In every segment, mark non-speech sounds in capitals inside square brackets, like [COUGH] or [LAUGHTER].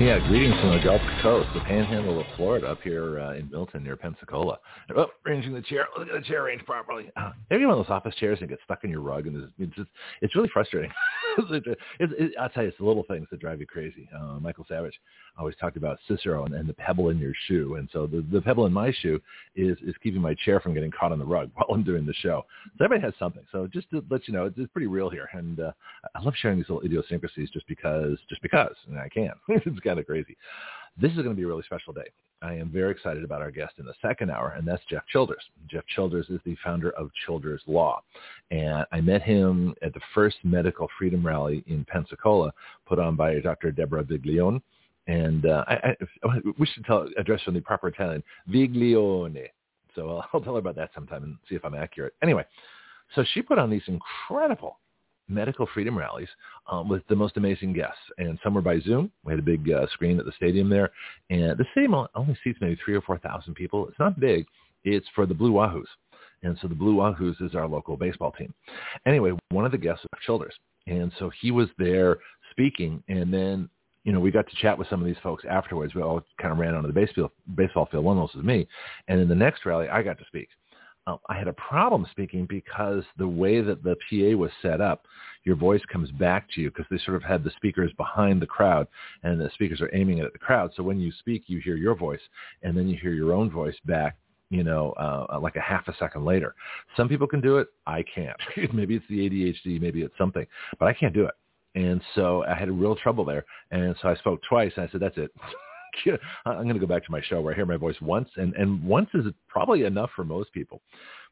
Yeah, greetings from the Gulf Coast, the panhandle of Florida, up here uh, in Milton near Pensacola. Oh, ranging the chair. Look at the chair range properly. Uh, you one of those office chairs that get stuck in your rug, and it's, it's just it's really frustrating. [LAUGHS] it's, it, I'll tell you, it's the little things that drive you crazy. Uh, Michael Savage always talked about Cicero and, and the pebble in your shoe, and so the, the pebble in my shoe is is keeping my chair from getting caught on the rug [LAUGHS] while I'm doing the show. So everybody has something. So just to let you know, it's, it's pretty real here, and uh, I love sharing these little idiosyncrasies just because, just because, and I can. [LAUGHS] it's kind of crazy. This is going to be a really special day. I am very excited about our guest in the second hour, and that's Jeff Childers. Jeff Childers is the founder of Childers Law. And I met him at the first Medical Freedom Rally in Pensacola, put on by Dr. Deborah Viglione. And uh, I, I, we should tell, address from the proper Italian, Viglione. So I'll, I'll tell her about that sometime and see if I'm accurate. Anyway, so she put on these incredible medical freedom rallies um, with the most amazing guests. And some were by Zoom. We had a big uh, screen at the stadium there. And the stadium only seats maybe three or 4,000 people. It's not big. It's for the Blue Wahoos. And so the Blue Wahoos is our local baseball team. Anyway, one of the guests was Childers. And so he was there speaking. And then, you know, we got to chat with some of these folks afterwards. We all kind of ran onto the baseball, baseball field. One of those was me. And in the next rally, I got to speak uh, I had a problem speaking because the way that the PA was set up, your voice comes back to you because they sort of had the speakers behind the crowd and the speakers are aiming it at the crowd. So when you speak, you hear your voice and then you hear your own voice back you know, uh, like a half a second later. Some people can do it. I can't. [LAUGHS] maybe it's the ADHD, maybe it's something, but I can't do it. And so I had real trouble there. And so I spoke twice and I said, that's it. [LAUGHS] I'm going to go back to my show where I hear my voice once, and, and once is probably enough for most people.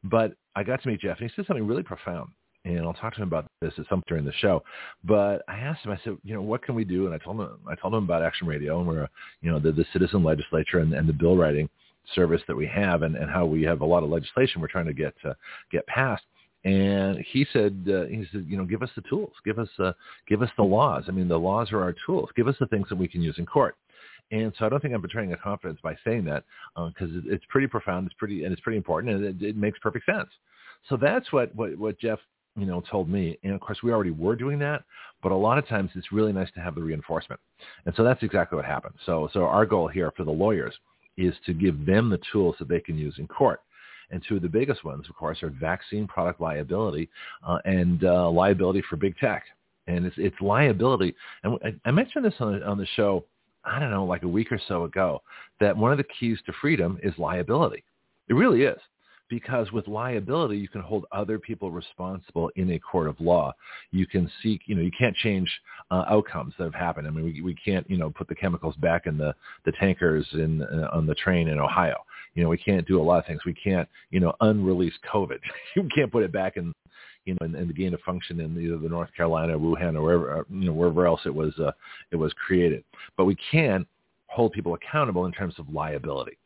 But I got to meet Jeff, and he said something really profound. And I'll talk to him about this at some during the show. But I asked him, I said, you know, what can we do? And I told him, I told him about Action Radio, and we're, you know, the, the citizen legislature and, and the bill writing service that we have, and, and how we have a lot of legislation we're trying to get uh, get passed. And he said, uh, he said, you know, give us the tools, give us, uh, give us the laws. I mean, the laws are our tools. Give us the things that we can use in court. And so I don't think I'm betraying a confidence by saying that because uh, it's pretty profound. It's pretty and it's pretty important, and it, it makes perfect sense. So that's what, what what Jeff you know told me, and of course we already were doing that, but a lot of times it's really nice to have the reinforcement, and so that's exactly what happened. So so our goal here for the lawyers is to give them the tools that they can use in court. And two of the biggest ones, of course, are vaccine product liability uh, and uh, liability for big tech. And it's, it's liability. And I, mentioned this on, on the show I don't know, like a week or so ago, that one of the keys to freedom is liability. It really is. Because with liability, you can hold other people responsible in a court of law. You can seek, you know, you can't change uh, outcomes that have happened. I mean, we, we can't, you know, put the chemicals back in the, the tankers in, uh, on the train in Ohio. You know, we can't do a lot of things. We can't, you know, unrelease COVID. [LAUGHS] you can't put it back in you know, and, and the gain of function in either the North Carolina, Wuhan, or wherever, uh, you know, wherever else it was, uh, it was created. But we can hold people accountable in terms of liability.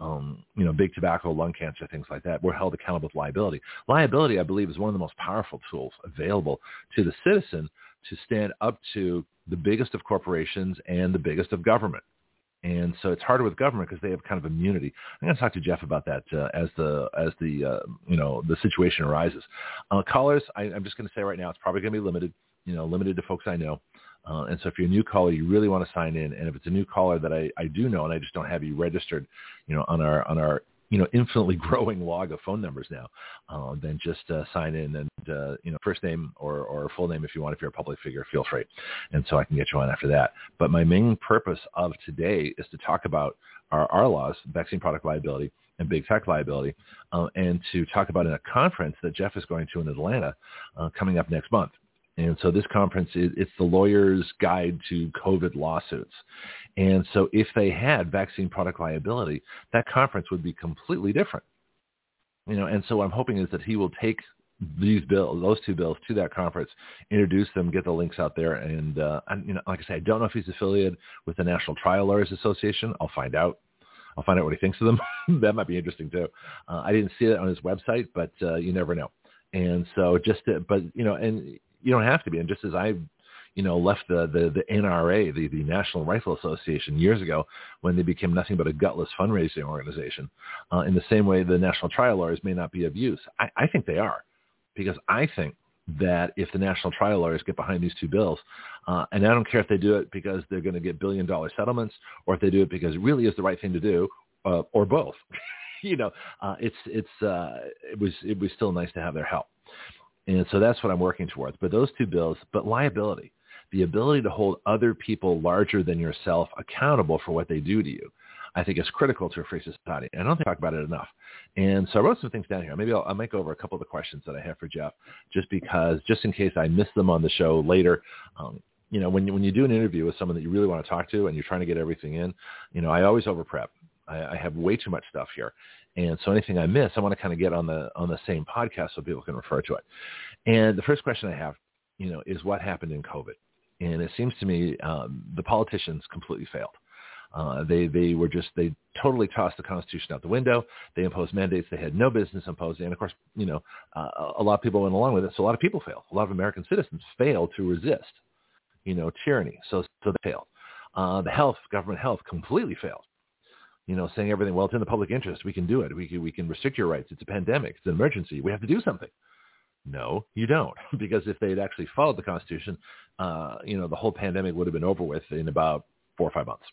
Um, you know, big tobacco, lung cancer, things like that. We're held accountable with liability. Liability, I believe, is one of the most powerful tools available to the citizen to stand up to the biggest of corporations and the biggest of government. And so it's harder with government because they have kind of immunity. I'm going to talk to Jeff about that uh, as the as the uh, you know the situation arises. Uh, callers, I, I'm just going to say right now, it's probably going to be limited. You know, limited to folks I know. Uh, and so if you're a new caller, you really want to sign in. And if it's a new caller that I, I do know and I just don't have you registered, you know, on our on our you know, infinitely [LAUGHS] growing log of phone numbers now, uh, then just uh, sign in and, uh, you know, first name or, or full name if you want. If you're a public figure, feel free. And so I can get you on after that. But my main purpose of today is to talk about our, our laws, vaccine product liability and big tech liability, uh, and to talk about in a conference that Jeff is going to in Atlanta uh, coming up next month. And so this conference, is, it's the lawyer's guide to COVID lawsuits. And so if they had vaccine product liability, that conference would be completely different. You know, and so what I'm hoping is that he will take these bills, those two bills, to that conference, introduce them, get the links out there, and, uh, you know, like I say, I don't know if he's affiliated with the National Trial Lawyers Association. I'll find out. I'll find out what he thinks of them. [LAUGHS] that might be interesting too. Uh, I didn't see it on his website, but uh, you never know. And so just, to, but you know, and you don't have to be. And just as I, you know, left the the, the NRA, the, the National Rifle Association, years ago, when they became nothing but a gutless fundraising organization, uh, in the same way the National Trial Lawyers may not be of use. I, I think they are, because I think that if the national trial lawyers get behind these two bills, uh, and I don't care if they do it because they're going to get billion dollar settlements or if they do it because it really is the right thing to do uh, or both. [LAUGHS] you know, uh, it's, it's, uh, it was, it was still nice to have their help. And so that's what I'm working towards. But those two bills, but liability, the ability to hold other people larger than yourself accountable for what they do to you. I think is critical to a free society. And I don't think I talk about it enough. And so I wrote some things down here. Maybe I'll, I'll make over a couple of the questions that I have for Jeff, just because, just in case I miss them on the show later. Um, you know, when you, when you do an interview with someone that you really want to talk to and you're trying to get everything in, you know, I always over prep. I, I have way too much stuff here. And so anything I miss, I want to kind of get on the on the same podcast so people can refer to it. And the first question I have, you know, is what happened in COVID? And it seems to me um, the politicians completely failed. Uh, they they were just they totally tossed the Constitution out the window. They imposed mandates they had no business imposing, and of course, you know, uh, a lot of people went along with it. So a lot of people failed. A lot of American citizens failed to resist, you know, tyranny. So so they failed. Uh, the health government health completely failed. You know, saying everything. Well, it's in the public interest. We can do it. We can we can restrict your rights. It's a pandemic. It's an emergency. We have to do something. No, you don't, [LAUGHS] because if they had actually followed the Constitution, uh, you know, the whole pandemic would have been over with in about four or five months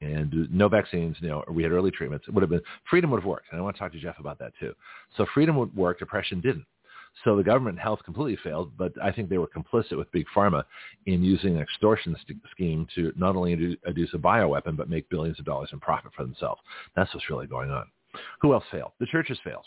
and no vaccines, you know, we had early treatments, it would have been, freedom would have worked. And I want to talk to Jeff about that too. So freedom would work, depression didn't. So the government health completely failed, but I think they were complicit with Big Pharma in using an extortion st- scheme to not only introduce a bioweapon, but make billions of dollars in profit for themselves. That's what's really going on. Who else failed? The churches failed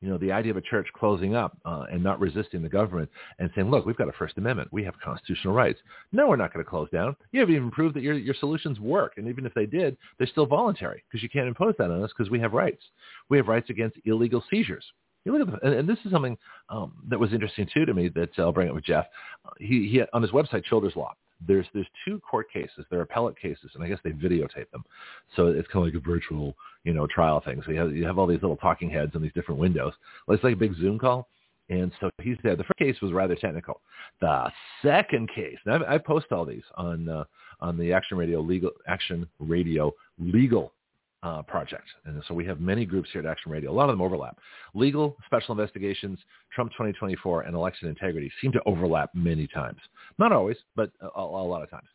you know, the idea of a church closing up uh, and not resisting the government and saying, look, we've got a First Amendment. We have constitutional rights. No, we're not going to close down. You haven't even proved that your, your solutions work. And even if they did, they're still voluntary because you can't impose that on us because we have rights. We have rights against illegal seizures. You look at the, and, and this is something um, that was interesting too to me that I'll bring up with Jeff. Uh, he, he on his website, Childers Law there's there's two court cases. They're appellate cases, and I guess they videotape them, so it's kind of like a virtual you know trial thing. So you have you have all these little talking heads in these different windows. It's like a big Zoom call. And so he said the first case was rather technical. The second case, and I, I post all these on uh, on the Action Radio legal Action Radio legal uh, project. And so we have many groups here at Action Radio. A lot of them overlap. Legal, special investigations, Trump 2024, and election integrity seem to overlap many times. Not always, but a, a lot of times.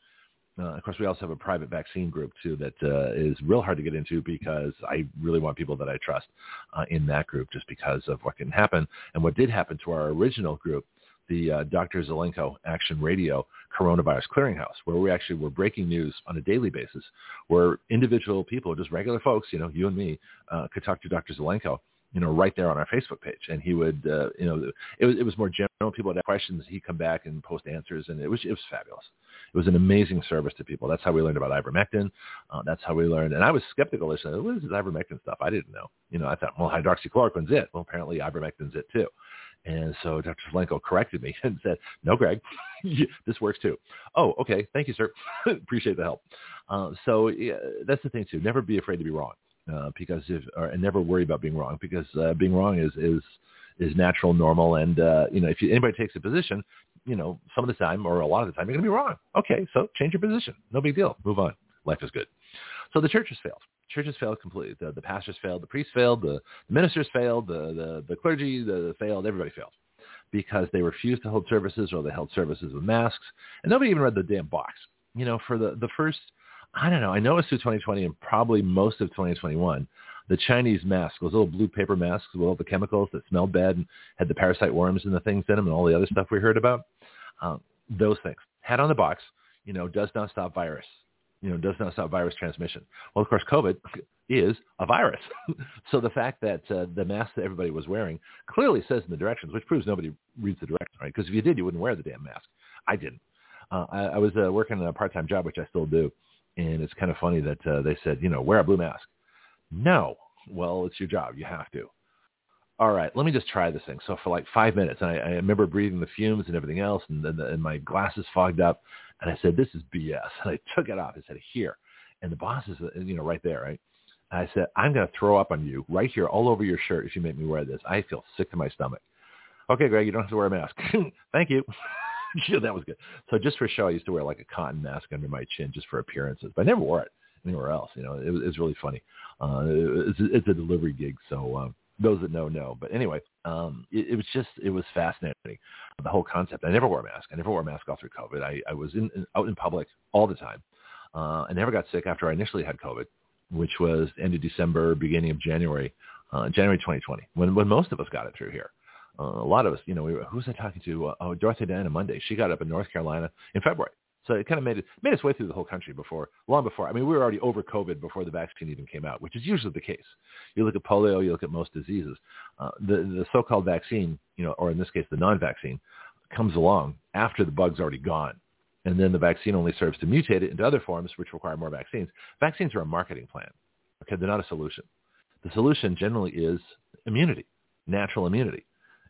Uh, of course, we also have a private vaccine group too that uh, is real hard to get into because I really want people that I trust uh, in that group just because of what can happen and what did happen to our original group the uh, Dr. Zelenko Action Radio Coronavirus Clearinghouse, where we actually were breaking news on a daily basis, where individual people, just regular folks, you know, you and me, uh, could talk to Dr. Zelenko, you know, right there on our Facebook page, and he would, uh, you know, it was it was more general. People had questions, he'd come back and post answers, and it was it was fabulous. It was an amazing service to people. That's how we learned about ivermectin. Uh, that's how we learned. And I was skeptical. I said, what is this ivermectin stuff? I didn't know. You know, I thought, well, hydroxychloroquine's it. Well, apparently ivermectin's it too. And so Dr. Zelenko corrected me [LAUGHS] and said, no, Greg, [LAUGHS] this works too. Oh, okay. Thank you, sir. [LAUGHS] Appreciate the help. Uh, so yeah, that's the thing too. Never be afraid to be wrong uh, because if, or, and never worry about being wrong because uh, being wrong is, is, is natural, normal. And, uh, you know, if you, anybody takes a position, you know, some of the time or a lot of the time, you're going to be wrong. Okay. So change your position. No big deal. Move on. Life is good. So the church has failed churches failed completely. The, the pastors failed, the priests failed, the, the ministers failed, the, the, the clergy the, failed, everybody failed because they refused to hold services or they held services with masks. And nobody even read the damn box. You know, for the, the first, I don't know, I know it's through 2020 and probably most of 2021, the Chinese masks, those little blue paper masks with all the chemicals that smelled bad and had the parasite worms and the things in them and all the other stuff we heard about, um, those things had on the box, you know, does not stop virus you know, does not stop virus transmission. Well, of course, COVID is a virus. [LAUGHS] so the fact that uh, the mask that everybody was wearing clearly says in the directions, which proves nobody reads the directions, right? Because if you did, you wouldn't wear the damn mask. I didn't. Uh, I, I was uh, working a part-time job, which I still do, and it's kind of funny that uh, they said, you know, wear a blue mask. No. Well, it's your job. You have to. All right, let me just try this thing. So for like five minutes, and I, I remember breathing the fumes and everything else, and, and, and my glasses fogged up. And I said, this is BS. [LAUGHS] And I took it off. I said, here. And the boss is, uh, you know, right there, right? And I said, I'm going to throw up on you right here all over your shirt if you make me wear this. I feel sick to my stomach. Okay, Greg, you don't have to wear a mask. [LAUGHS] Thank you. [LAUGHS] that was good. So just for show, I used to wear like a cotton mask under my chin just for appearances, but I never wore it anywhere else. You know, it, it was really funny. Uh, it's, it's a delivery gig, so um, those that know know. But anyway, um, it, it was just it was fascinating. The whole concept. I never wore a mask. I never wore a mask all through COVID. I, I was in, in out in public all the time. Uh, I never got sick after I initially had COVID, which was end of December, beginning of January, uh, January 2020, when when most of us got it through here. Uh, a lot of us, you know, we were, who was I talking to? Uh, oh, Dorothy Diana Monday. She got up in North Carolina in February. So it kind of made it made its way through the whole country before, long before. I mean, we were already over COVID before the vaccine even came out, which is usually the case. You look at polio, you look at most diseases. Uh, the the so-called vaccine, you know, or in this case, the non-vaccine, comes along after the bug's already gone, and then the vaccine only serves to mutate it into other forms, which require more vaccines. Vaccines are a marketing plan. Okay, they're not a solution. The solution generally is immunity, natural immunity.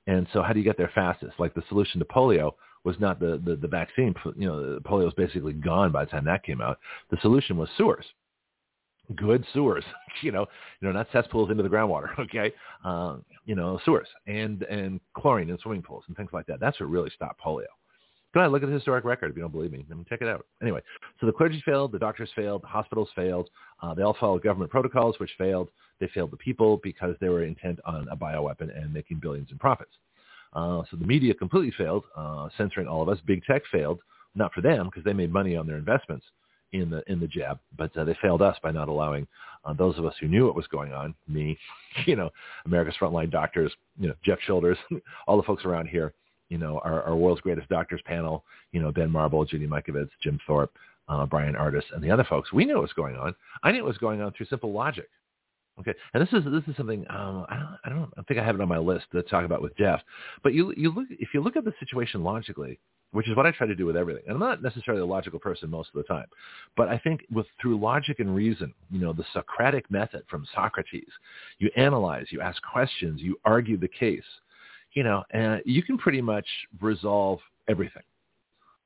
And so how do you get there fastest? Like the solution to polio was not the, the, the vaccine. You know, polio was basically gone by the time that came out. The solution was sewers. Good sewers, [LAUGHS] you know, you know, not cesspools into the groundwater, [LAUGHS] okay? Uh, you know, sewers and and chlorine in swimming pools and things like that. That's what really stopped polio. Go ahead, look at the historic record if you don't believe me. I mean, check it out. Anyway, so the clergy failed, the doctors failed, the hospitals failed. Uh, they all followed government protocols, which failed. They failed the people because they were intent on a bioweapon and making billions in profits. Uh, so the media completely failed, uh, censoring all of us. Big tech failed, not for them because they made money on their investments in the in the jab, but uh, they failed us by not allowing uh, those of us who knew what was going on, me, [LAUGHS] you know, America's frontline doctors, you know, Jeff Childers, [LAUGHS] all the folks around here, you know, our, our world's greatest doctors panel, you know, Ben Marble, Judy Mikovits, Jim Thorp, uh, Bryan Ardis, and the other folks. We knew what was going on. I knew what was going on through simple logic. Okay, and this is this is something um, I don't I don't I think I have it on my list to talk about with Jeff. But you you look if you look at the situation logically, which is what I try to do with everything. And I'm not necessarily a logical person most of the time, but I think with through logic and reason, you know, the Socratic method from Socrates, you analyze, you ask questions, you argue the case, you know, and you can pretty much resolve everything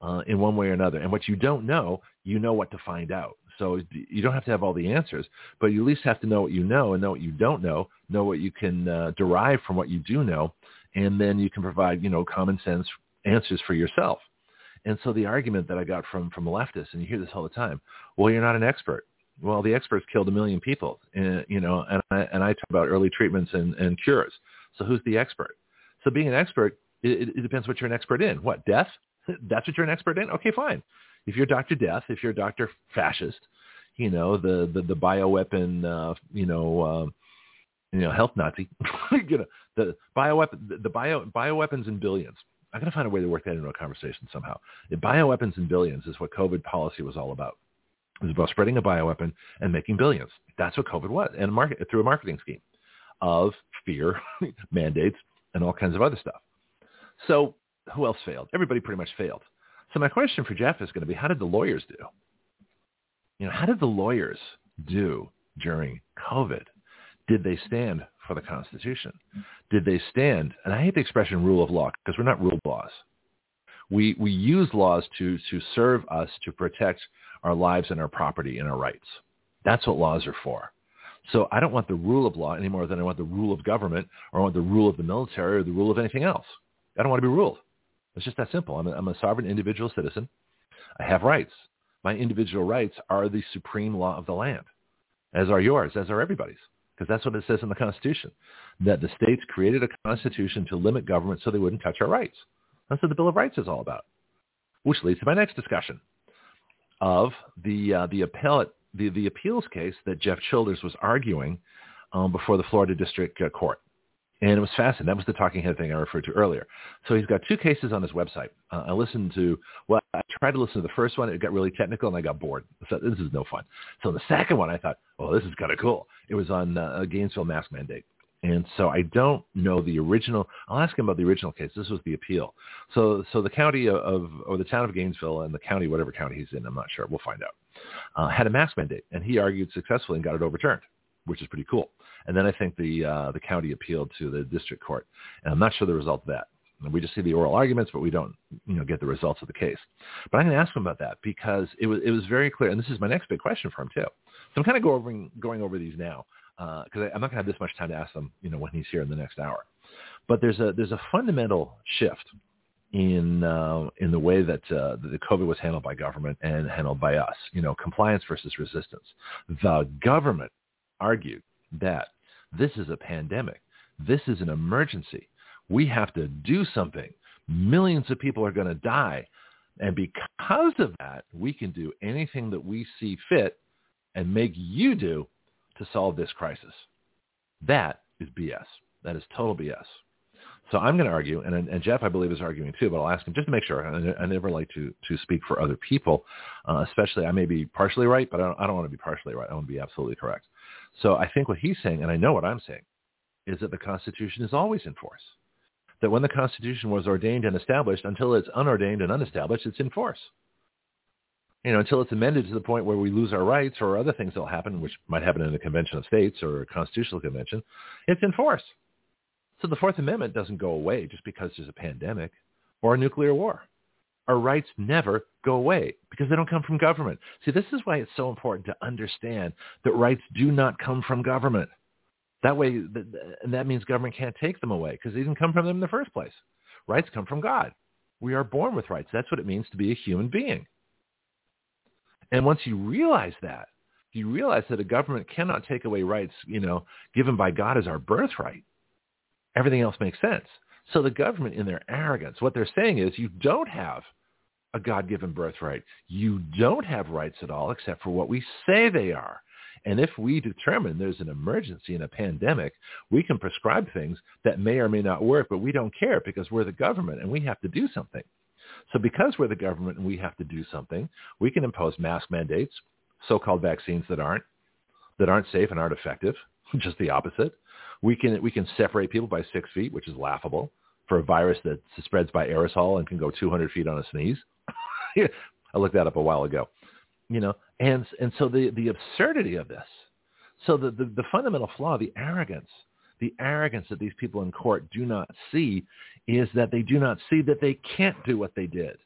uh, in one way or another. And what you don't know, you know what to find out. So you don't have to have all the answers, but you at least have to know what you know and know what you don't know, know what you can uh, derive from what you do know, and then you can provide, you know, common sense answers for yourself. And so the argument that I got from from leftists, and you hear this all the time, well, you're not an expert. Well, the experts killed a million people, and, you know, and I, and I talk about early treatments and, and cures. So who's the expert? So being an expert, it, it depends what you're an expert in. What death? [LAUGHS] That's what you're an expert in. Okay, fine. If you're Dr. Death, if you're Dr. Fascist, you know the the, the bioweapon, uh, you know, uh, you know, health Nazi, [LAUGHS] you know, the bioweapon, the, the bio bioweapons in billions. I got to find a way to work that into a conversation somehow. The bioweapons in billions is what COVID policy was all about. It was about spreading a bioweapon and making billions. That's what COVID was, and market through a marketing scheme of fear, [LAUGHS] mandates, and all kinds of other stuff. So who else failed? Everybody pretty much failed. So my question for Jeff is going to be, how did the lawyers do? You know, how did the lawyers do during COVID? Did they stand for the Constitution? Did they stand, and I hate the expression rule of law because we're not rule laws. We, we use laws to, to serve us to protect our lives and our property and our rights. That's what laws are for. So I don't want the rule of law any more than I want the rule of government or I want the rule of the military or the rule of anything else. I don't want to be ruled. It's just that simple. I'm a, I'm a sovereign individual citizen. I have rights. My individual rights are the supreme law of the land, as are yours, as are everybody's, because that's what it says in the Constitution, that the states created a constitution to limit government so they wouldn't touch our rights. That's what the Bill of Rights is all about, which leads to my next discussion of the uh, the appellate the, the appeals case that Jeff Childers was arguing um, before the Florida District uh, Court. And it was fascinating. That was the talking head thing I referred to earlier. So he's got two cases on his website. Uh, I listened to, well, I tried to listen to the first one. It got really technical and I got bored. So this is no fun. So the second one, I thought, oh, this is kind of cool. It was on uh, Gainesville mask mandate. And so I don't know the original. I'll ask him about the original case. This was the appeal. So, so the county of, or the town of Gainesville and the county, whatever county he's in, I'm not sure. We'll find out. Uh, had a mask mandate, and he argued successfully and got it overturned, which is pretty cool. And then I think the uh, the county appealed to the district court, and I'm not sure the result of that. We just see the oral arguments, but we don't, you know, get the results of the case. But I'm going to ask him about that because it was it was very clear, and this is my next big question for him too. So I'm kind of go over, going over these now because uh, I'm not going to have this much time to ask them, you know, when he's here in the next hour. But there's a there's a fundamental shift in uh, in the way that uh, the COVID was handled by government and handled by us. You know, compliance versus resistance. The government argued that this is a pandemic. This is an emergency. We have to do something. Millions of people are going to die. And because of that, we can do anything that we see fit and make you do to solve this crisis. That is BS. That is total BS. So I'm going to argue, and, and Jeff, I believe, is arguing too, but I'll ask him just to make sure. I, never like to, to speak for other people, uh, especially I may be partially right, but I don't, I don't want to be partially right. I want to be absolutely correct. So I think what he's saying, and I know what I'm saying, is that the Constitution is always in force. That when the Constitution was ordained and established, until it's unordained and unestablished, it's in force. You know, until it's amended to the point where we lose our rights or other things that will happen, which might happen in a convention of states or a constitutional convention, it's in force. So the Fourth Amendment doesn't go away just because there's a pandemic or a nuclear war. Our rights never go away because they don't come from government. See, this is why it's so important to understand that rights do not come from government. That way, and that means government can't take them away because they didn't come from them in the first place. Rights come from God. We are born with rights. That's what it means to be a human being. And once you realize that, you realize that a government cannot take away rights, you know, given by God as our birthright. Everything else makes sense. So the government, in their arrogance, what they're saying is you don't have a God-given birthright. You don't have rights at all except for what we say they are. And if we determine there's an emergency and a pandemic, we can prescribe things that may or may not work, but we don't care because we're the government and we have to do something. So because we're the government and we have to do something, we can impose mask mandates, so-called vaccines that aren't, that aren't safe and aren't effective, [LAUGHS] just the opposite. We can, we can separate people by six feet, which is laughable for a virus that spreads by aerosol and can go 200 feet on a sneeze. [LAUGHS] I looked that up a while ago you know, and and so the the absurdity of this, so the, the the fundamental flaw, the arrogance, the arrogance that these people in court do not see, is that they do not see that they can't do what they did,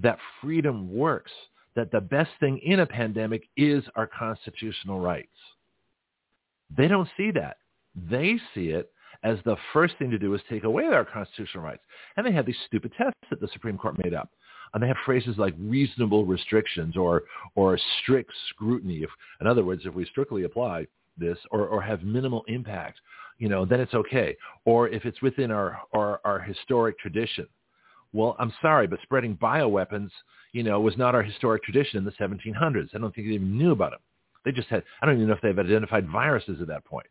that freedom works, that the best thing in a pandemic is our constitutional rights. They don't see that. They see it as the first thing to do is take away our constitutional rights. And they have these stupid tests that the Supreme Court made up and they have phrases like reasonable restrictions or or strict scrutiny. If, in other words, if we strictly apply this or, or have minimal impact, you know, then it's okay. Or if it's within our, our, our historic tradition. Well, I'm sorry, but spreading bioweapons, you know, was not our historic tradition in the 1700s. I don't think they even knew about them. They just had, I don't even know if they've identified viruses at that point.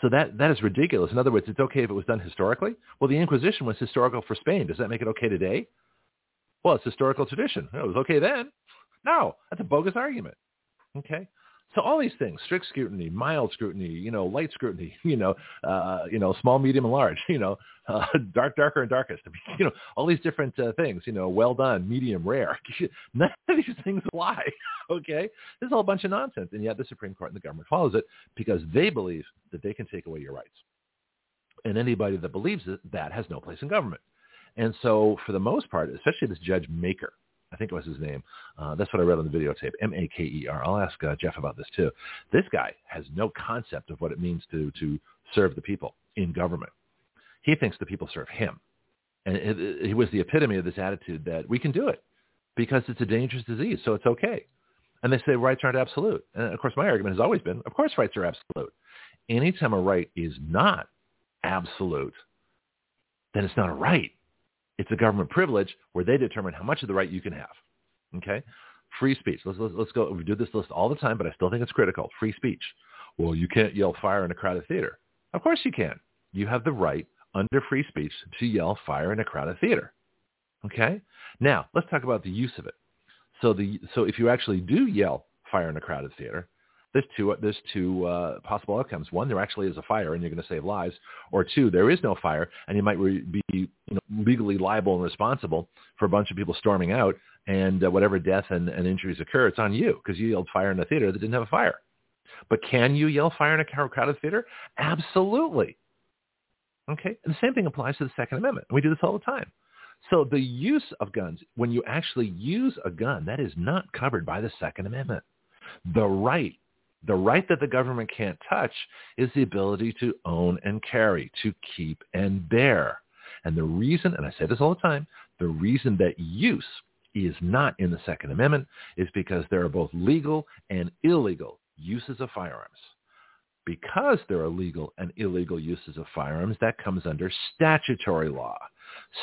So that, that is ridiculous. In other words, it's okay if it was done historically. Well, the Inquisition was historical for Spain. Does that make it okay today? Well, it's historical tradition. It was okay then. No, that's a bogus argument. Okay. So all these things, strict scrutiny, mild scrutiny, you know, light scrutiny, [LAUGHS] you know, uh, you know, small, medium, and large, [LAUGHS] you know, uh, dark, darker, and darkest, [LAUGHS] you know, all these different uh, things, you know, well done, medium, rare. None of these things apply. Okay, this is all a bunch of nonsense, and yet the Supreme Court and the government follows it because they believe that they can take away your rights, and anybody that believes that has no place in government. And so for the most part, especially this Judge Maker, I think it was his name. Uh, that's what I read on the videotape, M-A-K-E-R. I'll ask uh, Jeff about this too. This guy has no concept of what it means to, to serve the people in government. He thinks the people serve him. And it was the epitome of this attitude that we can do it because it's a dangerous disease, so it's okay. And they say rights aren't absolute. And of course, my argument has always been, of course, rights are absolute. Anytime a right is not absolute, then it's not a right. It's a government privilege where they determine how much of the right you can have. Okay? Free speech. Let's, let's, let's go. We do this list all the time, but I still think it's critical. Free speech. Well, you can't yell fire in a crowded theater. Of course you can. You have the right under free speech to yell fire in a crowded theater. Okay? Now, let's talk about the use of it. So the so if you actually do yell fire in a crowded theater, there's two there's two uh, possible outcomes. One, there actually is a fire, and you're going to save lives. Or two, there is no fire, and you might re- be you know, legally liable and responsible for a bunch of people storming out, and uh, whatever death and, and injuries occur, it's on you because you yelled fire in a theater that didn't have a fire. But can you yell fire in a crowded theater? Absolutely. Okay? And the same thing applies to the Second Amendment. We do this all the time. So the use of guns, when you actually use a gun, that is not covered by the Second Amendment. The right, the right that the government can't touch is the ability to own and carry, to keep and bear. And the reason, and I say this all the time, the reason that use is not in the Second Amendment is because there are both legal and illegal uses of firearms. Because there are legal and illegal uses of firearms, that comes under statutory law.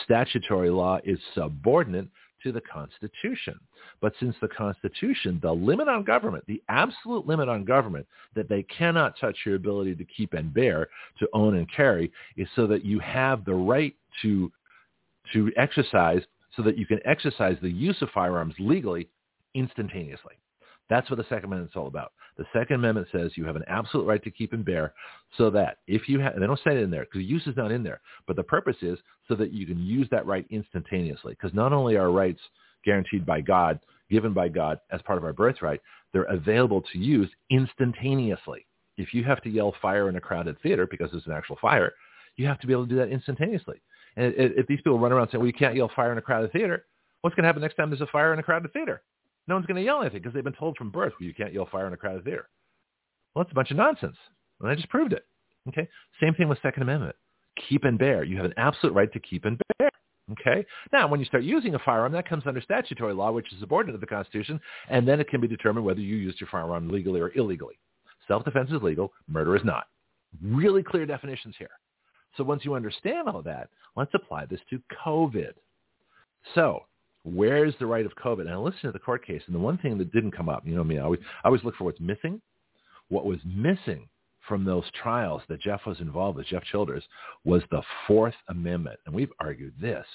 Statutory law is subordinate to the Constitution. But since the Constitution, the limit on government, the absolute limit on government that they cannot touch your ability to keep and bear, to own and carry, is so that you have the right to, to exercise, so that you can exercise the use of firearms legally instantaneously. That's what the Second Amendment is all about. The Second Amendment says you have an absolute right to keep and bear so that if you have, they don't say it in there because use is not in there, but the purpose is so that you can use that right instantaneously. Because not only are rights guaranteed by God, given by God as part of our birthright, they're available to use instantaneously. If you have to yell fire in a crowded theater because there's an actual fire, you have to be able to do that instantaneously. And if these people run around saying, well, you can't yell fire in a crowded theater, what's going to happen next time there's a fire in a crowded theater? No one's going to yell anything because they've been told from birth, well, you can't yell fire in a crowded theater. Well, that's a bunch of nonsense. And I just proved it. Okay. Same thing with Second Amendment. Keep and bear. You have an absolute right to keep and bear. Okay. Now, when you start using a firearm, that comes under statutory law, which is subordinate to the Constitution, and then it can be determined whether you used your firearm legally or illegally. Self-defense is legal. Murder is not. Really clear definitions here. So once you understand all that, let's apply this to COVID. So where's the right of COVID? And I listened to the court case, and the one thing that didn't come up, you know me, I always, I always look for what's missing. What was missing from those trials that Jeff was involved with, Jeff Childers, was the Fourth Amendment. And we've argued this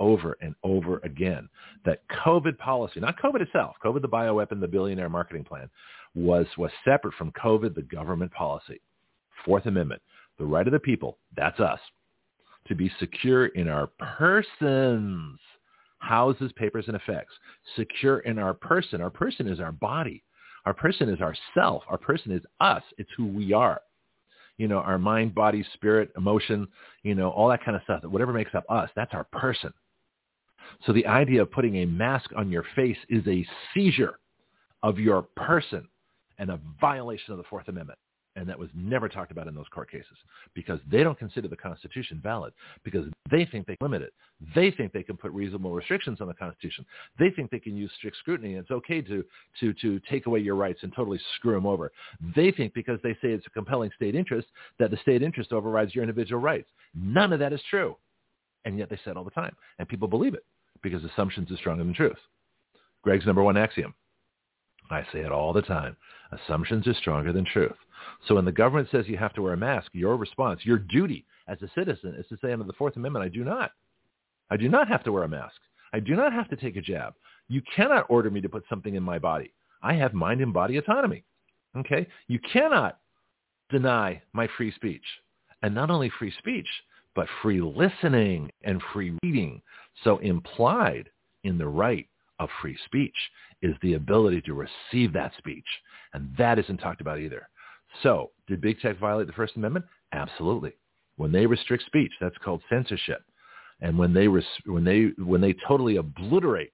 over and over again, that COVID policy, not COVID itself, COVID the bioweapon, the billionaire marketing plan, was, was separate from COVID the government policy. Fourth Amendment, the right of the people, that's us, to be secure in our persons houses, papers, and effects. Secure in our person. Our person is our body. Our person is our self. Our person is us. It's who we are. You know, our mind, body, spirit, emotion, you know, all that kind of stuff. Whatever makes up us, that's our person. So the idea of putting a mask on your face is a seizure of your person and a violation of the Fourth Amendment and that was never talked about in those court cases because they don't consider the Constitution valid because they think they can limit it. They think they can put reasonable restrictions on the Constitution. They think they can use strict scrutiny and it's okay to, to, to take away your rights and totally screw them over. They think because they say it's a compelling state interest that the state interest overrides your individual rights. None of that is true. And yet they say it all the time. And people believe it because assumptions are stronger than truth. Greg's number one axiom. I say it all the time. Assumptions are stronger than truth. So when the government says you have to wear a mask, your response, your duty as a citizen is to say under the Fourth Amendment, I do not. I do not have to wear a mask. I do not have to take a jab. You cannot order me to put something in my body. I have mind and body autonomy. Okay? You cannot deny my free speech. And not only free speech, but free listening and free reading. So implied in the right of free speech is the ability to receive that speech. And that isn't talked about either. So did big tech violate the First Amendment? Absolutely. When they restrict speech, that's called censorship. And when they, res- when they, when they totally obliterate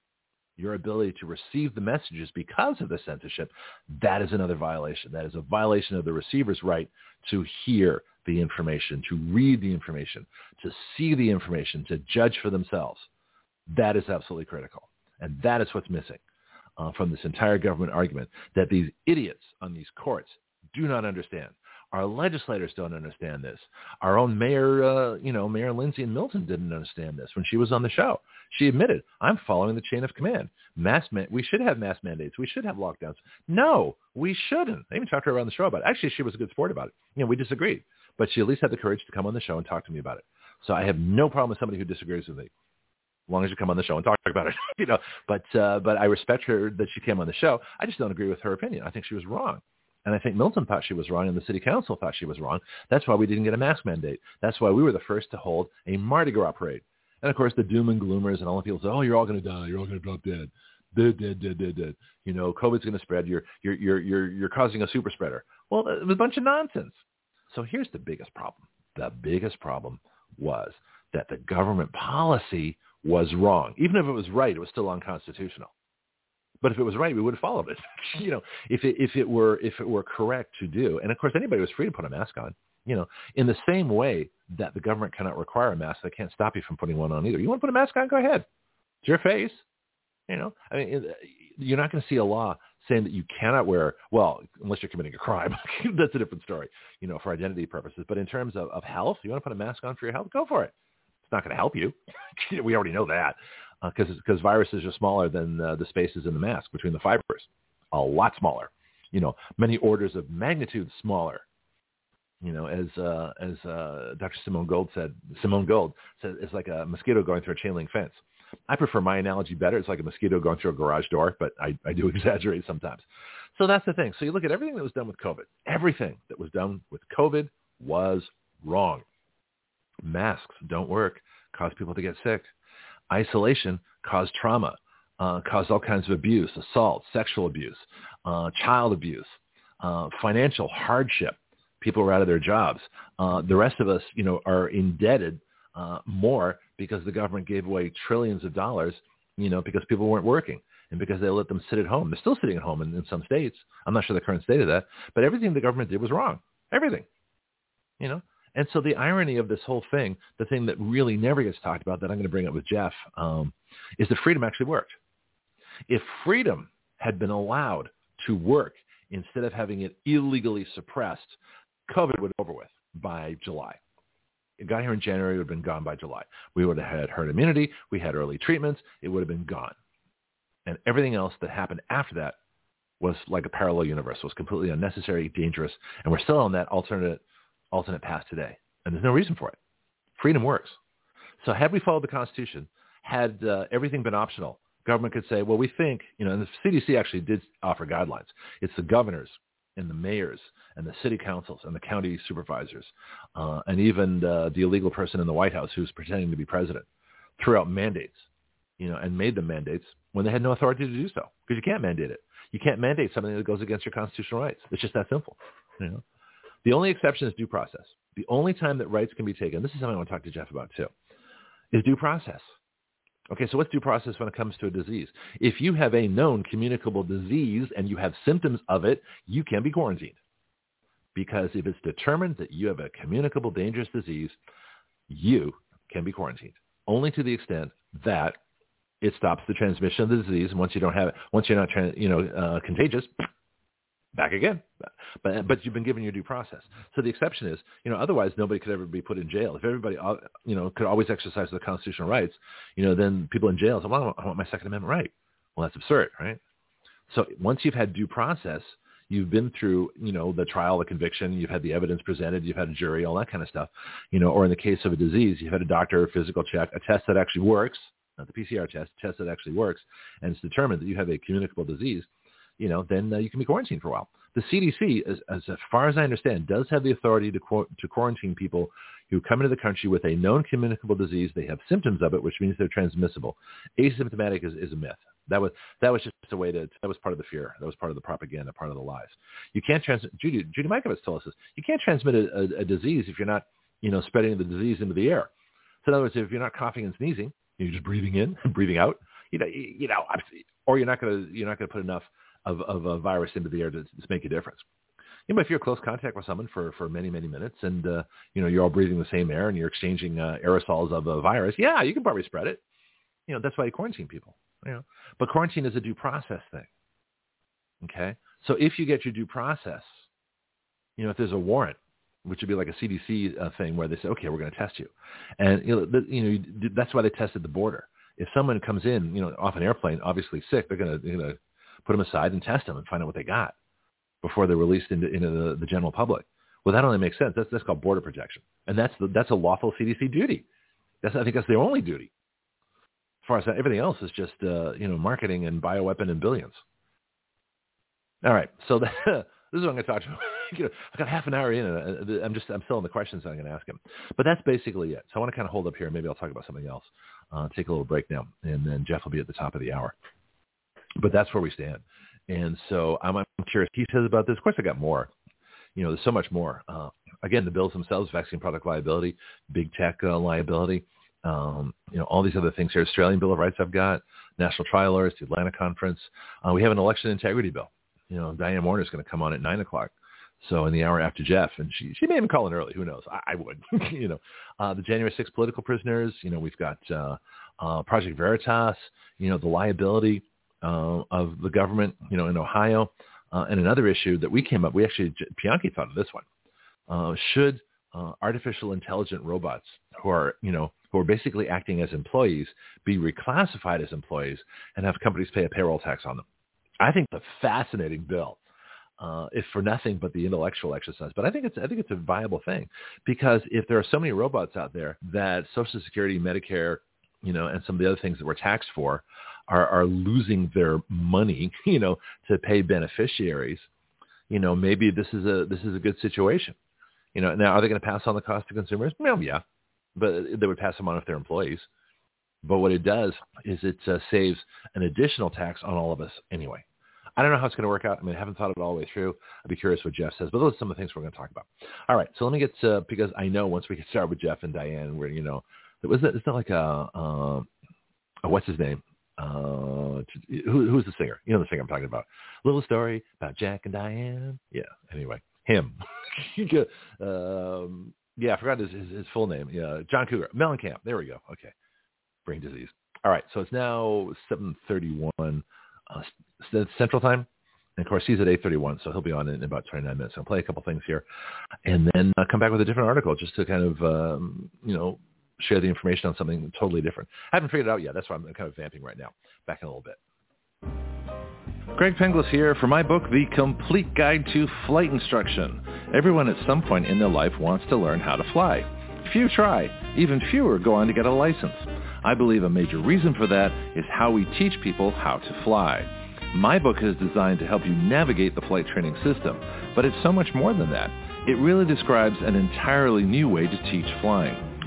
your ability to receive the messages because of the censorship, that is another violation. That is a violation of the receiver's right to hear the information, to read the information, to see the information, to judge for themselves. That is absolutely critical. And that is what's missing uh, from this entire government argument, that these idiots on these courts do not understand. Our legislators don't understand this. Our own mayor, uh, you know, Mayor Lindsay in Milton didn't understand this when she was on the show. She admitted, I'm following the chain of command. Mass man- we should have mass mandates. We should have lockdowns. No, we shouldn't. I even talked to her on the show about it. Actually, she was a good sport about it. You know, we disagreed, but she at least had the courage to come on the show and talk to me about it. So I have no problem with somebody who disagrees with me, as long as you come on the show and talk about it. [LAUGHS] you know, but uh, but I respect her that she came on the show. I just don't agree with her opinion. I think she was wrong. And I think Milton thought she was wrong and the city council thought she was wrong. That's why we didn't get a mask mandate. That's why we were the first to hold a Mardi Gras parade. And of course, the doom and gloomers and all the people say, oh, you're all going to die. You're all going to drop dead. Dead, dead, dead, dead, dead. You know, COVID's going to spread. You're, you're, you're, you're, you're causing a super spreader. Well, it was a bunch of nonsense. So here's the biggest problem. The biggest problem was that the government policy was wrong. Even if it was right, it was still unconstitutional. But if it was right, we would have followed it. [LAUGHS] you know, if it if it were if it were correct to do, and of course anybody was free to put a mask on. You know, in the same way that the government cannot require a mask, they can't stop you from putting one on either. You want to put a mask on? Go ahead. It's your face. You know, I mean, you're not going to see a law saying that you cannot wear, well, unless you're committing a crime. [LAUGHS] That's a different story, you know, for identity purposes. But in terms of, of health, you want to put a mask on for your health? Go for it. Not going to help you. [LAUGHS] we already know that because uh, because viruses are smaller than uh, the spaces in the mask between the fibers, a lot smaller. You know, many orders of magnitude smaller. You know, as uh, as uh, Dr. Simone Gold said, Simone Gold said it's like a mosquito going through a chain link fence. I prefer my analogy better. It's like a mosquito going through a garage door, but I, I do [LAUGHS] exaggerate sometimes. So that's the thing. So you look at everything that was done with COVID. Everything that was done with COVID was wrong. Masks don't work, cause people to get sick. Isolation caused trauma, uh, caused all kinds of abuse, assault, sexual abuse, uh, child abuse, uh, financial hardship. People were out of their jobs. Uh, the rest of us, you know, are indebted uh, more because the government gave away trillions of dollars, you know, because people weren't working and because they let them sit at home. They're still sitting at home in, in some states. I'm not sure the current state of that, but everything the government did was wrong. Everything, you know. And so the irony of this whole thing, the thing that really never gets talked about that I'm going to bring up with Jeff, um, is that freedom actually worked. If freedom had been allowed to work instead of having it illegally suppressed, COVID would be over with by July it got here in January, it would have been gone by July. We would have had herd immunity. We had early treatments. It would have been gone. And everything else that happened after that was like a parallel universe, was completely unnecessary, dangerous, and we're still on that alternate, alternate path today. And there's no reason for it. Freedom works. So had we followed the Constitution, had uh, everything been optional, government could say, well, we think, you know, and the CDC actually did offer guidelines. It's the governors and the mayors and the city councils and the county supervisors uh, and even uh, the illegal person in the White House who's pretending to be president threw out mandates, you know, and made them mandates when they had no authority to do so because you can't mandate it. You can't mandate something that goes against your constitutional rights. It's just that simple. You know, the only exception is due process. The only time that rights can be taken, this is something I want to talk to Jeff about too, is due process. Okay, so what's due process when it comes to a disease? If you have a known communicable disease and you have symptoms of it, you can be quarantined. Because if it's determined that you have a communicable dangerous disease, you can be quarantined. Only to the extent that it stops the transmission of the disease. And once you don't have it, once you're not, you know, uh, contagious, back again. But but you've been given your due process. So the exception is, you know, otherwise nobody could ever be put in jail. If everybody, uh, you know, could always exercise their constitutional rights, you know, then people in jail say, well, I want my Second Amendment right. Well, that's absurd, right? So once you've had due process, you've been through, you know, the trial, the conviction, you've had the evidence presented, you've had a jury, all that kind of stuff, you know, or in the case of a disease, you've had a doctor, a physical check, a test that actually works, not the PCR test, test that actually works, and it's determined that you have a communicable disease you know, then uh, you can be quarantined for a while. The CDC, as, as far as I understand, does have the authority to, to quarantine people who come into the country with a known communicable disease. They have symptoms of it, which means they're transmissible. Asymptomatic is, is a myth. That was that was just a way to that was part of the fear. That was part of the propaganda, part of the lies. You can't transmit. Judy Judy Mikovits told us this. You can't transmit a, a, a disease if you're not you know spreading the disease into the air. So in other words, if you're not coughing and sneezing, you're just breathing in, and [LAUGHS] breathing out. You know, you know, or you're not gonna you're not gonna put enough of, of a virus into the air to, to make a difference. You know, if you're close contact with someone for, for many, many minutes and, uh, you know, you're all breathing the same air and you're exchanging uh, aerosols of a virus, yeah, you can probably spread it. You know, that's why you quarantine people. You know, but quarantine is a due process thing. Okay? So if you get your due process, you know, if there's a warrant, which would be like a CDC uh, thing where they say, okay, we're going to test you. And, you know, the, you know, that's why they tested the border. If someone comes in, you know, off an airplane, obviously sick, they're going to, put them aside and test them and find out what they got before they're released into, into the, the general public. Well, that only makes sense. That's, that's called border protection. And that's, the, that's a lawful CDC duty. That's, I think that's their only duty. As far as that, everything else is just, uh, you know, marketing and bioweapon and billions. All right. So [LAUGHS] this is what I'm going to talk to you [LAUGHS] know, I've got half an hour in, and I'm just I'm still in the questions I'm going to ask him. But that's basically it. So I want to kind of hold up here. Maybe I'll talk about something else. Uh, take a little break now, and then Jeff will be at the top of the hour but that's where we stand. And so I'm, I'm curious. He says about this. Of course, I got more. You know, there's so much more. Uh, again, the bills themselves, vaccine product liability, big tech uh, liability, um, you know, all these other things here. Australian Bill of Rights I've got, National Trial Lawyers, the Atlanta Conference. Uh, we have an election integrity bill. You know, Diane Warner is going to come on at 9 o'clock. So in the hour after Jeff, and she she may even call in early. Who knows? I, I would. [LAUGHS] you know, uh, the January 6th political prisoners. You know, we've got uh, uh, Project Veritas. You know, the liability uh, of the government. You know, in Ohio, uh, and another issue that we came up. We actually Bianchi thought of this one. Uh, should uh, artificial intelligent robots who are you know who are basically acting as employees be reclassified as employees and have companies pay a payroll tax on them? I think it's a fascinating bill uh, if for nothing but the intellectual exercise. But I think it's I think it's a viable thing because if there are so many robots out there that Social Security, Medicare, you know, and some of the other things that we're taxed for are, are losing their money, [LAUGHS] you know, to pay beneficiaries, you know, maybe this is a this is a good situation. You know, now are they going to pass on the cost to consumers? Well, yeah, but they would pass them on if they're employees. But what it does is it uh, saves an additional tax on all of us anyway. I don't know how it's going to work out. I mean, I haven't thought it all the way through. I'd be curious what Jeff says, but those are some of the things we're going to talk about. All right, so let me get to, because I know once we get started with Jeff and Diane, where you know, it was it's not like a, uh, a what's his name? Uh, who, who's the singer? You know the singer I'm talking about. Little story about Jack and Diane. Yeah. Anyway, him. [LAUGHS] um, yeah, I forgot his, his, his full name. Yeah, John Cougar, Mellencamp. There we go. Okay, brain disease. All right, so it's now 7:31 uh, Central Time. And of course, he's at 8.31, so he'll be on in about 29 minutes. I'll play a couple things here and then uh, come back with a different article just to kind of, um, you know, share the information on something totally different. I haven't figured it out yet. That's why I'm kind of vamping right now. Back in a little bit. Greg Penglis here for my book, The Complete Guide to Flight Instruction. Everyone at some point in their life wants to learn how to fly. Few try. Even fewer go on to get a license. I believe a major reason for that is how we teach people how to fly. My book is designed to help you navigate the flight training system, but it's so much more than that. It really describes an entirely new way to teach flying.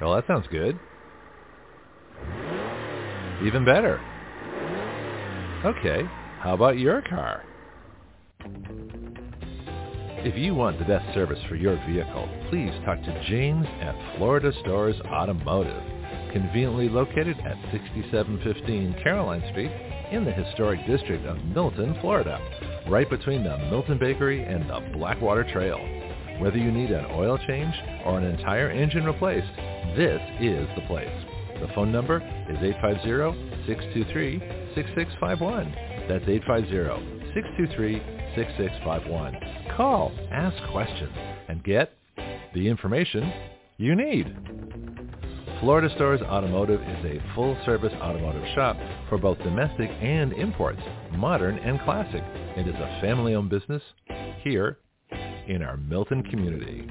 Well, that sounds good. Even better. Okay, how about your car? If you want the best service for your vehicle, please talk to James at Florida Stores Automotive, conveniently located at 6715 Caroline Street in the historic district of Milton, Florida, right between the Milton Bakery and the Blackwater Trail. Whether you need an oil change or an entire engine replaced, this is the place. The phone number is 850-623-6651. That's 850-623-6651 call, ask questions, and get the information you need. Florida Stores Automotive is a full-service automotive shop for both domestic and imports, modern and classic. It is a family-owned business here in our Milton community.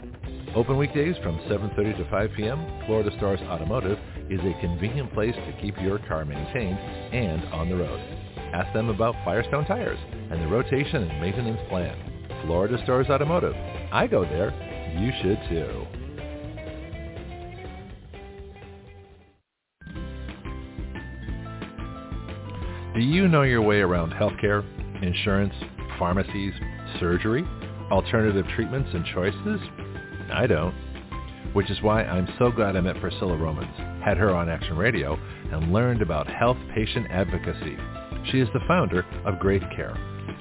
Open weekdays from 7.30 to 5 p.m., Florida Stars Automotive is a convenient place to keep your car maintained and on the road. Ask them about Firestone tires and the rotation and maintenance plan. Florida Stars Automotive. I go there. You should too. Do you know your way around healthcare, insurance, pharmacies, surgery, alternative treatments and choices? I don't. Which is why I'm so glad I met Priscilla Romans, had her on Action Radio, and learned about health patient advocacy. She is the founder of Graith Care,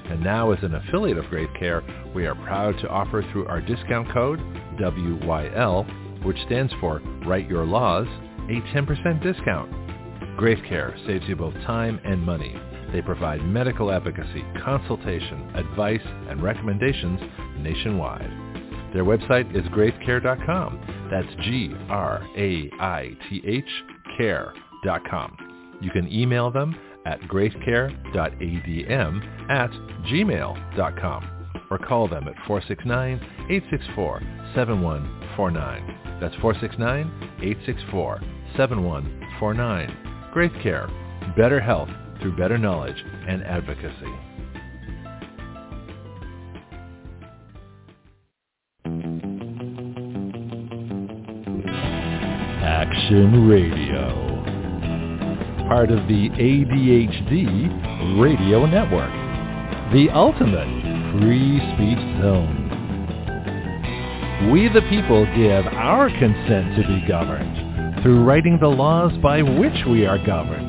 and now as an affiliate of Graith Care, we are proud to offer through our discount code, WYL, which stands for Write Your Laws, a 10% discount. Graith Care saves you both time and money. They provide medical advocacy, consultation, advice, and recommendations nationwide. Their website is graithcare.com. That's G-R-A-I-T-H care.com. You can email them at gracecare.adm at gmail.com or call them at 469-864-7149. That's 469-864-7149. Graith Care, better health through better knowledge and advocacy. Action Radio. Part of the ADHD Radio Network. The ultimate free speech zone. We the people give our consent to be governed through writing the laws by which we are governed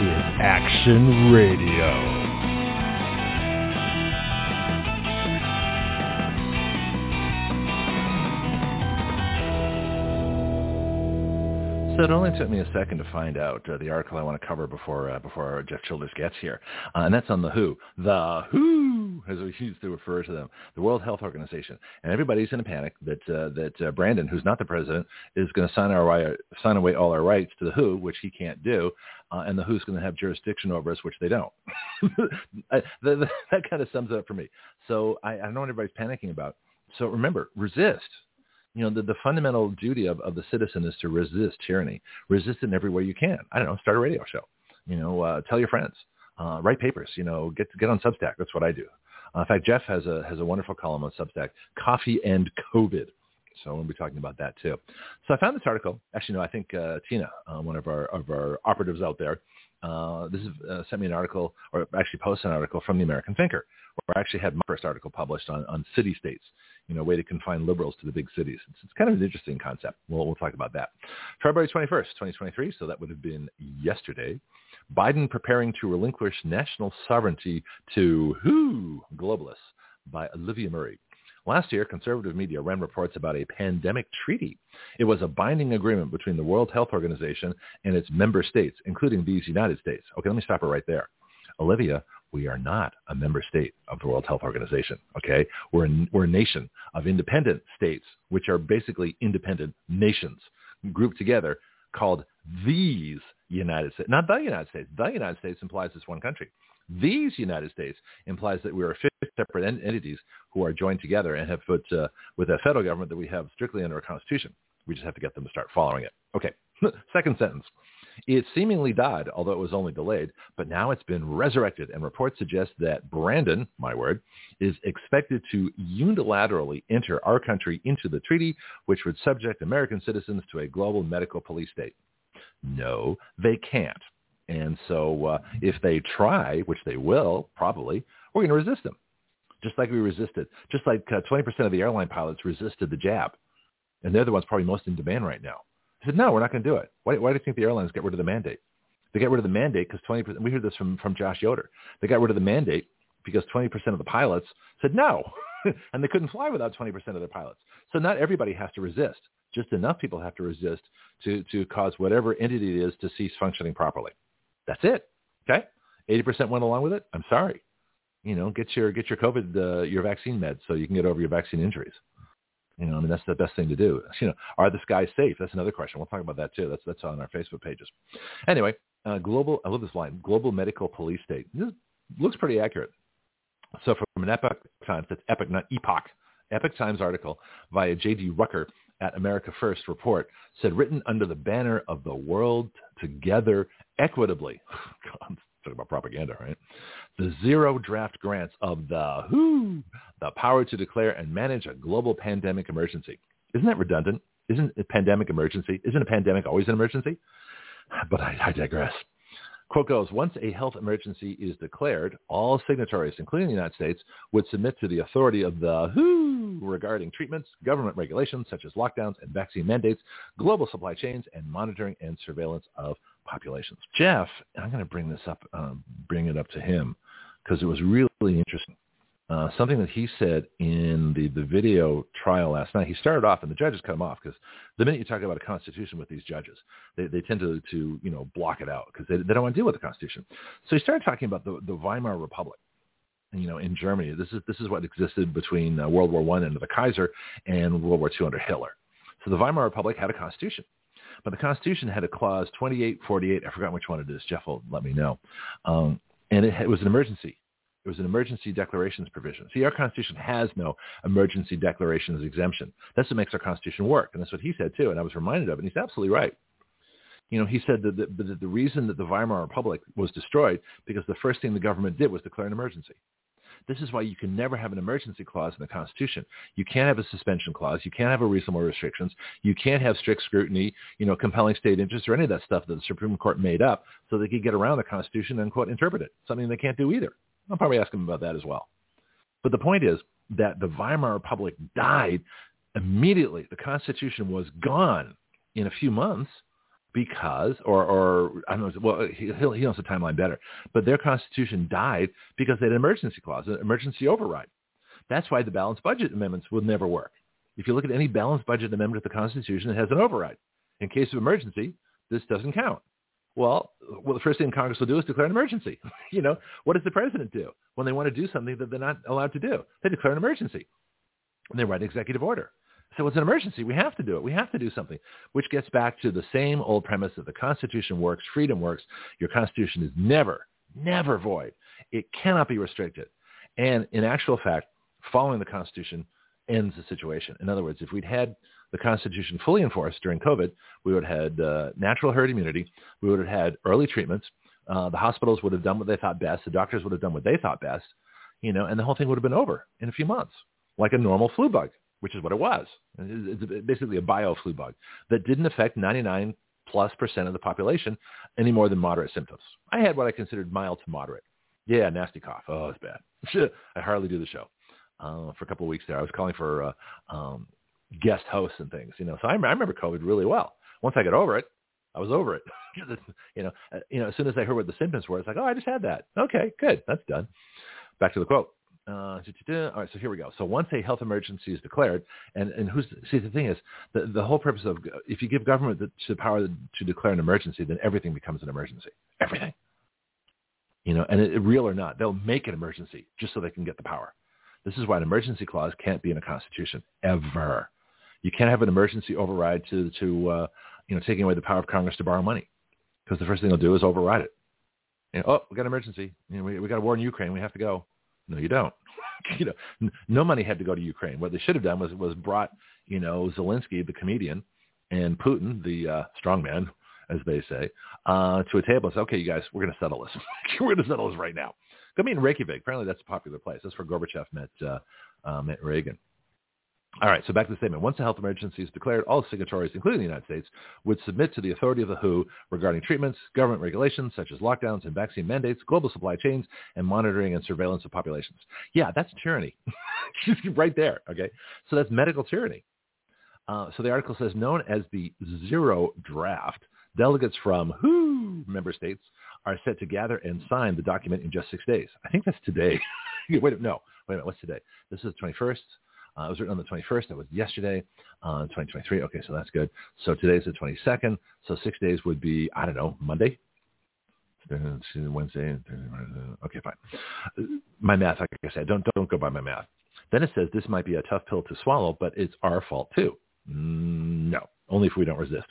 is Action Radio. So it only took me a second to find out uh, the article I want to cover before uh, before Jeff Childers gets here, uh, and that's on the WHO, the WHO, as we used to refer to them, the World Health Organization, and everybody's in a panic that uh, that uh, Brandon, who's not the president, is going to sign our sign away all our rights to the WHO, which he can't do, uh, and the WHO's going to have jurisdiction over us, which they don't. [LAUGHS] I, the, the, [LAUGHS] that kind of sums it up for me. So I, I don't know what everybody's panicking about. So remember, resist you know, the, the fundamental duty of, of the citizen is to resist tyranny. Resist it in every way you can. I don't know, start a radio show. You know, uh, tell your friends. Uh, write papers. You know, get get on Substack. That's what I do. Uh, in fact, Jeff has a has a wonderful column on Substack, Coffee and COVID. So we'll be talking about that too. So I found this article. Actually, no, I think uh, Tina, uh, one of our of our operatives out there, uh, this is, uh, sent me an article, or actually posted an article from the American Thinker, where I actually had my first article published on, on city states you know, way to confine liberals to the big cities. It's, it's kind of an interesting concept. We'll, we'll talk about that. February 21st, 2023, so that would have been yesterday. Biden preparing to relinquish national sovereignty to who? Globalists by Olivia Murray. Last year, conservative media ran reports about a pandemic treaty. It was a binding agreement between the World Health Organization and its member states, including these United States. Okay, let me stop it right there. Olivia we are not a member state of the World Health Organization. Okay, we're a, we're a nation of independent states, which are basically independent nations grouped together, called these United States, not the United States. The United States implies it's one country. These United States implies that we are 50 separate en- entities who are joined together and have put uh, with a federal government that we have strictly under our Constitution. We just have to get them to start following it. Okay. [LAUGHS] Second sentence. It seemingly died, although it was only delayed, but now it's been resurrected, and reports suggest that Brandon, my word, is expected to unilaterally enter our country into the treaty, which would subject American citizens to a global medical police state. No, they can't. And so uh, if they try, which they will probably, we're going to resist them, just like we resisted, just like uh, 20% of the airline pilots resisted the jab. And they're the ones probably most in demand right now. I said, no, we're not going to do it. Why, why do you think the airlines get rid of the mandate? They got rid of the mandate because 20%, we heard this from, from Josh Yoder. They got rid of the mandate because 20% of the pilots said no. [LAUGHS] and they couldn't fly without 20% of their pilots. So not everybody has to resist. Just enough people have to resist to, to cause whatever entity it is to cease functioning properly. That's it. Okay? 80% went along with it. I'm sorry. You know, get your, get your COVID, uh, your vaccine meds so you can get over your vaccine injuries. You know, I mean, that's the best thing to do. [LAUGHS] You know, are the skies safe? That's another question. We'll talk about that too. That's that's on our Facebook pages. Anyway, uh, global. I love this line. Global medical police state. This looks pretty accurate. So from an Epoch Times, that's Epoch, not Epoch. Epoch Times article via J.D. Rucker at America First report said, written under the banner of the world together equitably. [LAUGHS] God, talking about propaganda, right? The zero draft grants of the WHO, the power to declare and manage a global pandemic emergency. Isn't that redundant? Isn't a pandemic emergency? Isn't a pandemic always an emergency? [SIGHS] But I, I digress. Quote goes, once a health emergency is declared, all signatories, including the United States, would submit to the authority of the WHO regarding treatments, government regulations such as lockdowns and vaccine mandates, global supply chains, and monitoring and surveillance of populations. Jeff, I'm going to bring this up, um, bring it up to him because it was really interesting. Uh, something that he said in the, the video trial last night. He started off, and the judges cut him off because the minute you talk about a constitution with these judges, they, they tend to, to you know block it out because they, they don't want to deal with the constitution. So he started talking about the, the Weimar Republic, you know, in Germany. This is this is what existed between uh, World War One under the Kaiser and World War Two under Hitler. So the Weimar Republic had a constitution. But the Constitution had a clause 2848. I forgot which one it is. Jeff will let me know. Um, and it, it was an emergency. It was an emergency declarations provision. See, our Constitution has no emergency declarations exemption. That's what makes our Constitution work. And that's what he said, too. And I was reminded of it. And he's absolutely right. You know, he said that the, the, the reason that the Weimar Republic was destroyed because the first thing the government did was declare an emergency. This is why you can never have an emergency clause in the Constitution. You can't have a suspension clause. You can't have a reasonable restrictions. You can't have strict scrutiny, you know, compelling state interests or any of that stuff that the Supreme Court made up so they could get around the Constitution and, quote, interpret it, something they can't do either. I'll probably ask them about that as well. But the point is that the Weimar Republic died immediately. The Constitution was gone in a few months because, or, or I don't know, well, he, he knows the timeline better, but their constitution died because they had an emergency clause, an emergency override. That's why the balanced budget amendments will never work. If you look at any balanced budget amendment to the Constitution, it has an override. In case of emergency, this doesn't count. Well, well, the first thing Congress will do is declare an emergency. [LAUGHS] you know, what does the president do when they want to do something that they're not allowed to do? They declare an emergency. And they write an executive order. So it's an emergency. We have to do it. We have to do something, which gets back to the same old premise that the Constitution works, freedom works. Your Constitution is never, never void. It cannot be restricted. And in actual fact, following the Constitution ends the situation. In other words, if we'd had the Constitution fully enforced during COVID, we would have had uh, natural herd immunity. We would have had early treatments. Uh, the hospitals would have done what they thought best. The doctors would have done what they thought best, you know, and the whole thing would have been over in a few months, like a normal flu bug which is what it was. It's basically a bio-flu bug that didn't affect 99 plus percent of the population any more than moderate symptoms. I had what I considered mild to moderate. Yeah, nasty cough. Oh, it's bad. [LAUGHS] I hardly do the show. Uh, for a couple of weeks there, I was calling for uh, um, guest hosts and things. You know, so I, I remember COVID really well. Once I got over it, I was over it. [LAUGHS] you know, uh, you know, as soon as I heard what the symptoms were, it's like, oh, I just had that. Okay, good, that's done. Back to the quote. Uh, all right, so here we go. So once a health emergency is declared, and, and who's see the thing is the the whole purpose of if you give government the, the power to declare an emergency, then everything becomes an emergency. Everything, you know, and it, real or not, they'll make an emergency just so they can get the power. This is why an emergency clause can't be in a constitution ever. You can't have an emergency override to to uh, you know taking away the power of Congress to borrow money, because the first thing they'll do is override it. You know, oh, we got an emergency. You know, we, we got a war in Ukraine. We have to go. No, you don't. [LAUGHS] you know, n- no money had to go to Ukraine. What they should have done was was brought, you know, Zelensky, the comedian, and Putin, the uh, strongman, as they say, uh, to a table and say, okay, you guys, we're going to settle this. [LAUGHS] we're going to settle this right now. Go meet in Reykjavik. Apparently, that's a popular place. That's where Gorbachev met uh, uh, met Reagan. All right, so back to the statement. Once a health emergency is declared, all signatories, including the United States, would submit to the authority of the WHO regarding treatments, government regulations such as lockdowns and vaccine mandates, global supply chains, and monitoring and surveillance of populations. Yeah, that's tyranny. [LAUGHS] right there, okay? So that's medical tyranny. Uh, so the article says, known as the zero draft, delegates from WHO member states are set to gather and sign the document in just six days. I think that's today. [LAUGHS] wait, no, wait a minute, what's today? This is the 21st. Uh, it was written on the 21st. That was yesterday, uh, 2023. Okay, so that's good. So today's the 22nd. So six days would be, I don't know, Monday, Wednesday. Okay, fine. My math, like I said, don't don't go by my math. Then it says this might be a tough pill to swallow, but it's our fault too. No, only if we don't resist.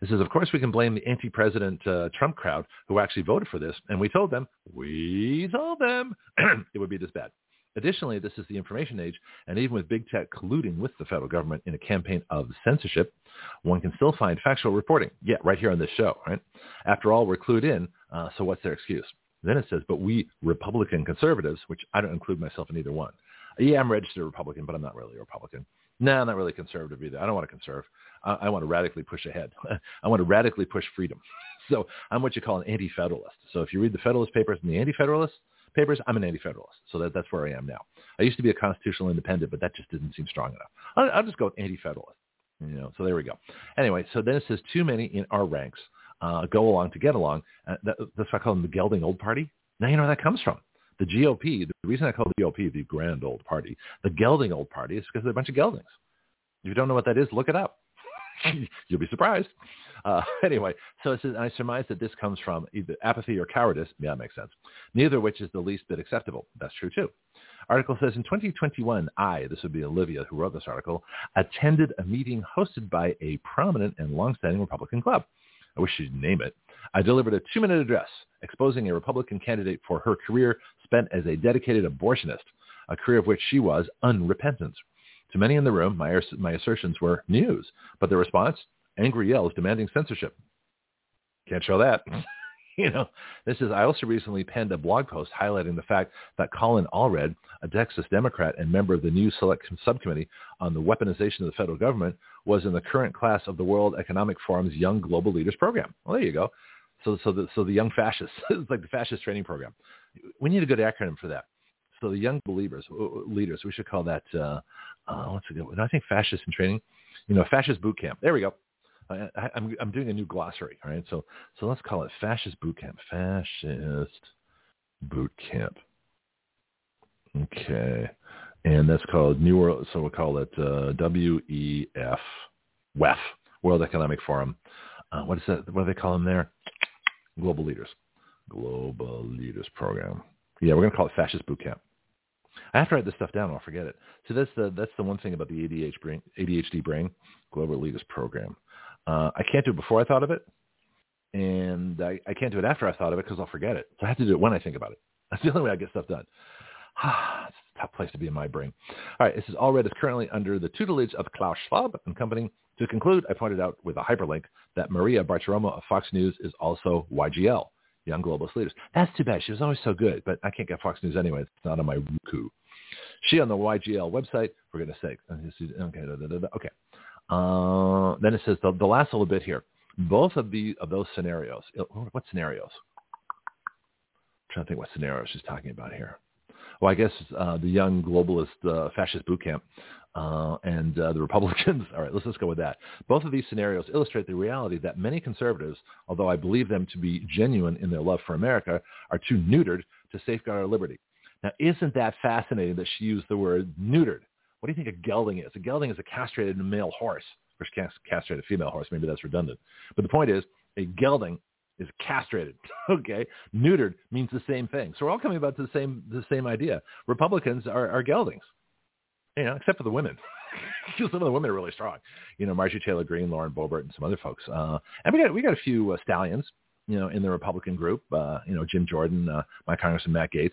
It says, of course, we can blame the anti-president uh, Trump crowd who actually voted for this, and we told them, we told them [CLEARS THROAT] it would be this bad. Additionally, this is the information age, and even with big tech colluding with the federal government in a campaign of censorship, one can still find factual reporting. Yeah, right here on this show, right? After all, we're clued in, uh, so what's their excuse? Then it says, but we Republican conservatives, which I don't include myself in either one. Yeah, I'm registered Republican, but I'm not really a Republican. No, I'm not really conservative either. I don't want to conserve. I, I want to radically push ahead. [LAUGHS] I want to radically push freedom. [LAUGHS] so I'm what you call an anti-federalist. So if you read the Federalist Papers and the anti-federalists, papers, I'm an anti-federalist. So that, that's where I am now. I used to be a constitutional independent, but that just didn't seem strong enough. I'll, I'll just go anti-federalist. You know, so there we go. Anyway, so then it says too many in our ranks uh, go along to get along. Uh, that, that's why I call them the gelding old party. Now you know where that comes from. The GOP, the reason I call the GOP the grand old party, the gelding old party is because they're a bunch of geldings. If you don't know what that is, look it up. [LAUGHS] You'll be surprised. Uh, [LAUGHS] anyway, so it says, I surmise that this comes from either apathy or cowardice. Yeah, that makes sense. Neither of which is the least bit acceptable. That's true too. Article says in 2021, I, this would be Olivia who wrote this article, attended a meeting hosted by a prominent and longstanding Republican club. I wish she'd name it. I delivered a two-minute address exposing a Republican candidate for her career spent as a dedicated abortionist, a career of which she was unrepentant. To many in the room, my, my assertions were news, but the response, angry yells demanding censorship. Can't show that. [LAUGHS] you know, this is, I also recently penned a blog post highlighting the fact that Colin Allred, a Texas Democrat and member of the new select subcommittee on the weaponization of the federal government, was in the current class of the World Economic Forum's Young Global Leaders Program. Well, there you go. So, so the, so the young fascists, [LAUGHS] it's like the fascist training program. We need a good acronym for that. So the young believers, leaders, we should call that, uh, uh, what's it, I think fascist in training, you know, fascist boot camp. There we go. I, I'm I'm doing a new glossary. All right, so so let's call it fascist boot camp. Fascist boot camp. Okay, and that's called New World. So we'll call it uh, WEF, WEF, World Economic Forum. Uh, what is that? What do they call them there? Global Leaders, Global Leaders Program. Yeah, we're gonna call it fascist boot camp. I have to write this stuff down. Or I'll forget it. So that's the that's the one thing about the ADHD brain, ADHD brain, Global Leaders Program. Uh, I can't do it before I thought of it, and I, I can't do it after I thought of it because I'll forget it. So I have to do it when I think about it. [LAUGHS] That's the only way I get stuff done. [SIGHS] It's a tough place to be in my brain. All right, this is Allred is currently under the tutelage of Klaus Schwab and company. To conclude, I pointed out with a hyperlink that Maria Bartiromo of Fox News is also YGL, Young Globalist Leaders. That's too bad. She was always so good, but I can't get Fox News anyway. It's not on my Roku. She on the YGL website, for goodness sake. Okay, okay. Uh, then it says the, the last little bit here. Both of the of those scenarios. Uh, what scenarios? I'm trying to think what scenarios she's talking about here. Well, I guess uh, the young globalist uh, fascist boot camp uh, and the [LAUGHS] Republicans. All right, let's just go with that. Both of these scenarios illustrate the reality that many conservatives, although I believe them to be genuine in their love for America, are too neutered to safeguard our liberty. Now, isn't that fascinating that she used the word neutered? What do you think a gelding is? A gelding is a castrated male horse. Or castrated female horse. Maybe that's redundant. But the point is, a gelding is castrated. [LAUGHS] okay, neutered means the same thing. So we're all coming about to the same the same idea. Republicans are, are geldings, you know, except for the women. [LAUGHS] some of the women are really strong. You know, Marjorie Taylor Greene, Lauren Boebert, and some other folks. Uh, and we got we got a few uh, stallions. You know, in the Republican group. Uh, you know, Jim Jordan, uh, my Congressman Matt Gaetz.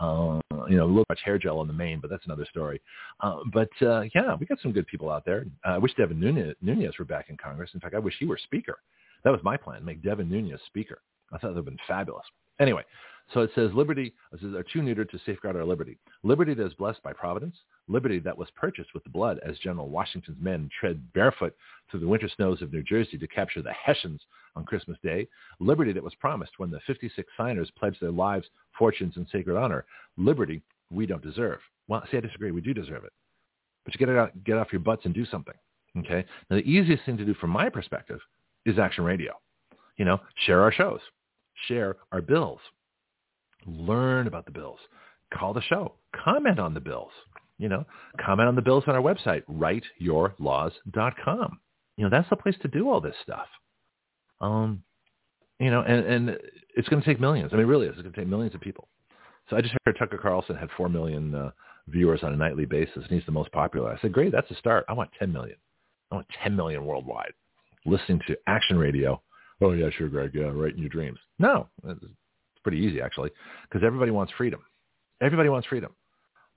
Uh, you know, a little much hair gel on the main, but that's another story. Uh, but uh, yeah, we got some good people out there. I wish Devin Nunes, Nunes were back in Congress. In fact, I wish he were Speaker. That was my plan, make Devin Nunes Speaker. I thought that would have been fabulous. Anyway, so it says liberty is are too neutered to safeguard our liberty. Liberty that is blessed by providence. Liberty that was purchased with the blood as General Washington's men tread barefoot through the winter snows of New Jersey to capture the Hessians on Christmas Day. Liberty that was promised when the 56 signers pledged their lives, fortunes, and sacred honor. Liberty we don't deserve. Well, see, I disagree. We do deserve it. But you get it out, get off your butts and do something. Okay. Now, the easiest thing to do from my perspective is Action Radio. You know, share our shows, share our bills, learn about the bills, call the show, comment on the bills. You know, comment on the bills on our website, writeyourlaws.com. You know, that's the place to do all this stuff. Um, you know, and, and it's going to take millions. I mean, really, it's going to take millions of people. So I just heard Tucker Carlson had 4 million uh, viewers on a nightly basis, and he's the most popular. I said, great, that's a start. I want 10 million. I want 10 million worldwide listening to Action Radio. Oh, yeah, sure, Greg. Yeah, right in your dreams. No, it's pretty easy, actually, because everybody wants freedom. Everybody wants freedom,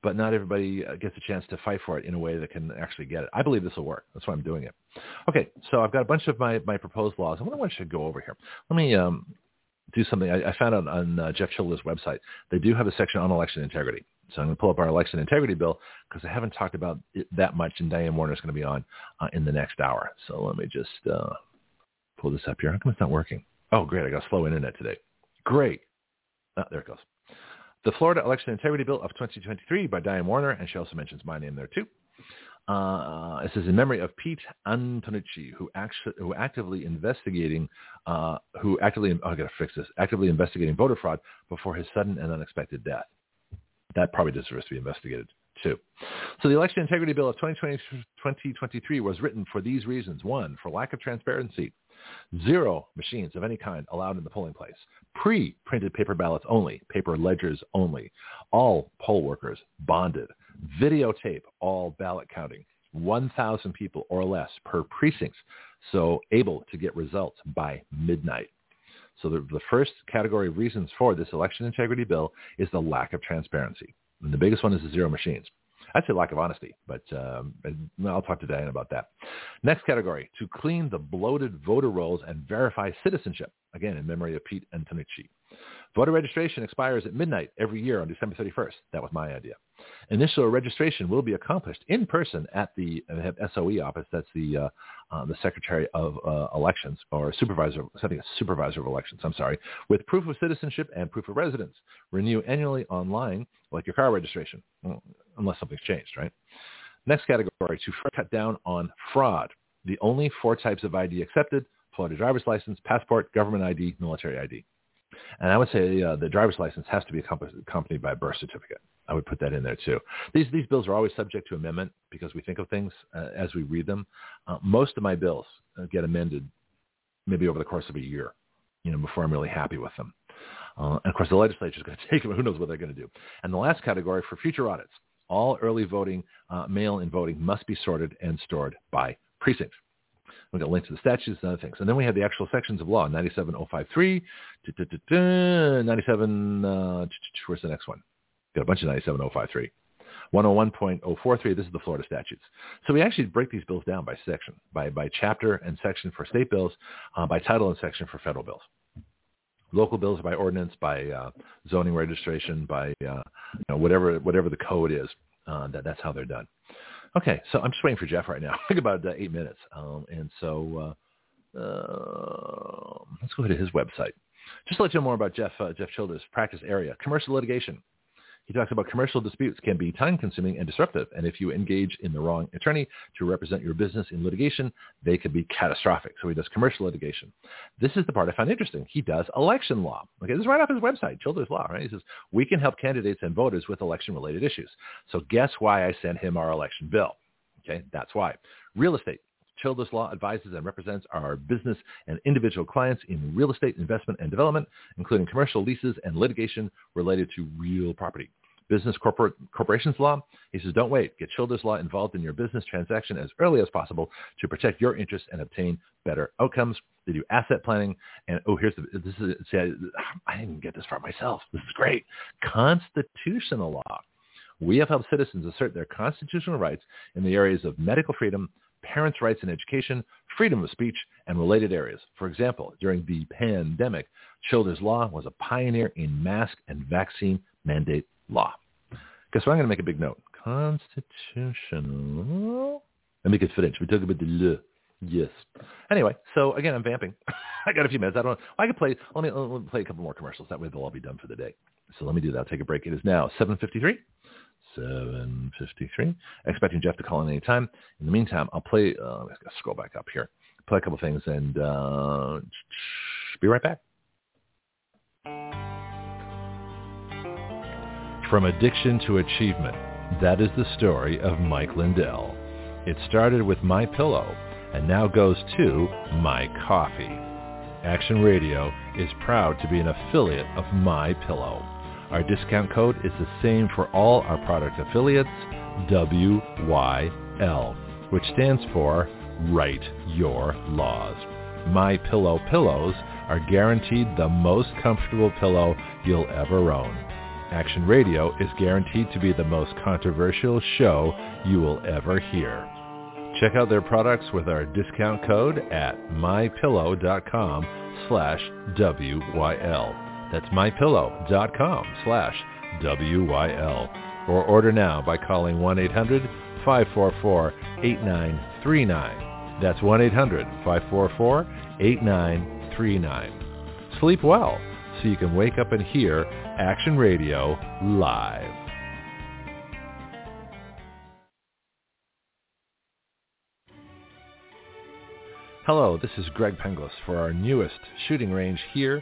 but not everybody uh, gets a chance to fight for it in a way that can actually get it. I believe this will work. That's why I'm doing it. Okay, so I've got a bunch of my, my proposed laws. I wonder I should go over here. Let me um, do something. I, I found out on uh, Jeff Childers' website, they do have a section on election integrity. So I'm going to pull up our election integrity bill because I haven't talked about it that much, and Diane Warner is going to be on uh, in the next hour. So let me just uh, pull this up here. How come it's not working? Oh, great. I got slow internet today. Great. Oh, there it goes. The Florida Election Integrity Bill of 2023 by Diane Warner, and she also mentions my name there too. Uh, it says in memory of Pete Antonucci, who, who actively investigating, uh, who actively, oh, I gotta fix this, actively investigating voter fraud before his sudden and unexpected death. That probably deserves to be investigated too. So the Election Integrity Bill of 2020, 2023 was written for these reasons. One, for lack of transparency. Zero machines of any kind allowed in the polling place. Pre-printed paper ballots only, paper ledgers only. All poll workers bonded videotape all ballot counting, 1,000 people or less per precinct, so able to get results by midnight. So the, the first category of reasons for this election integrity bill is the lack of transparency. And the biggest one is the zero machines. I'd say lack of honesty, but um, I'll talk to Diane about that. Next category, to clean the bloated voter rolls and verify citizenship, again in memory of Pete Antonucci. Voter registration expires at midnight every year on December 31st. That was my idea. Initial registration will be accomplished in person at the SOE office. That's the uh, uh, the Secretary of uh, Elections or Supervisor, something a Supervisor of Elections. I'm sorry, with proof of citizenship and proof of residence. Renew annually online, like your car registration, unless something's changed, right? Next category: to cut down on fraud. The only four types of ID accepted: Florida driver's license, passport, government ID, military ID. And I would say uh, the driver's license has to be accompanied by a birth certificate. I would put that in there too. These these bills are always subject to amendment because we think of things uh, as we read them. Uh, most of my bills uh, get amended maybe over the course of a year, you know, before I'm really happy with them. Uh, and of course, the legislature is [LAUGHS] going to take them. Who knows what they're going to do? And the last category for future audits: all early voting, uh, mail-in voting must be sorted and stored by precinct. We've got links to the statutes and other things. And then we have the actual sections of law, 97053, 97, uh, where's the next one? Got a bunch of 97053. 101.043, this is the Florida statutes. So we actually break these bills down by section, by, by chapter and section for state bills, uh, by title and section for federal bills. Local bills by ordinance, by uh, zoning registration, by uh, you know, whatever whatever the code is. Uh, that that's how they're done. Okay, so I'm just waiting for Jeff right now. I [LAUGHS] think about uh, eight minutes, um, and so uh, uh, let's go to his website. Just to let you know more about Jeff uh, Jeff Childers' practice area, commercial litigation. He talks about commercial disputes can be time-consuming and disruptive, and if you engage in the wrong attorney to represent your business in litigation, they could be catastrophic. So he does commercial litigation. This is the part I found interesting. He does election law. Okay, this is right off his website, Childers Law. Right? He says we can help candidates and voters with election-related issues. So guess why I sent him our election bill? Okay, that's why. Real estate. Childers Law advises and represents our business and individual clients in real estate investment and development, including commercial leases and litigation related to real property. Business corporate corporations law. He says, don't wait. Get Childers Law involved in your business transaction as early as possible to protect your interests and obtain better outcomes. They do asset planning. And oh, here's the, this is, see, I, I didn't get this far myself. This is great. Constitutional law. We have helped citizens assert their constitutional rights in the areas of medical freedom, parents' rights in education, freedom of speech, and related areas. For example, during the pandemic, Childers Law was a pioneer in mask and vaccine mandate law. Guess what? I'm going to make a big note. Constitutional. Let me get French. We talk about the law. Yes. Anyway, so again, I'm vamping. [LAUGHS] I got a few minutes. I don't. I could play. Let me, let me play a couple more commercials. That way, they'll all be done for the day. So let me do that. I'll take a break. It is now 7:53. 7.53. Expecting Jeff to call in any time. In the meantime, I'll play, uh, scroll back up here, play a couple things and uh, be right back. From addiction to achievement, that is the story of Mike Lindell. It started with My Pillow and now goes to My Coffee. Action Radio is proud to be an affiliate of My Pillow. Our discount code is the same for all our product affiliates, WYL, which stands for Write Your Laws. My Pillow pillows are guaranteed the most comfortable pillow you'll ever own. Action Radio is guaranteed to be the most controversial show you will ever hear. Check out their products with our discount code at mypillow.com slash WYL. That's mypillow.com slash W-Y-L. Or order now by calling 1-800-544-8939. That's 1-800-544-8939. Sleep well so you can wake up and hear Action Radio live. Hello, this is Greg Penglis for our newest shooting range here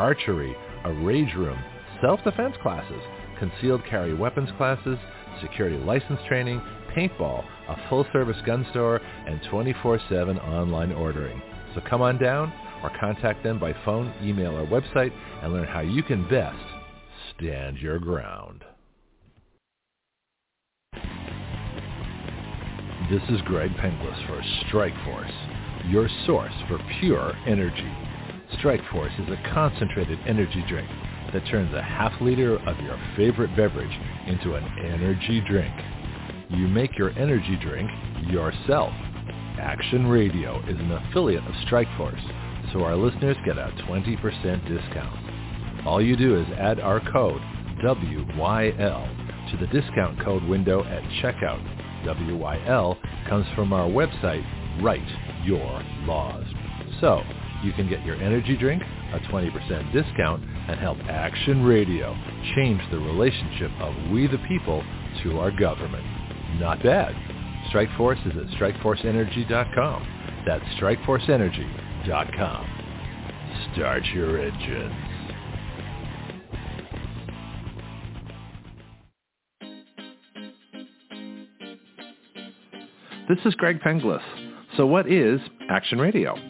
archery, a rage room, self-defense classes, concealed carry weapons classes, security license training, paintball, a full-service gun store, and 24-7 online ordering. So come on down or contact them by phone, email, or website and learn how you can best stand your ground. This is Greg Penglis for Strike Force, your source for pure energy. Strike Force is a concentrated energy drink that turns a half liter of your favorite beverage into an energy drink. You make your energy drink yourself. Action Radio is an affiliate of Strikeforce, so our listeners get a 20% discount. All you do is add our code WYL to the discount code window at checkout WYL comes from our website, Write Your Laws. So you can get your energy drink, a 20% discount, and help Action Radio change the relationship of we the people to our government. Not bad. Strikeforce is at strikeforceenergy.com. That's strikeforceenergy.com. Start your engines. This is Greg Penglis. So what is Action Radio?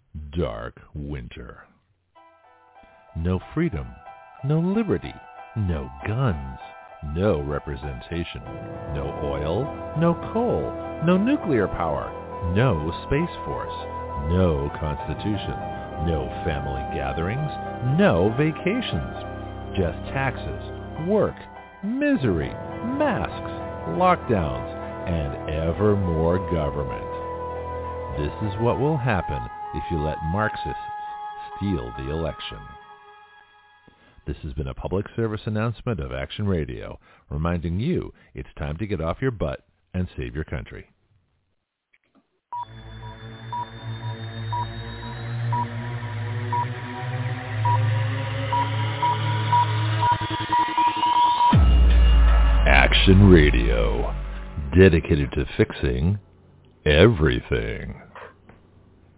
dark winter. No freedom, no liberty, no guns, no representation, no oil, no coal, no nuclear power, no space force, no constitution, no family gatherings, no vacations, just taxes, work, misery, masks, lockdowns, and ever more government. This is what will happen if you let Marxists steal the election. This has been a public service announcement of Action Radio, reminding you it's time to get off your butt and save your country. Action Radio, dedicated to fixing everything.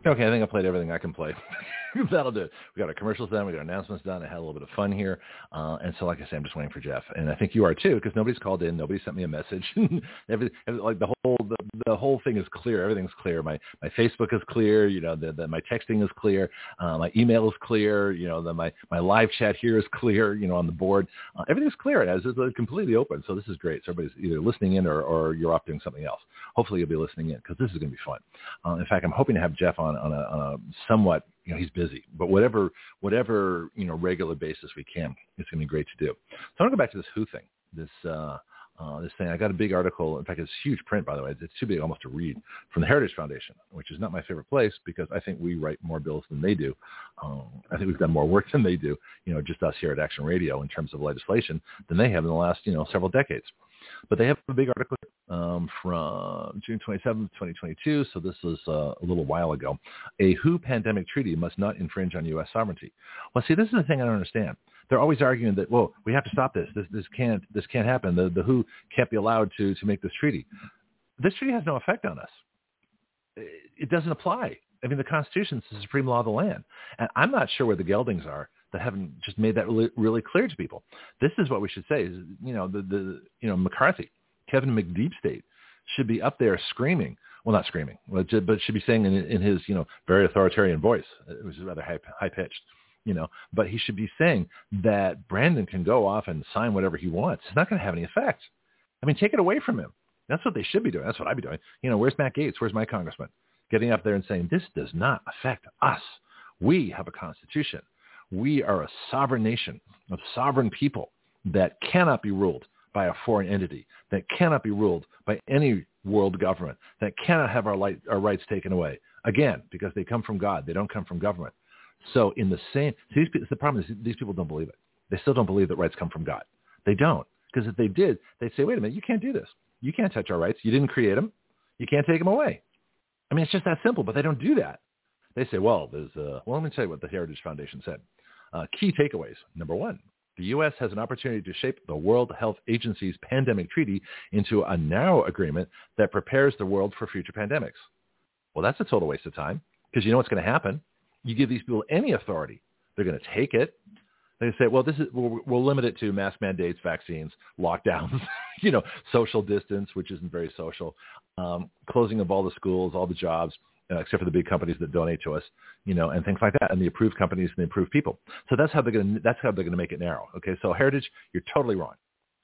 Okay, I think I played everything I can play. [LAUGHS] [LAUGHS] That'll do it. We got our commercials done. We got our announcements done. I had a little bit of fun here. Uh, and so, like I say, I'm just waiting for Jeff. And I think you are too, because nobody's called in. Nobody sent me a message. [LAUGHS] every, like the whole the, the whole thing is clear. Everything's clear. My my Facebook is clear. You know, the, the my texting is clear. Uh, my email is clear. You know, the, my my live chat here is clear. You know, on the board, uh, everything's clear. It's, it's completely open. So this is great. So everybody's either listening in or, or you're off doing something else. Hopefully, you'll be listening in because this is going to be fun. Uh, in fact, I'm hoping to have Jeff on on a, on a somewhat you know he's busy but whatever whatever you know regular basis we can it's going to be great to do so i want to go back to this who thing this uh uh, this thing. I got a big article. In fact, it's huge print, by the way. It's too big almost to read from the Heritage Foundation, which is not my favorite place because I think we write more bills than they do. Um, I think we've done more [LAUGHS] work than they do. You know, just us here at Action Radio in terms of legislation than they have in the last you know several decades. But they have a big article um, from June 27, 2022. So this was uh, a little while ago. A WHO pandemic treaty must not infringe on U.S. sovereignty. Well, see, this is the thing I don't understand. They're always arguing that, well, we have to stop this. This, this can't, this can't happen. The, the WHO can't be allowed to, to make this treaty. This treaty has no effect on us. It doesn't apply. I mean, the Constitution is the supreme law of the land. And I'm not sure where the geldings are that haven't just made that really, really clear to people. This is what we should say is, you know, the, the you know, McCarthy, Kevin McDeep State should be up there screaming. Well, not screaming, but should be saying in, in his, you know, very authoritarian voice. Uh, it was rather high, high pitched, you know, but he should be saying that Brandon can go off and sign whatever he wants. It's not going to have any effect. I mean, take it away from him. That's what they should be doing. That's what I'd be doing. You know, where's Matt Gaetz? Where's my congressman? Getting up there and saying, this does not affect us. We have a constitution. We are a sovereign nation of sovereign people that cannot be ruled by a foreign entity, that cannot be ruled by any world government, that cannot have our, light, our rights taken away. Again, because they come from God. They don't come from government. So in the same, these, the problem is these people don't believe it. They still don't believe that rights come from God. They don't. Because if they did, they'd say, wait a minute, you can't do this. You can't touch our rights. You didn't create them. You can't take them away. I mean, it's just that simple, but they don't do that. They say, well, there's, uh, well, let me tell you what the Heritage Foundation said. Uh, key takeaways. Number one, the U.S. has an opportunity to shape the World Health Agency's pandemic treaty into a narrow agreement that prepares the world for future pandemics. Well, that's a total waste of time because you know what's going to happen. You give these people any authority, they're going to take it. They say, well, this is we'll, we'll limit it to mask mandates, vaccines, lockdowns, [LAUGHS] you know, social distance, which isn't very social, um, closing of all the schools, all the jobs, uh, except for the big companies that donate to us, you know, and things like that, and the approved companies and the approved people. So that's how they're going to that's how they're going to make it narrow. Okay, so heritage, you're totally wrong.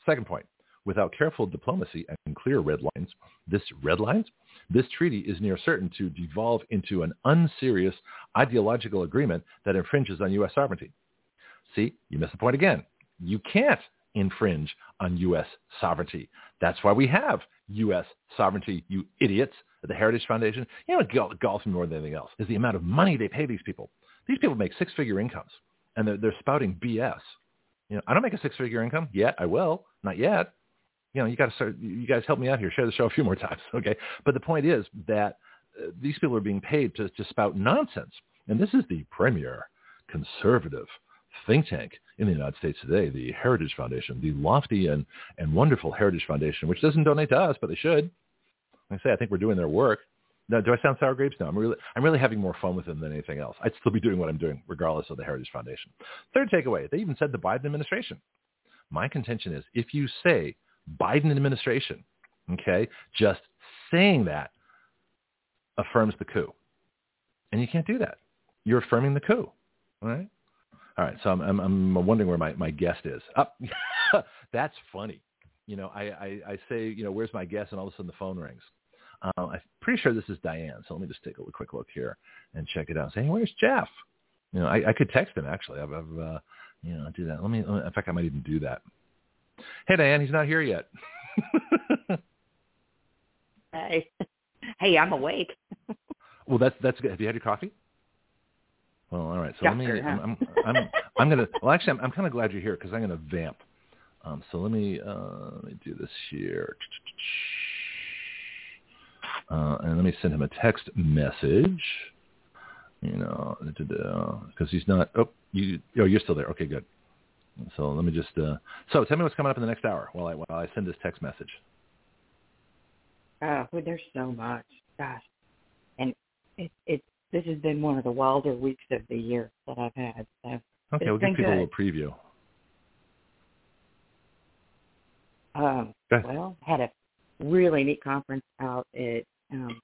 Second point, without careful diplomacy and clear red lines, this red lines, this treaty is near certain to devolve into an unserious ideological agreement that infringes on U.S. sovereignty. See, you missed the point again. You can't infringe on U.S. sovereignty. That's why we have U.S. sovereignty, you idiots the Heritage Foundation, you know what golf more than anything else is the amount of money they pay these people. These people make six-figure incomes, and they're, they're spouting BS. You know, I don't make a six-figure income yet. I will, not yet. You know, you got to start. You guys help me out here. Share the show a few more [LAUGHS] times, okay? But the point is that uh, these people are being paid to, to spout nonsense, and this is the premier conservative think tank in the United States today, the Heritage Foundation, the lofty and, and wonderful Heritage Foundation, which doesn't donate to us, but they should. I say I think we're doing their work. Now, do I sound sour grapes? No, I'm really, I'm really having more fun with them than anything else. I'd still be doing what I'm doing regardless of the Heritage Foundation. Third takeaway, they even said the Biden administration. My contention is if you say Biden administration, okay, just saying that affirms the coup. And you can't do that. You're affirming the coup. All right? All right. So I'm, I'm, I'm wondering where my, my guest is. Oh, [LAUGHS] that's funny. You know, I, I, I say, you know, where's my guest? And all of a sudden the phone rings. Um, I'm pretty sure this is Diane. So let me just take a quick look here and check it out. Say, hey, where's Jeff? You know, I, I could text him actually. I've, I've uh, you know, do that. Let me, in fact, I might even do that. Hey, Diane, he's not here yet. [LAUGHS] hey, hey, I'm awake. well, that's that's good. Have you had your coffee? Well, all right. So let me. I'm, I'm, I'm, I'm gonna. Well, actually, I'm, I'm kind of glad you're here because I'm gonna vamp. Um, so let me uh, let me do this here. Uh, and let me send him a text message. You know, because he's not. Oh, you. Oh, you're still there. Okay, good. So let me just. Uh, so tell me what's coming up in the next hour while I while I send this text message. Oh, there's so much. Gosh, and it it this has been one of the wilder weeks of the year that I've had. So okay, we'll give people good. a little preview. Um, well, had a really neat conference out at um,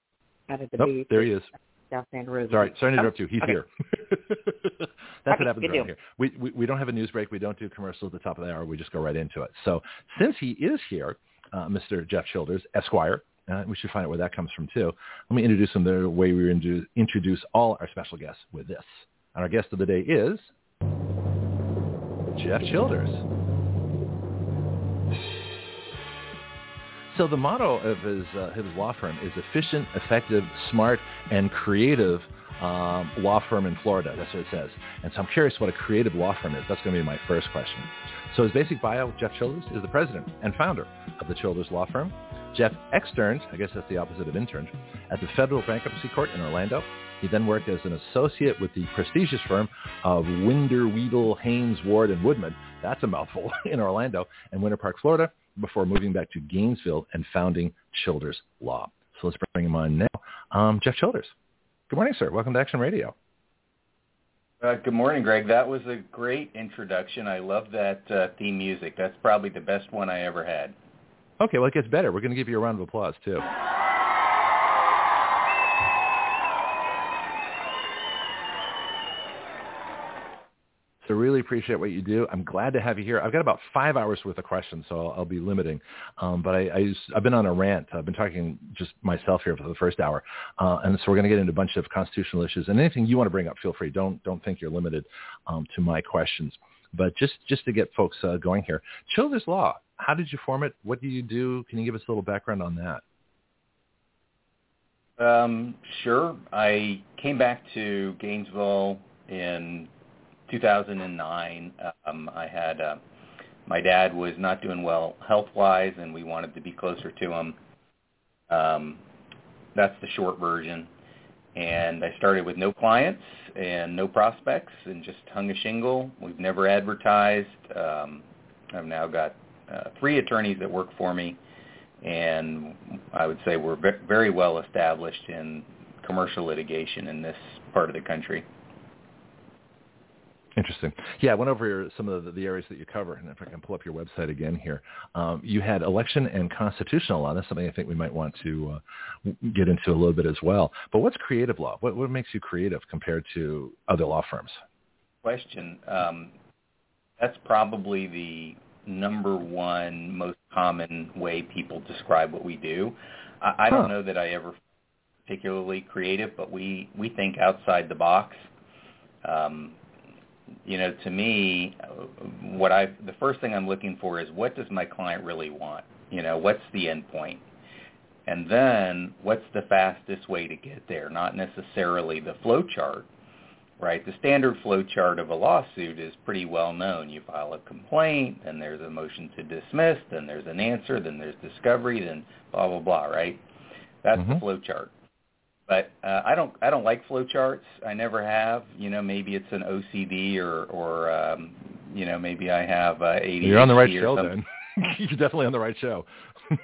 out at the oh, beach. There he is. South Santa Rosa. Sorry, sorry to interrupt you. He's okay. here. [LAUGHS] That's what happens around here. We, we we don't have a news break. We don't do commercials at the top of the hour. We just go right into it. So since he is here, uh, Mr. Jeff Childers, Esquire, uh, we should find out where that comes from too. Let me introduce him the way we introduce all our special guests with this. And our guest of the day is Jeff Childers. So the motto of his uh, his law firm is efficient, effective, smart, and creative um, law firm in Florida. That's what it says. And so I'm curious what a creative law firm is. That's going to be my first question. So his basic bio, Jeff Childers, is the president and founder of the Childers Law Firm. Jeff externed, I guess that's the opposite of interned, at the Federal Bankruptcy Court in Orlando. He then worked as an associate with the prestigious firm of Winder, Weedle, Haines, Ward, and Woodman. That's a mouthful [LAUGHS] in Orlando and Winter Park, Florida, before moving back to Gainesville and founding Childers Law. So let's bring him on now. Um, Jeff Childers. Good morning, sir. Welcome to Action Radio. Uh, good morning, Greg. That was a great introduction. I love that uh, theme music. That's probably the best one I ever had. Okay, well, it gets better. We're going to give you a round of applause, too. Really appreciate what you do. I'm glad to have you here. I've got about five hours worth of questions, so I'll, I'll be limiting. Um, but I, have been on a rant. I've been talking just myself here for the first hour, uh, and so we're going to get into a bunch of constitutional issues. And anything you want to bring up, feel free. Don't don't think you're limited um, to my questions. But just just to get folks uh, going here, Childers Law. How did you form it? What do you do? Can you give us a little background on that? Um, sure. I came back to Gainesville in 2009, um, I had uh, my dad was not doing well health wise, and we wanted to be closer to him. Um, that's the short version. And I started with no clients and no prospects, and just hung a shingle. We've never advertised. Um, I've now got uh, three attorneys that work for me, and I would say we're very well established in commercial litigation in this part of the country. Interesting. Yeah, I went over some of the, the, areas that you cover, and if I can pull up your website again here, um, you had election and constitutional law. That's something I think we might want to uh, get into a little bit as well. But what's creative law? What, what makes you creative compared to other law firms? Question. Um, that's probably the number one most common way people describe what we do. I, I huh. don't know that I ever particularly creative, but we we think outside the box. Um, you know, to me, what I the first thing I'm looking for is what does my client really want? You know, what's the end point? And then what's the fastest way to get there? Not necessarily the flow chart, right? The standard flow chart of a lawsuit is pretty well known. You file a complaint, then there's a motion to dismiss, then there's an answer, then there's discovery, then blah blah blah, right? That's mm-hmm. the flow chart. But uh, I don't I don't like flowcharts. I never have. You know, maybe it's an OCD or or um, you know maybe I have uh, ADHD. You're on the right show then. [LAUGHS] You're definitely on the right show. [LAUGHS]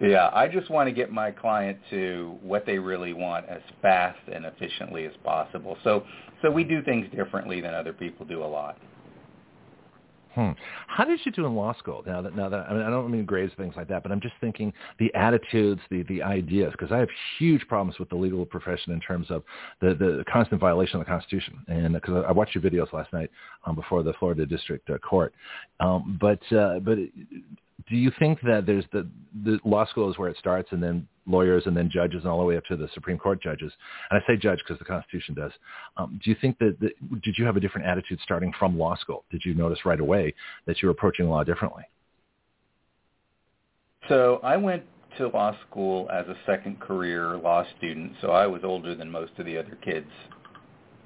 yeah, I just want to get my client to what they really want as fast and efficiently as possible. So so we do things differently than other people do a lot. Hmm. How did you do in law school? Now that, now that I, mean, I don't mean grades, things like that, but I'm just thinking the attitudes, the the ideas, because I have huge problems with the legal profession in terms of the the constant violation of the Constitution. And because I watched your videos last night um, before the Florida District uh, Court, um, but uh, but do you think that there's the the law school is where it starts, and then lawyers, and then judges, and all the way up to the Supreme Court judges? And I say judge because the Constitution does. Um, do you think that, that did you have a different attitude starting from law school? Did you notice right away that you were approaching law differently? So I went to law school as a second career law student, so I was older than most of the other kids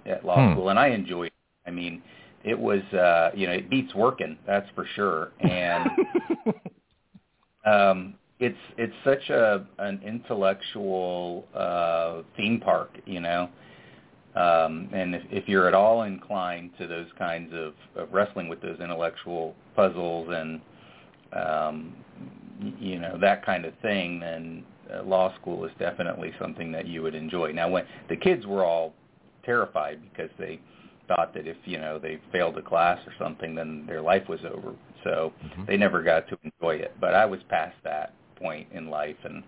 at law hmm. school, and I enjoyed. It. I mean, it was uh, you know it beats working, that's for sure, and [LAUGHS] um, it's it's such a an intellectual uh, theme park, you know. Um, and if, if you're at all inclined to those kinds of, of wrestling with those intellectual puzzles and um, you know that kind of thing, then uh, law school is definitely something that you would enjoy. Now, when the kids were all terrified because they thought that if you know they failed a class or something, then their life was over. So mm-hmm. they never got to enjoy it. But I was past that point in life, and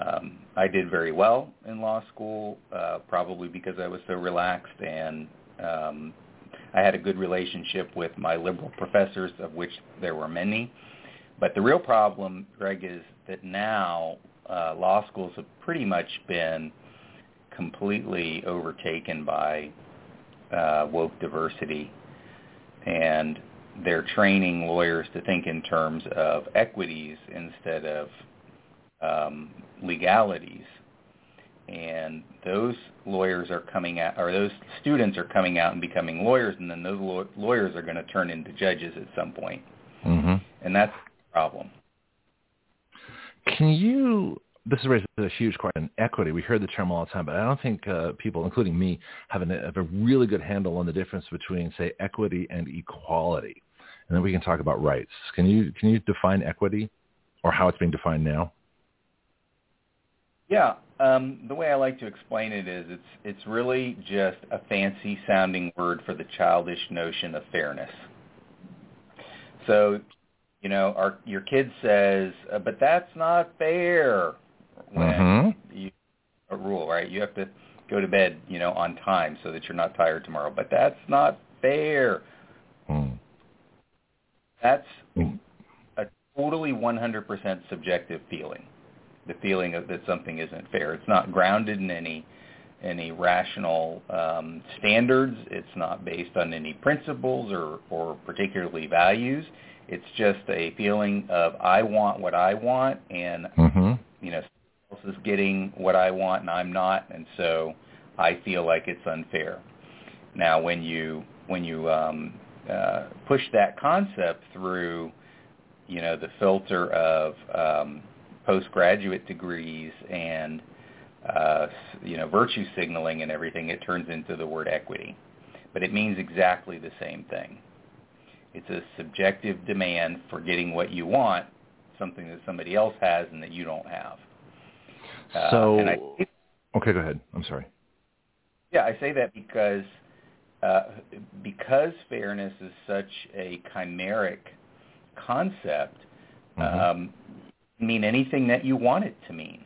um, I did very well in law school, uh, probably because I was so relaxed, and um, I had a good relationship with my liberal professors, of which there were many. But the real problem, Greg, is that now uh, law schools have pretty much been completely overtaken by uh, woke diversity, and they're training lawyers to think in terms of equities instead of um, legalities. and those lawyers are coming out, or those students are coming out and becoming lawyers, and then those law- lawyers are going to turn into judges at some point. Mm-hmm. and that's the problem. Can you? This is a huge question. Equity. We hear the term all the time, but I don't think uh, people, including me, have, an, have a really good handle on the difference between, say, equity and equality. And then we can talk about rights. Can you can you define equity, or how it's being defined now? Yeah, um, the way I like to explain it is it's it's really just a fancy sounding word for the childish notion of fairness. So, you know, our your kid says, uh, "But that's not fair." When mm-hmm. you a rule, right? You have to go to bed, you know, on time so that you're not tired tomorrow. But that's not fair. Mm. That's Mm. a totally 100% subjective feeling the feeling of that something isn't fair. It's not grounded in any any rational um, standards. It's not based on any principles or, or particularly values. It's just a feeling of I want what I want, and mm-hmm. you know, else is getting what I want, and I'm not, and so I feel like it's unfair. Now, when you when you um, uh, push that concept through, you know, the filter of um, postgraduate degrees and uh, you know virtue signaling and everything, it turns into the word equity. But it means exactly the same thing. It's a subjective demand for getting what you want, something that somebody else has and that you don't have. Uh, so, I, okay, go ahead. I'm sorry. Yeah, I say that because uh, because fairness is such a chimeric concept. Mm-hmm. Um, mean anything that you want it to mean,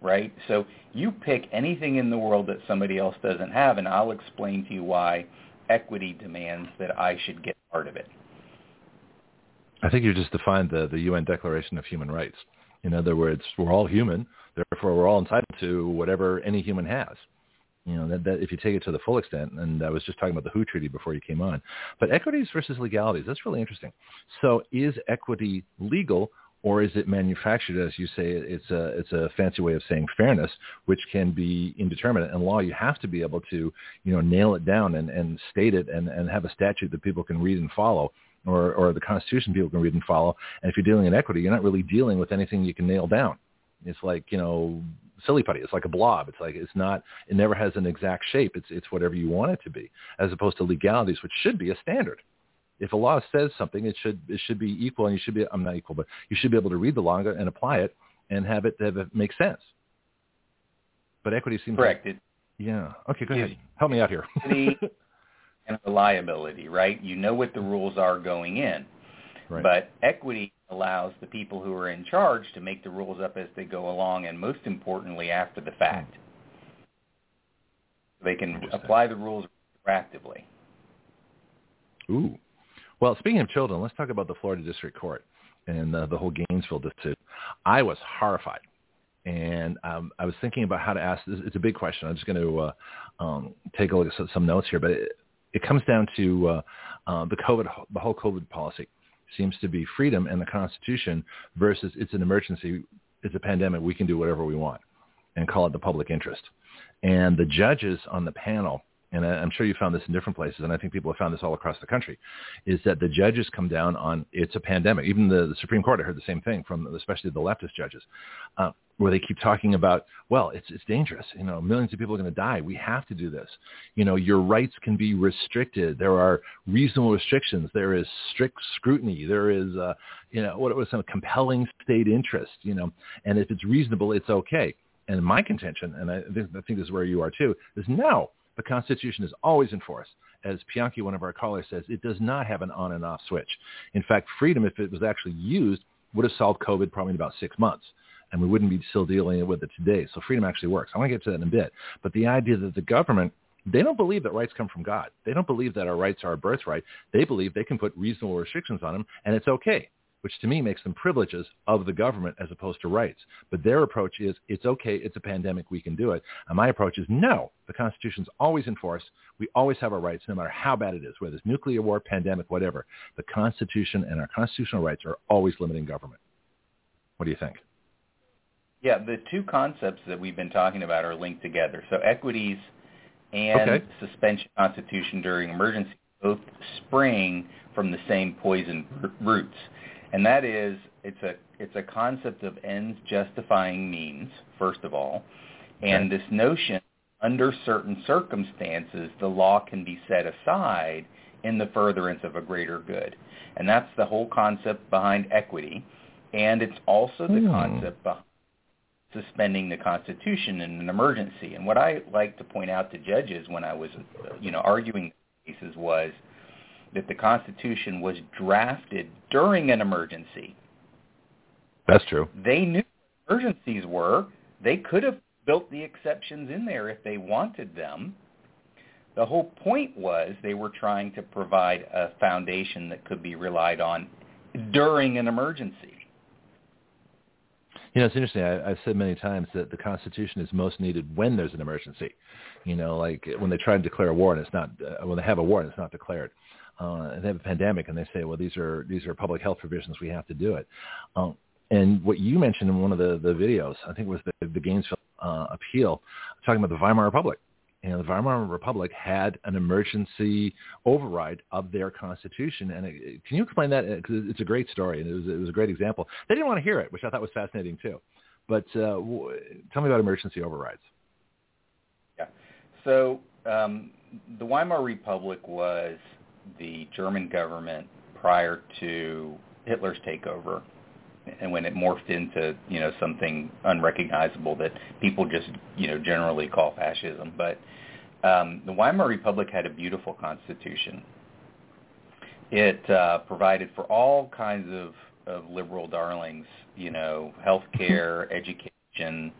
right? So you pick anything in the world that somebody else doesn't have, and I'll explain to you why equity demands that I should get part of it. I think you just defined the, the UN Declaration of Human Rights. In other words, we're all human, therefore we're all entitled to whatever any human has. You know, that, that if you take it to the full extent, and I was just talking about the WHO Treaty before you came on, but equities versus legalities, that's really interesting. So is equity legal or is it manufactured as you say it's a it's a fancy way of saying fairness which can be indeterminate in law you have to be able to you know nail it down and, and state it and, and have a statute that people can read and follow or or the constitution people can read and follow and if you're dealing in equity you're not really dealing with anything you can nail down it's like you know silly putty it's like a blob it's like it's not it never has an exact shape it's it's whatever you want it to be as opposed to legalities which should be a standard if a law says something, it should it should be equal, and you should be I'm not equal, but you should be able to read the law and apply it and have it have it make sense. But equity seems correct. Like, yeah. Okay, go ahead. Help me out here. [LAUGHS] and reliability, right? You know what the rules are going in. Right. But equity allows the people who are in charge to make the rules up as they go along, and most importantly, after the fact. They can apply the rules proactively. Ooh. Well, speaking of children, let's talk about the Florida District Court and uh, the whole Gainesville decision. I was horrified, and um, I was thinking about how to ask. This. It's a big question. I'm just going to uh, um, take a look at some notes here, but it, it comes down to uh, uh, the COVID, the whole COVID policy seems to be freedom and the Constitution versus it's an emergency, it's a pandemic, we can do whatever we want, and call it the public interest. And the judges on the panel and I'm sure you found this in different places, and I think people have found this all across the country, is that the judges come down on it's a pandemic. Even the, the Supreme Court, I heard the same thing from especially the leftist judges, uh, where they keep talking about, well, it's it's dangerous. You know, millions of people are going to die. We have to do this. You know, your rights can be restricted. There are reasonable restrictions. There is strict scrutiny. There is, uh, you know, what was some compelling state interest. You know, and if it's reasonable, it's okay. And my contention, and I think, I think this is where you are too, is no the Constitution is always in force. As Pianki, one of our callers, says, it does not have an on and off switch. In fact, freedom, if it was actually used, would have solved COVID probably in about six months. And we wouldn't be still dealing with it today. So freedom actually works. I want to get to that in a bit. But the idea that the government, they don't believe that rights come from God. They don't believe that our rights are a birthright. They believe they can put reasonable restrictions on them and it's okay which to me makes them privileges of the government as opposed to rights. But their approach is, it's okay, it's a pandemic, we can do it. And my approach is, no, the Constitution's always in force. We always have our rights, no matter how bad it is, whether it's nuclear war, pandemic, whatever. The Constitution and our constitutional rights are always limiting government. What do you think? Yeah, the two concepts that we've been talking about are linked together. So equities and Okay. suspension constitution during emergency both spring from the same poison roots, and that is it's a it's a concept of ends justifying means first of all, and this notion under certain circumstances the law can be set aside in the furtherance of a greater good, and that's the whole concept behind equity, and it's also the Hmm. concept behind suspending the Constitution in an emergency. And what I like to point out to judges when I was, you know, arguing cases was that the Constitution was drafted during an emergency. That's true. They knew what emergencies were. They could have built the exceptions in there if they wanted them. The whole point was they were trying to provide a foundation that could be relied on during an emergency. You know, it's interesting. I, I've said many times that the Constitution is most needed when there's an emergency. You know, like when they try to declare a war and it's not, uh, when they have a war and it's not declared. Uh, and they have a pandemic and they say, well, these are these are public health provisions. We have to do it. Um, and what you mentioned in one of the, the videos, I think it was the, the Gainesville uh, appeal, talking about the Weimar Republic. You know, the Weimar Republic had an emergency override of their constitution. And it, can you explain that? Because it's a great story, and it was, it was a great example. They didn't want to hear it, which I thought was fascinating too. But uh, w- tell me about emergency overrides. Yeah. So um, the Weimar Republic was the German government prior to Hitler's takeover, and when it morphed into you know something unrecognizable that people just you know generally call fascism. But um, the Weimar Republic had a beautiful constitution. It uh, provided for all kinds of, of liberal darlings, you know, health care, [LAUGHS] education,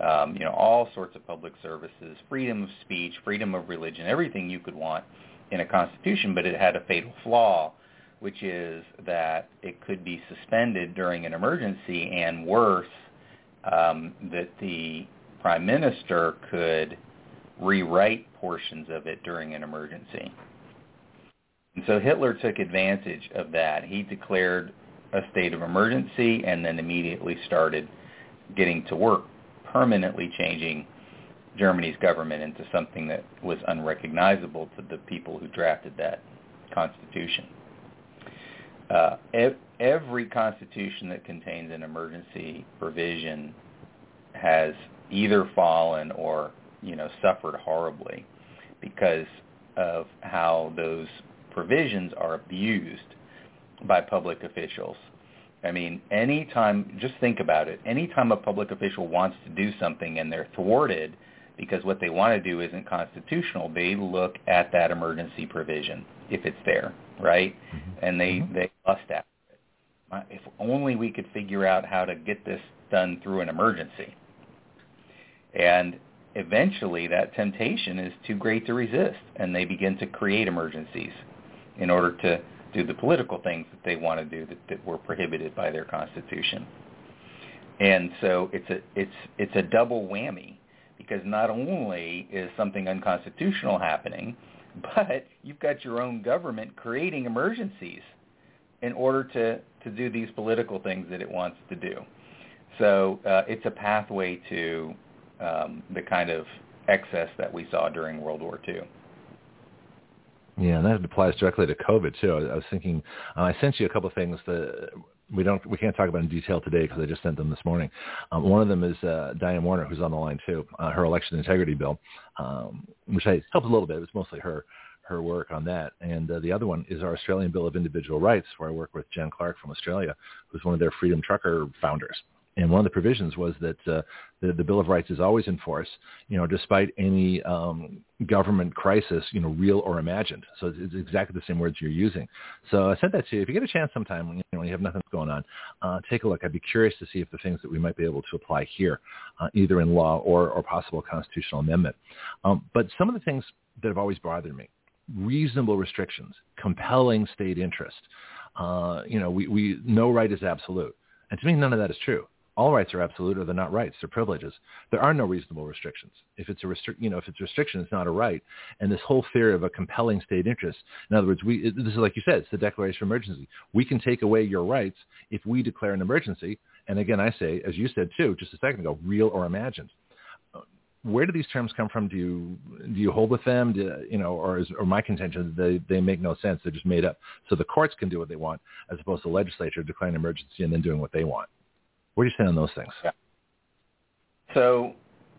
um, you know, all sorts of public services, freedom of speech, freedom of religion, everything you could want in a constitution, but it had a fatal flaw, which is that it could be suspended during an emergency, and worse, um, that the prime minister could rewrite portions of it during an emergency. And so Hitler took advantage of that. He declared a state of emergency and then immediately started getting to work permanently changing Germany's government into something that was unrecognizable to the people who drafted that constitution. Uh, ev- every constitution that contains an emergency provision has either fallen or you know suffered horribly because of how those provisions are abused by public officials. I mean, anytime, just think about it. Anytime a public official wants to do something and they're thwarted because what they want to do isn't constitutional, they look at that emergency provision if it's there, right? And they Mhm. they lust after it. If only we could figure out how to get this done through an emergency. And eventually that temptation is too great to resist and they begin to create emergencies in order to do the political things that they want to do that, that were prohibited by their constitution. And so it's a it's it's a double whammy because not only is something unconstitutional happening, [LAUGHS] but you've got your own government creating emergencies in order to to do these political things that it wants to do. So uh, it's a pathway to um, the kind of excess that we saw during World War II. Yeah, and that applies directly to COVID too. I, was thinking, uh, I sent you a couple of things that we don't, we can't talk about in detail today because I just sent them this morning. Um, one of them is uh, Diane Warner, who's on the line too. Uh, her election integrity bill, um, which I helped a little bit. It was mostly her her work on that. And uh, the other one is our Australian Bill of Individual Rights, where I work with Jen Clark from Australia, who's one of their Freedom Trucker founders. And one of the provisions was that uh, the, the Bill of Rights is always in force, you know, despite any um, government crisis, you know, real or imagined. So it's, it's exactly the same words you're using. So I sent that to you. If you get a chance sometime, you know, when you have nothing going on, uh, take a look. I'd be curious to see if the things that we might be able to apply here, uh, either in law or, or possible constitutional amendment. Um, but some of the things that have always bothered me, reasonable restrictions, compelling state interest. Uh, you know, we, we no right is absolute. And to me, none of that is true all rights are absolute or they're not rights, they're privileges. There are no reasonable restrictions. If it's a restrict, you know, if it's a restriction, it's not a right. And this whole theory of a compelling state interest, in other words, we, this is like you said, it's the Declaration of Emergency. We can take away your rights if we declare an emergency. And again, I say, as you said too, just a second ago, real or imagined where do these terms come from? Do you do you hold with them? Do, you know, or is or my contention they they make no sense. They're just made up. So the courts can do what they want, as opposed to legislature declaring emergency and then doing what they want. What do you say on those things? Yeah. So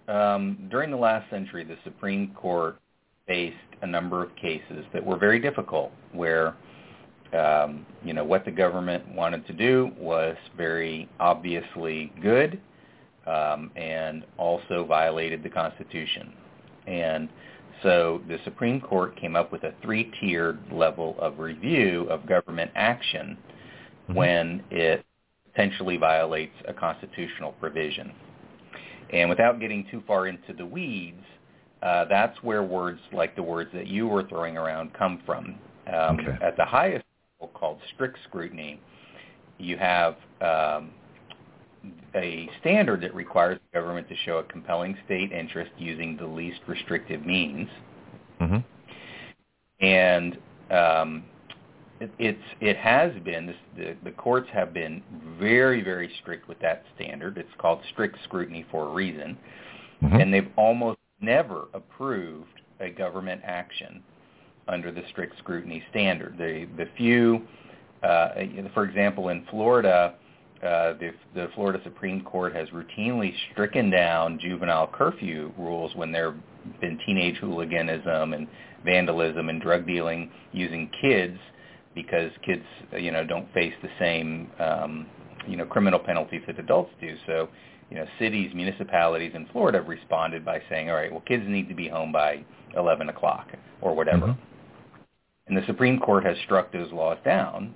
um, during the last century, the Supreme Court faced a number of cases that were very difficult, where um, you know what the government wanted to do was very obviously good um, and also violated the Constitution. And so the Supreme Court came up with a three-tiered level of review of government action mm-hmm. when it potentially violates a constitutional provision. And without getting too far into the weeds, uh, that's where words like the words that you were throwing around come from. Um, okay. At the highest level, called strict scrutiny, you have um, a standard that requires the government to show a compelling state interest using the least restrictive means. Mm-hmm. And um, it, it's it has been this, the the courts have been very very strict with that standard. It's called strict scrutiny for a reason, mm-hmm. and they've almost never approved a government action under the strict scrutiny standard. The the few, uh, for example, in Florida, uh, the, the Florida Supreme Court has routinely stricken down juvenile curfew rules when there have been teenage hooliganism and vandalism and drug dealing using kids because kids, you know, don't face the same, um, you know, criminal penalties that adults do. So, you know, cities, municipalities in Florida have responded by saying, all right, well, kids need to be home by 11 o'clock or whatever. Mm-hmm. And the Supreme Court has struck those laws down,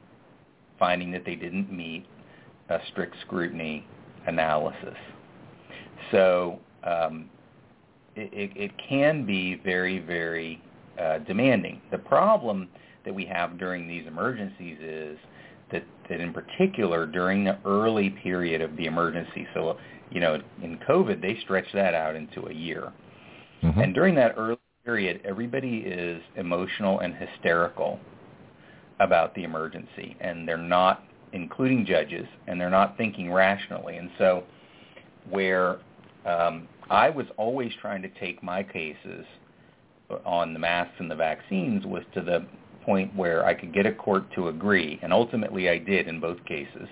finding that they didn't meet a strict scrutiny analysis. So um, it, it, it, can be very, very uh, demanding. The problem that we have during these emergencies is that, that in particular during the early period of the emergency, so you know in COVID they stretch that out into a year, mm-hmm. and during that early period everybody is emotional and hysterical about the emergency, and they're not including judges, and they're not thinking rationally. And so where um, I was always trying to take my cases on the masks and the vaccines was to the point where I could get a court to agree, and ultimately I did in both cases,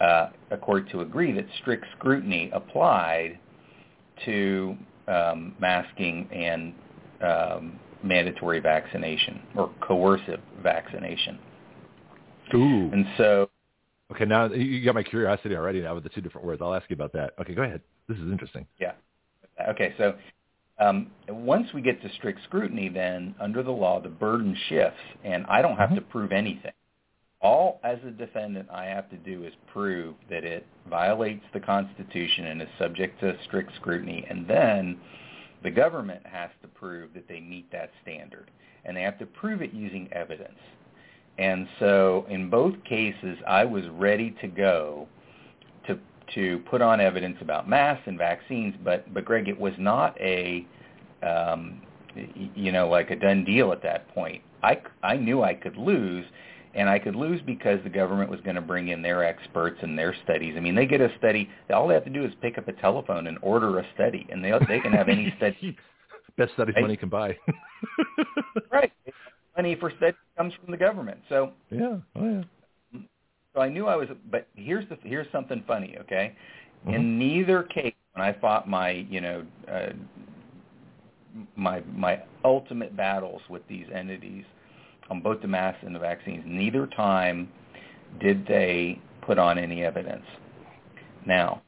uh, a court to agree that strict scrutiny applied to um, masking and um, mandatory vaccination or coercive vaccination. Ooh. And so Okay, now you got my curiosity already now with the two different words. I'll ask you about that. Okay, go ahead. This is interesting. Yeah. Okay, so um, once we get to strict scrutiny, then under the law, the burden shifts, and I don't have mm-hmm. to prove anything. All as a defendant I have to do is prove that it violates the Constitution and is subject to strict scrutiny, and then the government has to prove that they meet that standard, and they have to prove it using evidence. And so in both cases, I was ready to go to put on evidence about masks and vaccines. But but Greg, it was not a um, you know like a done deal at that point. I I knew I could lose. And I could lose because the government was going to bring in their experts and their studies. I mean, they get a study. All they have to do is pick up a telephone and order a study, and they they can have any [LAUGHS] study. Best studies money can buy. right money for study comes from the government. So yeah, oh yeah. So I knew I was, but here's the here's something funny. Okay, mm-hmm. in neither case, when I fought my you know uh, my my ultimate battles with these entities on both the masks and the vaccines, neither time did they put on any evidence. Now,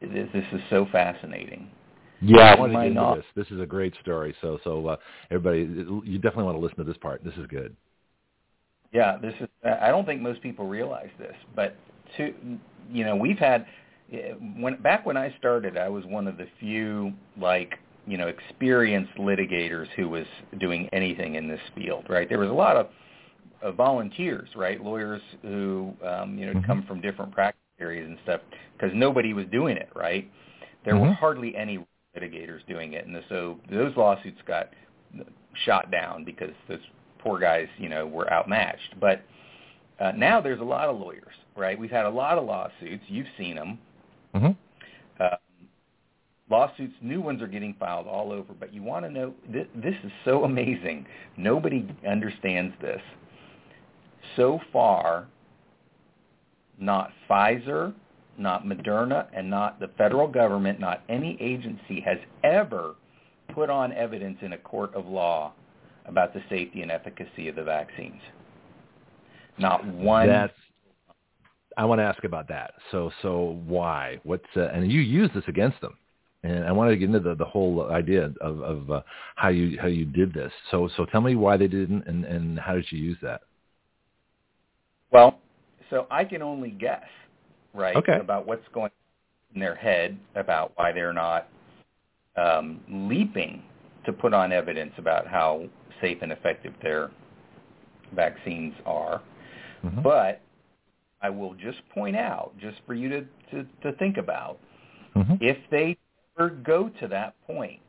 this, this is so fascinating yeah, I want to get into this. This is a great story. So, so uh, everybody, you definitely want to listen to this part. This is good. Yeah, this is. I don't think most people realize this, but to you know, we've had when back when I started, I was one of the few like you know experienced litigators who was doing anything in this field. Right? There was a lot of, of volunteers, right? Lawyers who um, you know mm-hmm. come from different practice areas and stuff because nobody was doing it, right? There Mhm. were hardly any litigators doing it, and so those lawsuits got shot down because those poor guys, you know, were outmatched. But uh, now there's a lot of lawyers, right? We've had a lot of lawsuits. You've seen them. hmm Uh, lawsuits, new ones are getting filed all over. But you want to know, this, this is so amazing. Nobody understands this. So far, not Pfizer, not Moderna, and not the federal government, not any agency has ever put on evidence in a court of law about the safety and efficacy of the vaccines. Not one. That's. I want to ask about that. So, so why? What's uh, and you use this against them, and I wanted to get into the, the whole idea of, of uh, how you how you did this. So, so tell me why they didn't, and, and how did you use that? Well, so I can only guess, right, Okay. about what's going in their head about why they're not um, leaping to put on evidence about how safe and effective their vaccines are. Mhm. But I will just point out, just for you to, to, to think about, Mhm. if they ever go to that point,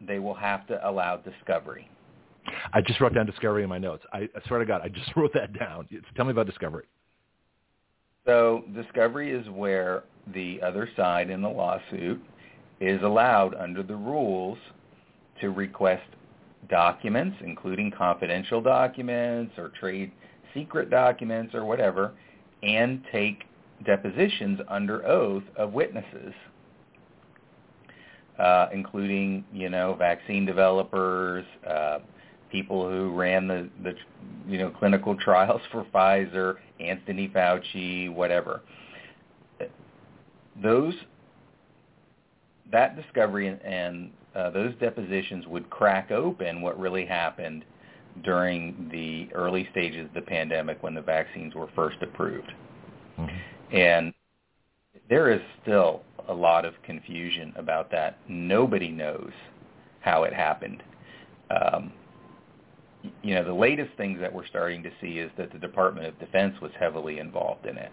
they will have to allow discovery. I just wrote down Discovery in my notes. I, I swear to God, I just [LAUGHS] wrote that down. Tell me about Discovery. So discovery is where the other side in the lawsuit is allowed under the rules to request documents, including confidential documents or trade secret documents or whatever, and take depositions under oath of witnesses, uh, including, you know, vaccine developers, uh, people who ran the, the, you know, clinical [LAUGHS] trials for Pfizer, Anthony Fauci, whatever. Those, that discovery and, and uh, those depositions would crack open what really happened during the early stages of the pandemic when the vaccines were first approved. Mhm. And there is still a lot of confusion about that. Nobody knows how it happened. Um, you know, the latest things that we're starting to see is that the Department of Defense was heavily involved in it.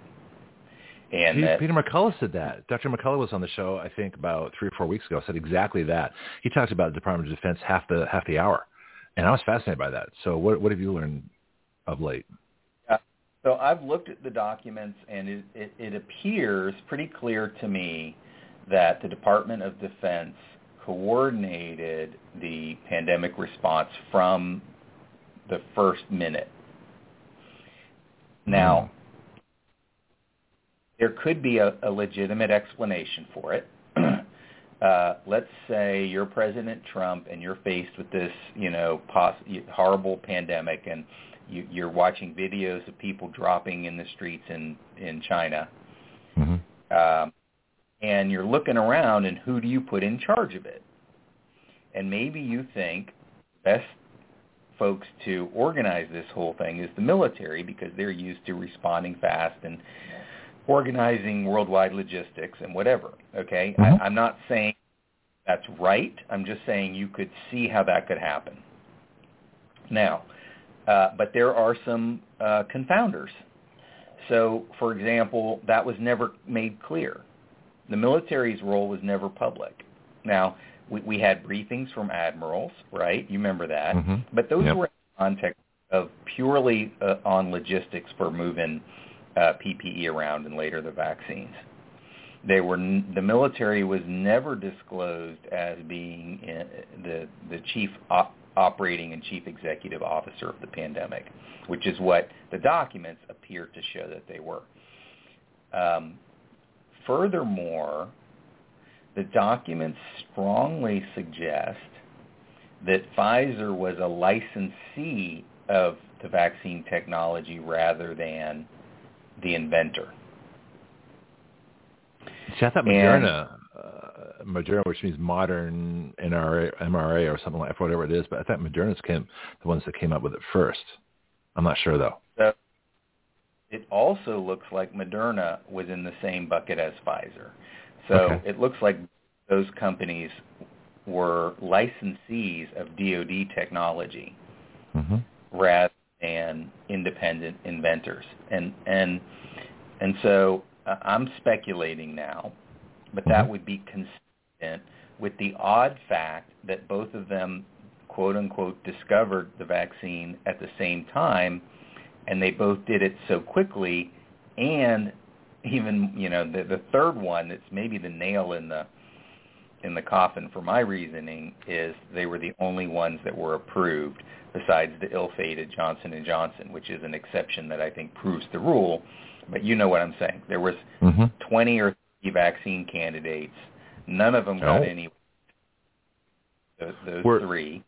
And that, Peter McCullough said that. Dr. McCullough was on the show, I think, about three or four weeks ago. Said exactly that. He talked about the Department of Defense half the half the hour, and I was fascinated by that. So, what what have you learned of late? So I've looked at the documents, and it, it, it appears pretty clear to me that the Department of Defense coordinated the pandemic response from the first minute. Now, hmm. there could be a, a legitimate explanation for it. Uh, let's say you're President Trump and you're faced with this, you know, poss- horrible pandemic, and you, you're watching videos of people dropping in the streets in in China, Mm-hmm. um, and you're looking around, and who do you put in charge of it? And maybe you think best folks to organize this whole thing is the military because they're used to responding fast and organizing worldwide logistics and whatever. Okay, Mhm. I, I'm not saying that's right. I'm just saying you could see how that could happen. Now, uh, but there are some uh, confounders. So, for example, that was never made clear. The military's role was never public. Now, we, we had briefings from admirals, right? You remember that. Mhm. But those Yep. were in the context of purely uh, on logistics for moving uh, PPE around and later the vaccines. They were the military was never disclosed as being uh, the the chief op- operating and chief executive officer of the pandemic, which is what the documents appear to show that they were. Um, furthermore, the documents strongly suggest that Pfizer was a licensee of the vaccine technology rather than the inventor. See, I thought Moderna, uh, Moderna, which means modern NRA, mRNA or something like whatever it is, but I thought Moderna's came the ones that came up with it first. I'm not sure though. So it also looks like Moderna was in the same bucket as Pfizer. So Okay. it looks like those companies were licensees of DoD technology hmm rather than independent inventors. And and and so uh, I'm speculating now, but that Mhm. would be consistent with the odd fact that both of them, quote unquote, discovered the vaccine at the same time, and they both did it so quickly, and even you know the the third one that's maybe the nail in the in the coffin for my reasoning is they were the only ones that were approved besides the ill-fated Johnson and Johnson, which is an exception that I think proves the rule. But you know what I'm saying. There was hmm 20 or 30 vaccine candidates. None of them got Oh. any. Those, those We're- three.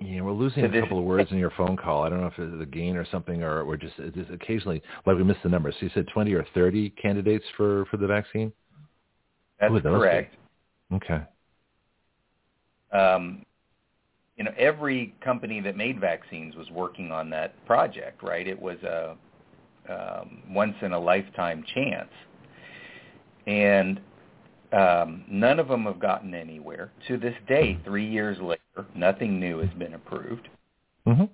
Yeah, we're losing So a couple of words in your phone call. I don't know if it's a gain or something, or we're just, just occasionally like we missed the numbers. So you said 20 or 30 candidates for for the vaccine. That's would be? Okay. Um, you know, every company that made vaccines was working on that project, right? It was a um, once in a lifetime chance, and um, none of them have gotten anywhere to this day. Three years later, nothing new has been approved. hmm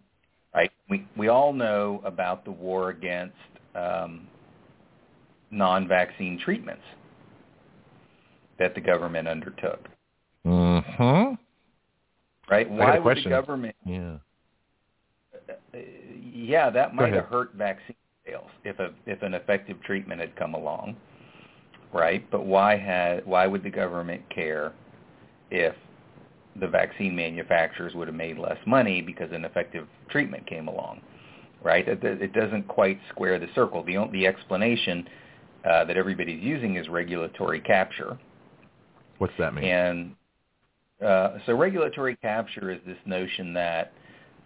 right? We we all know about the war against um, non-vaccine treatments that the government undertook, hmm right? Why would the government? Yeah. Uh, yeah, that might have hurt vaccine sales if a if an effective treatment had come along, right? But why had why would the government care if the vaccine manufacturers would have made less money because an effective treatment came along, right? It, it doesn't quite square the circle. The the explanation uh, that everybody's using is regulatory capture, What's that mean? and uh, so regulatory capture is this notion that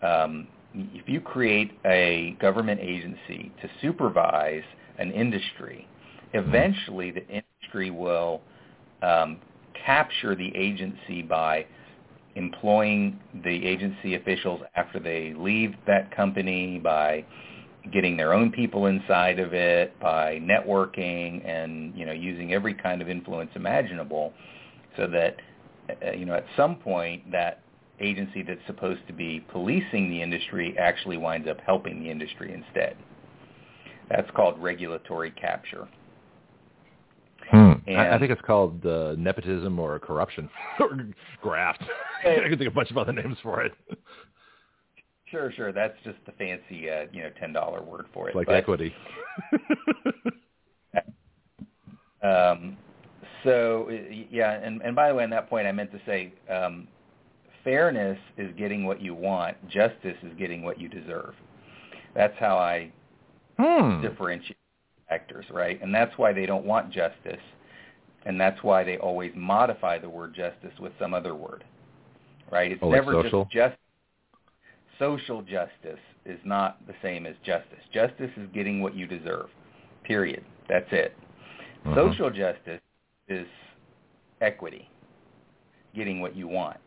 um, if you create a government agency to supervise an industry, eventually the industry will um, capture the agency by employing the agency officials after they leave that company, by getting their own people inside of it, by networking and you know using every kind of influence imaginable, so that uh, you know at some point that agency that's supposed to be policing the industry actually winds up helping the industry instead. That's called regulatory capture. Hmm. I, I think it's called uh, nepotism or corruption or [LAUGHS] graft. [LAUGHS] I can think of a bunch of other names for it. Sure, sure. That's just the fancy, uh, you know, ten dollar word for it. Like But, equity. [LAUGHS] Um, so yeah, and, and by the way, on that point, I meant to say, um, fairness is getting what you want. Justice is getting what you deserve. That's how I hmm. differentiate actors, right? And that's why they don't want justice, and that's why they always modify the word justice with some other word, right? It's Oh, never social? just just social justice is not the same as justice. Justice is getting what you deserve. Period. That's it. Uh-huh. Social justice is equity, getting what you want.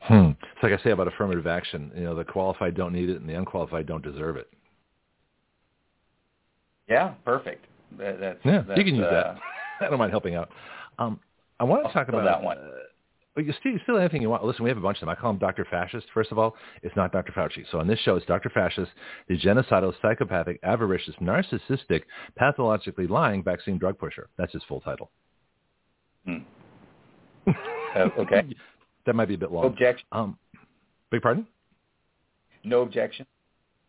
Hmm. It's like I say about affirmative action. You know, the qualified don't need it, and the unqualified don't deserve it. Yeah, perfect. That, that's Yeah, that's, you can use uh, that. [LAUGHS] I don't mind helping out. Um, I want to I'll talk about that one. Uh, well, you still, still anything you want. Listen, we have a bunch of them. I call him Dr. Fascist. First of all, it's not Dr. Fauci. So on this show, it's Dr. Fascist, the genocidal, psychopathic, avaricious, narcissistic, pathologically lying vaccine drug pusher. That's his full title. Hmm. Uh, [LAUGHS] okay. that might be a bit long. Objection. Um, beg pardon? No objection.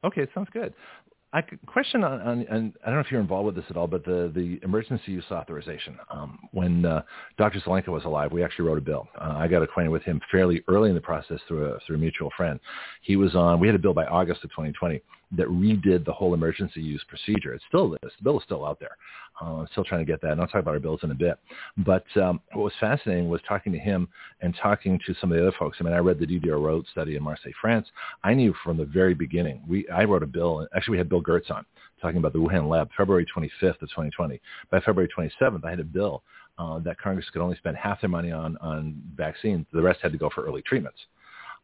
Okay, sounds good. I question on, on, on I don't know if you're involved with this at all, but the the emergency use authorization. Um, when uh, Dr. Zelenko was alive, we actually wrote a bill. Uh, I got acquainted with him fairly early in the process through a through a mutual friend. He was on. We had a bill by August of 2020 that redid the whole emergency use procedure. It's still this. Bill is still out there. Uh, still trying to get that, and I'll talk about our bills in a bit. But um, what was fascinating was talking to him and talking to some of the other folks. I mean, I read the Didier Raoult study in Marseille, France. I knew from the very beginning. We I wrote a bill. Actually, we had Bill Gertz on talking about the Wuhan lab, February 25th of 2020. By February 27th, I had a bill uh, that Congress could only spend half their money on on vaccines. The rest had to go for early treatments.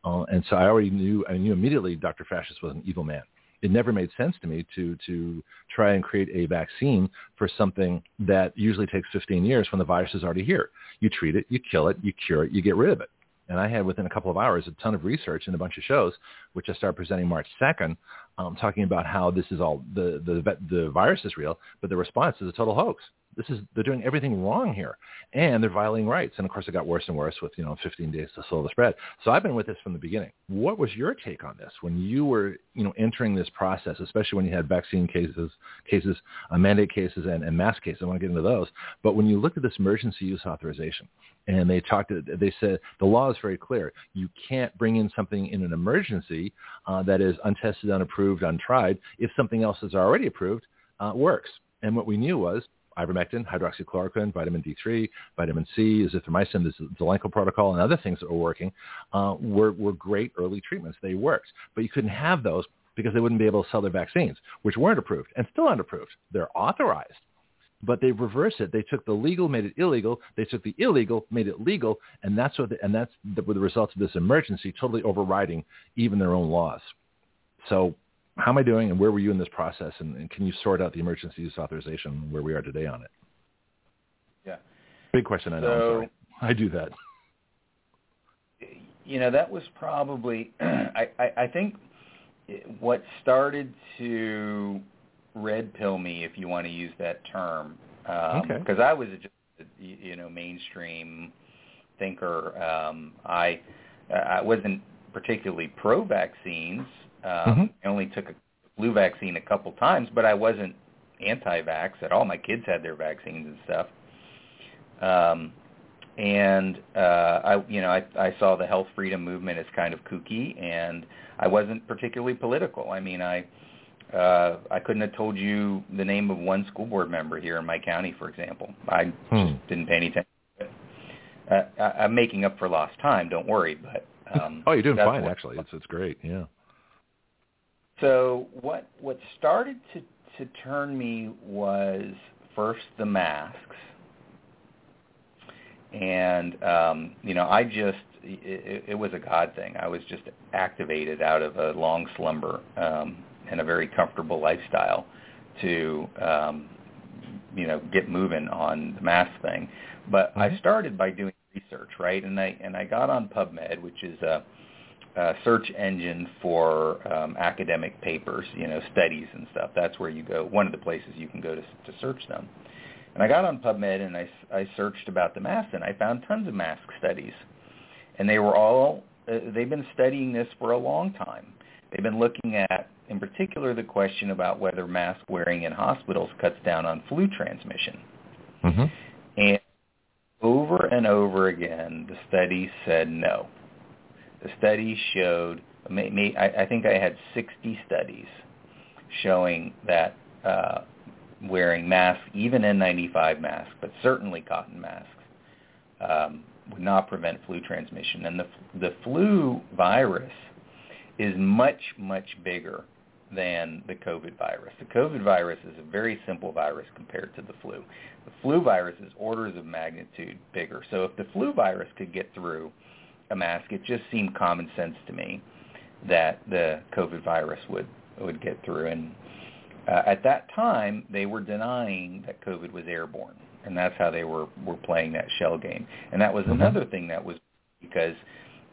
Uh, and so I already knew. I knew immediately Dr. Fascist was an evil man it never made sense to me to to try and create a vaccine for something that usually takes 15 years when the virus is already here. You treat it, you kill it, you cure it, you get rid of it. And I had within a couple of hours a ton of research and a bunch of shows, which I started presenting March 2nd um, talking about how this is all the, the the virus is real, but the response is a total hoax. This is they're doing everything wrong here, and they're violating rights. And of course, it got worse and worse with you know 15 days to slow the spread. So I've been with this from the beginning. What was your take on this when you were you know entering this process, especially when you had vaccine cases, cases, uh, mandate cases, and, and mask cases? I want to get into those. But when you look at this emergency use authorization, and they talked, they said the law is very clear. You can't bring in something in an emergency uh, that is untested, unapproved, untried if something else is already approved uh, works. And what we knew was ivermectin, hydroxychloroquine, vitamin D3, vitamin C, azithromycin, the Zelenko protocol, and other things that were working uh, were, were great early treatments. They worked. But you couldn't have those because they wouldn't be able to sell their vaccines, which weren't approved and still aren't approved. They're authorized. But they reversed it. They took the legal, made it illegal. They took the illegal, made it legal, and that's what. The, and that's the, the results of this emergency, totally overriding even their own laws. So how am I doing and where were you in this process? And, and, can you sort out the emergency use authorization where we are today on it? Yeah. Big question, I know. So. I do that. You know, that was probably, [CLEARS THROAT] I, I, I think what started to red pill me, if you want to use that term, because um, okay. I was just, you know, mainstream thinker. Um, I, I wasn't particularly pro-vaccines. Um, mm-hmm. I only took a flu vaccine a couple times, but I wasn't anti-vax at all. My kids had their vaccines and stuff. Um, and uh, I, you know, I, I saw the health freedom movement as kind of kooky, and I wasn't particularly political. I mean, I, uh, I couldn't have told you the name of one school board member here in my county, for example. I hmm. just didn't pay any attention. Uh, I, I'm making up for lost time. Don't worry, but um, [LAUGHS] oh, you're doing fine actually. It's it's great. Yeah. So what what started to to turn me was first the masks, and um, you know I just it, it was a God thing. I was just activated out of a long slumber um, and a very comfortable lifestyle to um, you know get moving on the mask thing. But mm-hmm. I started by doing research, right? And I and I got on PubMed, which is a uh, search engine for um, academic papers, you know, studies and stuff. That's where you go. One of the places you can go to to search them. And I got on PubMed and I, I searched about the mask and I found tons of mask studies, and they were all uh, they've been studying this for a long time. They've been looking at, in particular, the question about whether mask wearing in hospitals cuts down on flu transmission. Mm-hmm. And over and over again, the studies said no the studies showed, I think I had 60 studies showing that uh, wearing masks, even N95 masks, but certainly cotton masks, um, would not prevent flu transmission. And the, the flu virus is much, much bigger than the COVID virus. The COVID virus is a very simple virus compared to the flu. The flu virus is orders of magnitude bigger. So if the flu virus could get through a mask. It just seemed common sense to me that the COVID virus would would get through. And uh, at that time, they were denying that COVID was airborne, and that's how they were were playing that shell game. And that was mm-hmm. another thing that was because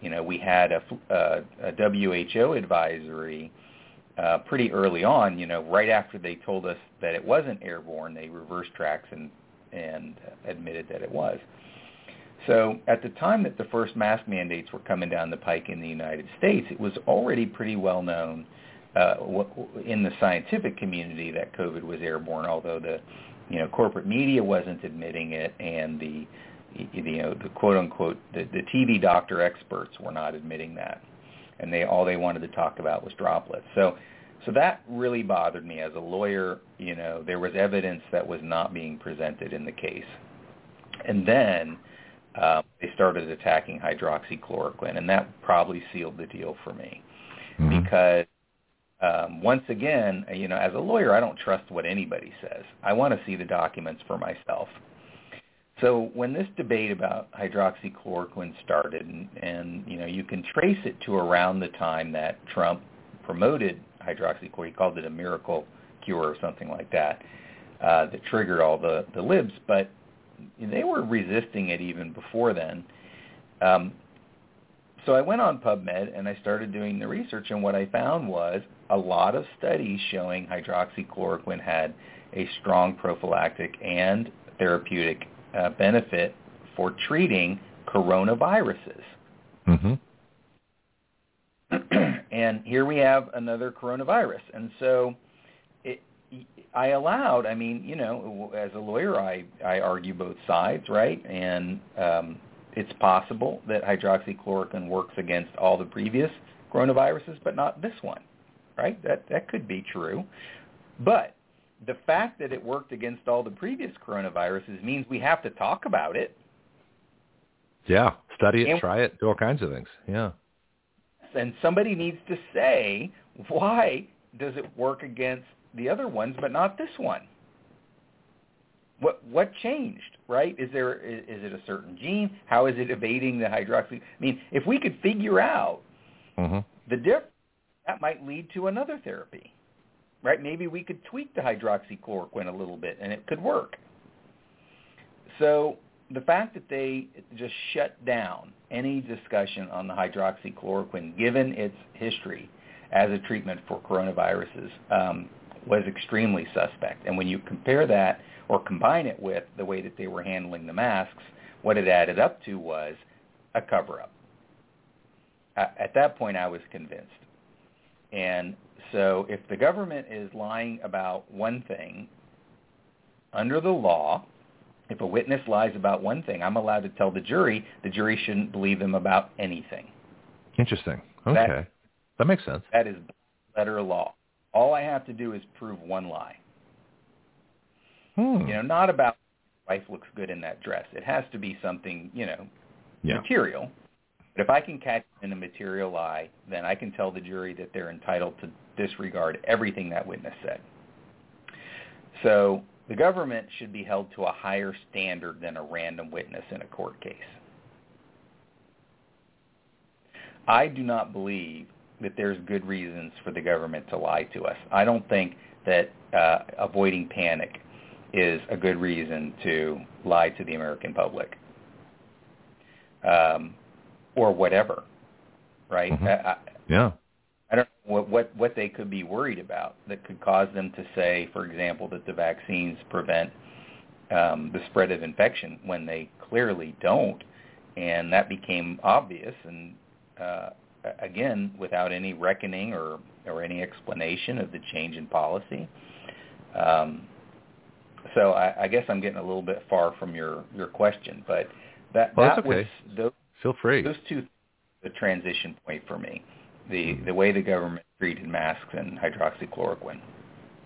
you know we had a, a, a WHO advisory. Uh, pretty early on, you know, right after they told us that it wasn't airborne, they reversed tracks and and admitted that it was. So at the time that the first mask mandates were coming down the pike in the United States, it was already pretty well known uh, in the scientific community that COVID was airborne, although the you know corporate media wasn't admitting it, and the you know the quote unquote the, the TV doctor experts were not admitting that, and they all they wanted to talk about was droplets. So so that really bothered me as a lawyer. You know there was evidence that was not being presented in the case, and then um, they started attacking hydroxychloroquine, and that probably sealed the deal for me mm-hmm. because um, once again, you know, as a lawyer, I don't trust what anybody says. I want to see the documents for myself. So when this debate about hydroxychloroquine started, and, and you know, you can trace it to around the time that Trump promoted hydroxychloroquine, he called it a miracle cure or something like that, uh, that triggered all the the libs. But they were resisting it even before then. Um, so I went on PubMed and I started doing the research, and what I found was a lot of studies showing hydroxychloroquine had a strong prophylactic and therapeutic uh, benefit for treating coronaviruses. Mm-hmm. [CLEARS THROAT] and here we have another coronavirus. And so I allowed, I mean, you know, as a lawyer, I, I argue both sides, right? And um, it's possible that hydroxychloroquine works against all the previous coronaviruses, but not this one, right? That, that could be true. But the fact that it worked against all the previous coronaviruses means we have to talk about it. Yeah, study it, And- try it, do all kinds of things. Yeah. And somebody needs to say, why does it work against the other ones but not this one? What what changed, right? Is there is, is it a certain gene? How is it evading the hydroxy? I mean, if we could figure out Mm-hmm. the difference, that might lead to another therapy, right? Maybe we could tweak the hydroxychloroquine a little bit and it could work. So the fact that they just shut down any discussion on the hydroxychloroquine, given its history as a treatment for coronaviruses, um, was extremely suspect. And when you compare that or combine it with the way that they were handling the masks, what it added up to was a cover-up. At at that point, I was convinced. And so if the government is lying about one thing, under the law, if a witness lies about one thing, I'm allowed to tell the jury the jury shouldn't believe them about anything. Interesting. That- Okay. That, makes sense. That is letter law. All I have to do is prove one lie. Hmm. You know, not about wife looks good in that dress. It has to be something, you know, yeah. material. But if I can catch in a material lie, then I can tell the jury that they're entitled to disregard everything that witness said. So the government should be held to a higher standard than a random witness in a court case. I do not believe that there's good reasons for the government to lie to us. I don't think that uh, avoiding panic is a good reason to lie to the American public. Um, or whatever, right? Mhm. I, I, Yeah. I don't know what, what what they could be worried about that could cause them to say, for example, that the vaccines prevent um, the spread of infection when they clearly don't, and that became obvious. And uh, again, without any reckoning or or any explanation of the change in policy. Um, so I, I guess I'm getting a little bit far from your your question, but that Well, that okay. was those Feel free. those two the transition point for me the Mhm. the way the government treated masks and hydroxychloroquine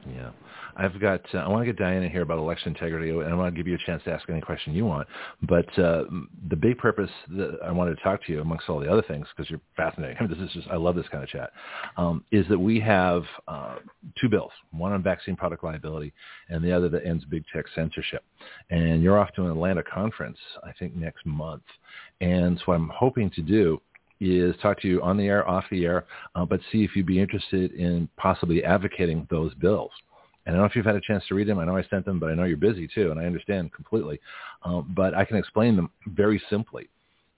Yeah. I've got, uh, I want to get Diana here about election integrity, and I want to give you a chance to ask any question you want. But uh, the big purpose that I wanted to talk to you, amongst all the other things, because you're fascinating, I [LAUGHS] mean, this is just, I love this kind of chat, um, is that we have uh, two bills, one on vaccine product liability and the other that ends big tech censorship. And you're off to an Atlanta conference, I think, next month. And so what I'm hoping to do is talk to you on the air, off the air, uh, but see if you'd be interested in possibly advocating those bills. I don't know if you've had a chance to read them. I know I sent them, but I know you're busy too, and I understand completely. Um, but I can explain them very simply.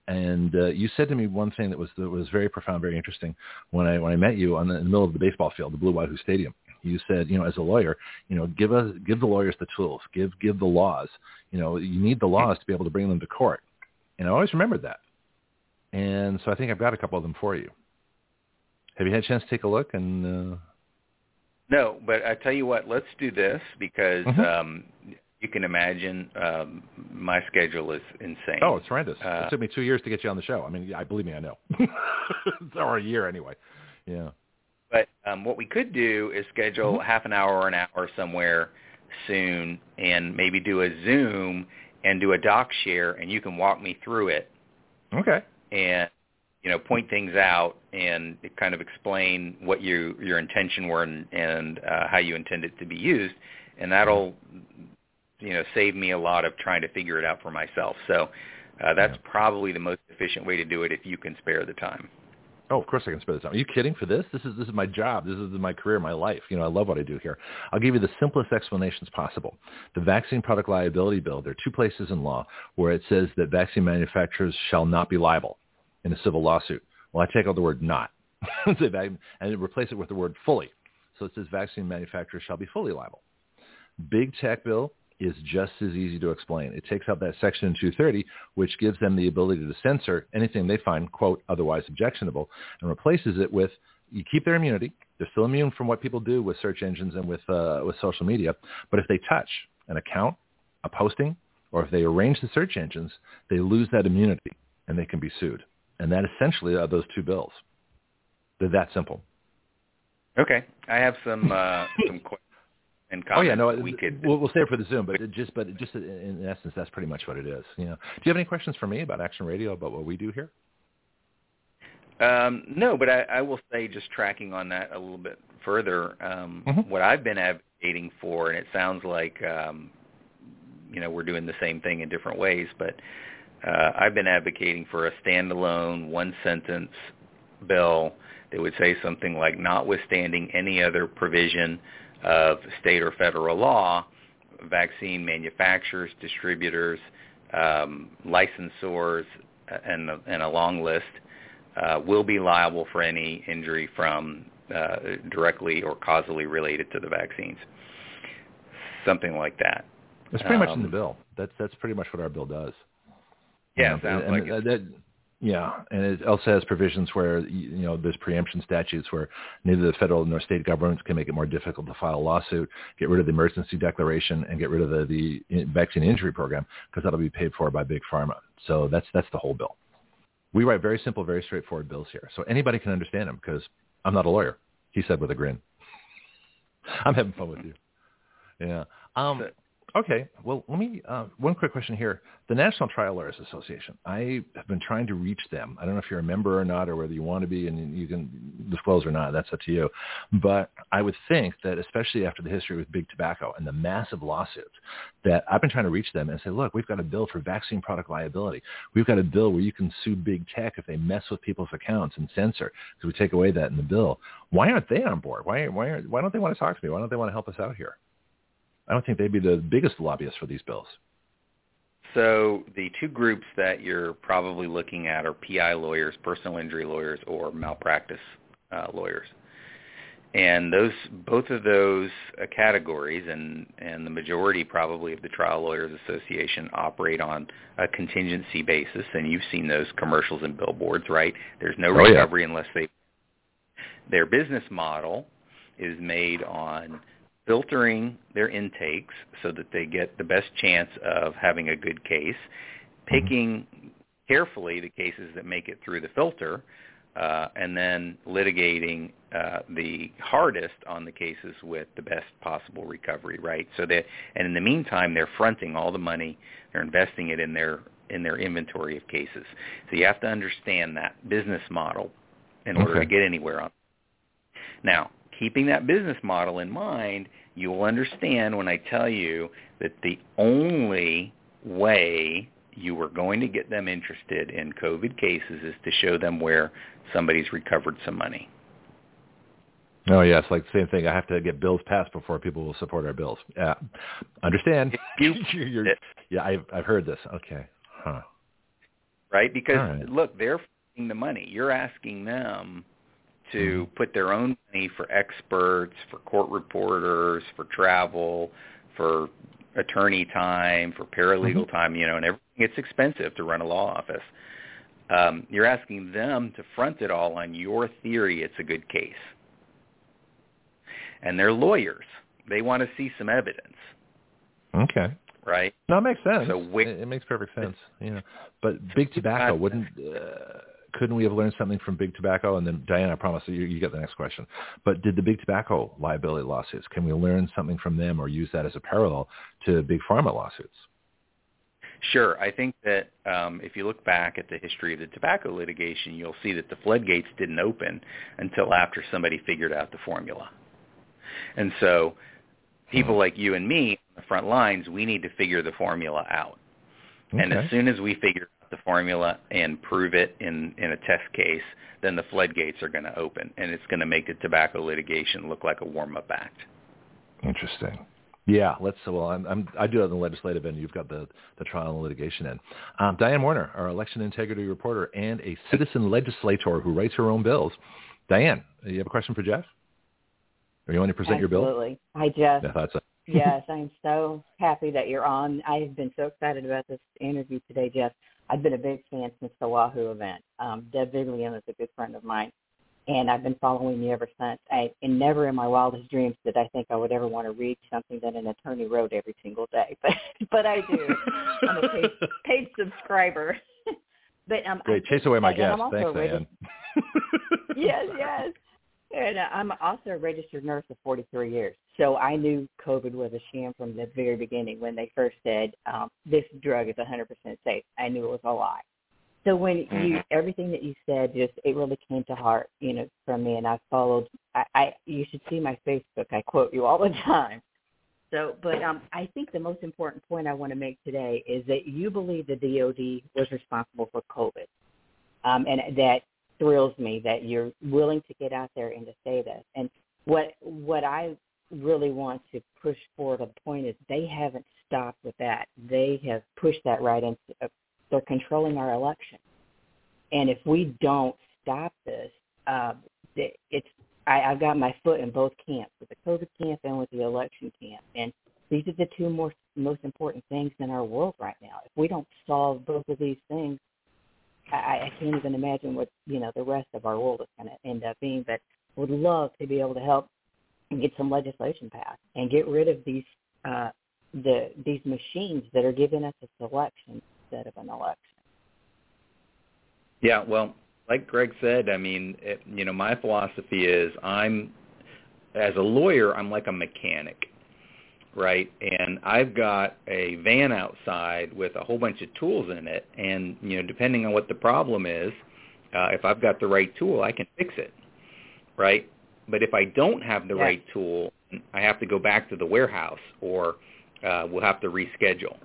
And uh, you said to me one thing that was that was very profound, very interesting when I when I met you on the, in the middle of the baseball field, the Blue Wahoo Stadium. You said, you know, as a lawyer, you know, give us give the lawyers the tools, give give the laws. You know, you need the laws to be able to bring them to court. And I always remembered that. And so I think I've got a couple of them for you. Have you had a chance to take a look? And uh, no but i tell you what let's do this because Mhm. um you can imagine um my schedule is insane oh, it's horrendous. Uh, it took me two years to get you on the show. I mean, I believe me, I know. [LAUGHS] or a year anyway. Yeah. but um what we could do is schedule Mhm. half an hour or an hour somewhere soon and maybe do a zoom and do a doc share and you can walk me through it Okay. and you know point things out and kind of explain what you your intention were and, and uh, how you intend it to be used and that'll you know save me a lot of trying to figure it out for myself so uh, that's Yeah. probably the most efficient way to do it if you can spare the time Oh, of course I can spare the time. Are you kidding? For this, this is this is my job. This is my career, my life. You know, I love what I do here. I'll give you the simplest explanations possible. The vaccine product liability bill. There are two places in law where it says that vaccine manufacturers shall not be liable in a civil lawsuit. Well, I take out the word "not." [LAUGHS] and replace it with the word fully. So it says vaccine manufacturers shall be fully liable. Big tech bill is just as easy to explain. It takes out that section 230, which gives them the ability to censor anything they find, quote, otherwise objectionable, and replaces it with you keep their immunity. They're still immune from what people do with search engines and with, uh, with social media. But if they touch an account, a posting, or if they arrange the search engines, they lose that immunity and they can be sued. And that essentially are those two bills. They're that simple. Okay, I have some uh, [LAUGHS] some questions and comments. Oh yeah, no, we could. We'll, we'll stay for the Zoom, but it just but just in essence, that's pretty much what it is. You know, do you have any questions for me about Action Radio about what we do here? Um, no, but I, I will say, just tracking on that a little bit further, um, mm-hmm. what I've been advocating for, and it sounds like um, you know we're doing the same thing in different ways, but uh, I've been advocating for a standalone one sentence bill that would say something like, notwithstanding any other provision of state or federal law, vaccine manufacturers, distributors, um, licensors, and, and a long list uh, will be liable for any injury from uh, directly or causally related to the vaccines. Something like that. It's pretty um, much in the um, bill. That's that's pretty much what our bill does. Yeah, sounds and, like and that, yeah, and it also has provisions where you know there's preemption statutes where neither the federal nor state governments can make it more difficult to file a lawsuit, get rid of the emergency declaration, and get rid of the, the vaccine injury program because that'll be paid for by big pharma. So that's that's the whole bill. We write very simple, very straightforward bills here, so anybody can understand them because I'm not a lawyer. He said with a grin. [LAUGHS] I'm having fun with you. Yeah. Um, Okay. Well, let me, uh, one quick question here. The National Trial Lawyers Association, I have been trying to reach them. I don't know if you're a member or not or whether you want to be and you can disclose or not. That's up to you. But I would think that especially after the history with big tobacco and the massive lawsuits, that I've been trying to reach them and say, look, we've got a bill for vaccine product liability. We've got a bill where you can sue big tech if they mess with people's accounts and censor because we take away that in the bill. Why aren't they on board? Why, why, why don't they want to talk to me? Why don't they want to help us out here? I don't think they'd be the biggest lobbyists for these bills. So the two groups that you're probably looking at are PI lawyers, personal injury lawyers, or malpractice uh, lawyers. And those, both of those uh, categories, and, and the majority probably of the Trial Lawyers Association operate on a contingency basis. And you've seen those commercials and billboards, right? There's no oh, recovery yeah. unless they. Their business model is made on filtering their intakes so that they get the best chance of having a good case, picking carefully the cases that make it through the filter, uh, and then litigating uh, the hardest on the cases with the best possible recovery, right? So that, and in the meantime, they're fronting all the money, they're investing it in their in their inventory of cases. So you have to understand that business model in order okay. to get anywhere on. Now, keeping that business model in mind, you will understand when I tell you that the only way you are going to get them interested in COVID cases is to show them where somebody's recovered some money. Oh yes, like the same thing. I have to get bills passed before people will support our bills. Yeah, understand? You, [LAUGHS] yeah, I've I've heard this. Okay, huh? Right, because right. look, they're the money. You're asking them to mm-hmm. put their own money for experts, for court reporters, for travel, for attorney time, for paralegal mm-hmm. time, you know, and everything. It's expensive to run a law office. Um, you're asking them to front it all on your theory it's a good case. And they're lawyers. They want to see some evidence. Okay. Right? No, it makes sense. So it, it makes perfect sense. [LAUGHS] Yeah. But big tobacco wouldn't uh, couldn't we have learned something from big tobacco? And then Diane, I promise you, you get the next question. But did the big tobacco liability lawsuits, can we learn something from them or use that as a parallel to big pharma lawsuits? Sure. I think that um, if you look back at the history of the tobacco litigation, you'll see that the floodgates didn't open until after somebody figured out the formula. And so people like you and me on the front lines, we need to figure the formula out. Okay. And as soon as we figure the formula and prove it in, in a test case, then the floodgates are going to open, and it's going to make the tobacco litigation look like a warm-up act. Interesting. Yeah, let's. Well, I'm, I'm, i do it on the legislative end. You've got the, the trial and litigation end. Um, Diane Warner, our election integrity reporter and a citizen legislator who writes her own bills. Diane, you have a question for Jeff? Or you want to present Absolutely. your bill? Absolutely. Hi, Jeff. I thought so. yes, I'm so happy that you're on. I've been so excited about this interview today, Jeff. I've been a big fan since the Wahoo event. Um, Deb Viglione is a good friend of mine, and I've been following you ever since. I, and never in my wildest dreams did I think I would ever want to read something that an attorney wrote every single day, but [LAUGHS] but I do. I'm a paid, [LAUGHS] paid subscriber. [LAUGHS] but um, Great, chase away my guest. Thanks, Diane. yes, yes. And I'm also a registered nurse for 43 years. So I knew COVID was a sham from the very beginning when they first said um, this drug is 100% safe. I knew it was a lie. So when you Mm-hmm. everything that you said just it really came to heart, you know, from me, and I followed. I, I you should see my Facebook. I quote you all the [LAUGHS] time. So, but um, I think the most important point I want to make today is that you believe the DoD was responsible for COVID, um, and that thrills me that you're willing to get out there and to say this. And what what I really want to push forward a point is they haven't stopped with that. They have pushed that right into. Uh, they're controlling our election, and if we don't stop this, uh, it's I, I've got my foot in both camps, with the COVID camp and with the election camp. And these are the two most most important things in our world right now. If we don't solve both of these things, I, I can't even imagine what you know the rest of our world is going to end up being. But would love to be able to help and get some legislation passed and get rid of these uh, the these machines that are giving us a selection instead of an election. Yeah, well, like Greg said, I mean, it, you know, my philosophy is I'm as a lawyer, I'm like a mechanic, right? And I've got a van outside with a whole bunch of tools in it, and you know, depending on what the problem is, uh, if I've got the right tool, I can fix it, right? But if I don't have the right tool, I have to go back to the warehouse, or uh, we'll have to reschedule.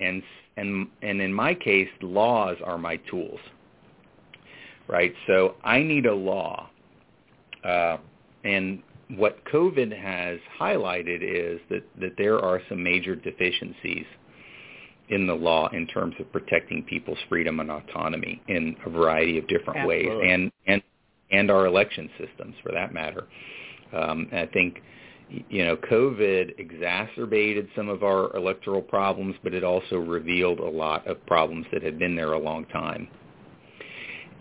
And and and in my case, laws are my tools right? So I need a law. Uh, and what COVID has highlighted is that, that there are some major deficiencies in the law in terms of protecting people's freedom and autonomy in a variety of different Absolutely. ways, and and and our election systems for that matter. Um, I think you know COVID exacerbated some of our electoral problems, but it also revealed a lot of problems that had been there a long time.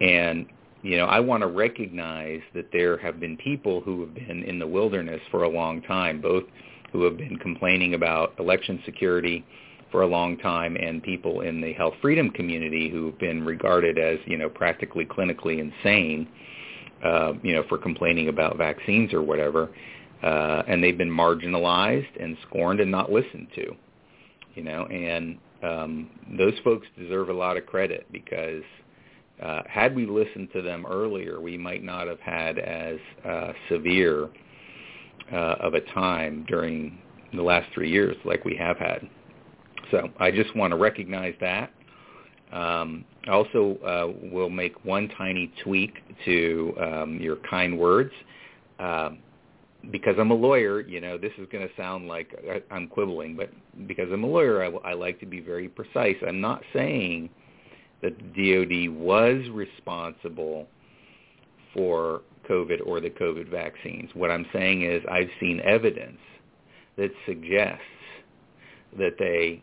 And you know, I want to recognize that there have been people who have been in the wilderness for a long time, both who have been complaining about election security for a long time and people in the health freedom community who've been regarded as, you know, practically clinically insane, uh, you know, for complaining about vaccines or whatever. Uh, and they've been marginalized and scorned and not listened to, you know, and um, those folks deserve a lot of credit because uh, had we listened to them earlier, we might not have had as uh, severe uh, of a time during the last three years like we have had. So I just want to recognize that. Um, also uh, will make one tiny tweak to um, your kind words. Um, because I'm a lawyer, you know, this is going to sound like I- I'm quibbling, but because I'm a lawyer, I, I like to be very precise. I'm not saying that the DoD was responsible for COVID or the COVID vaccines. What I'm saying is I've seen evidence that suggests that they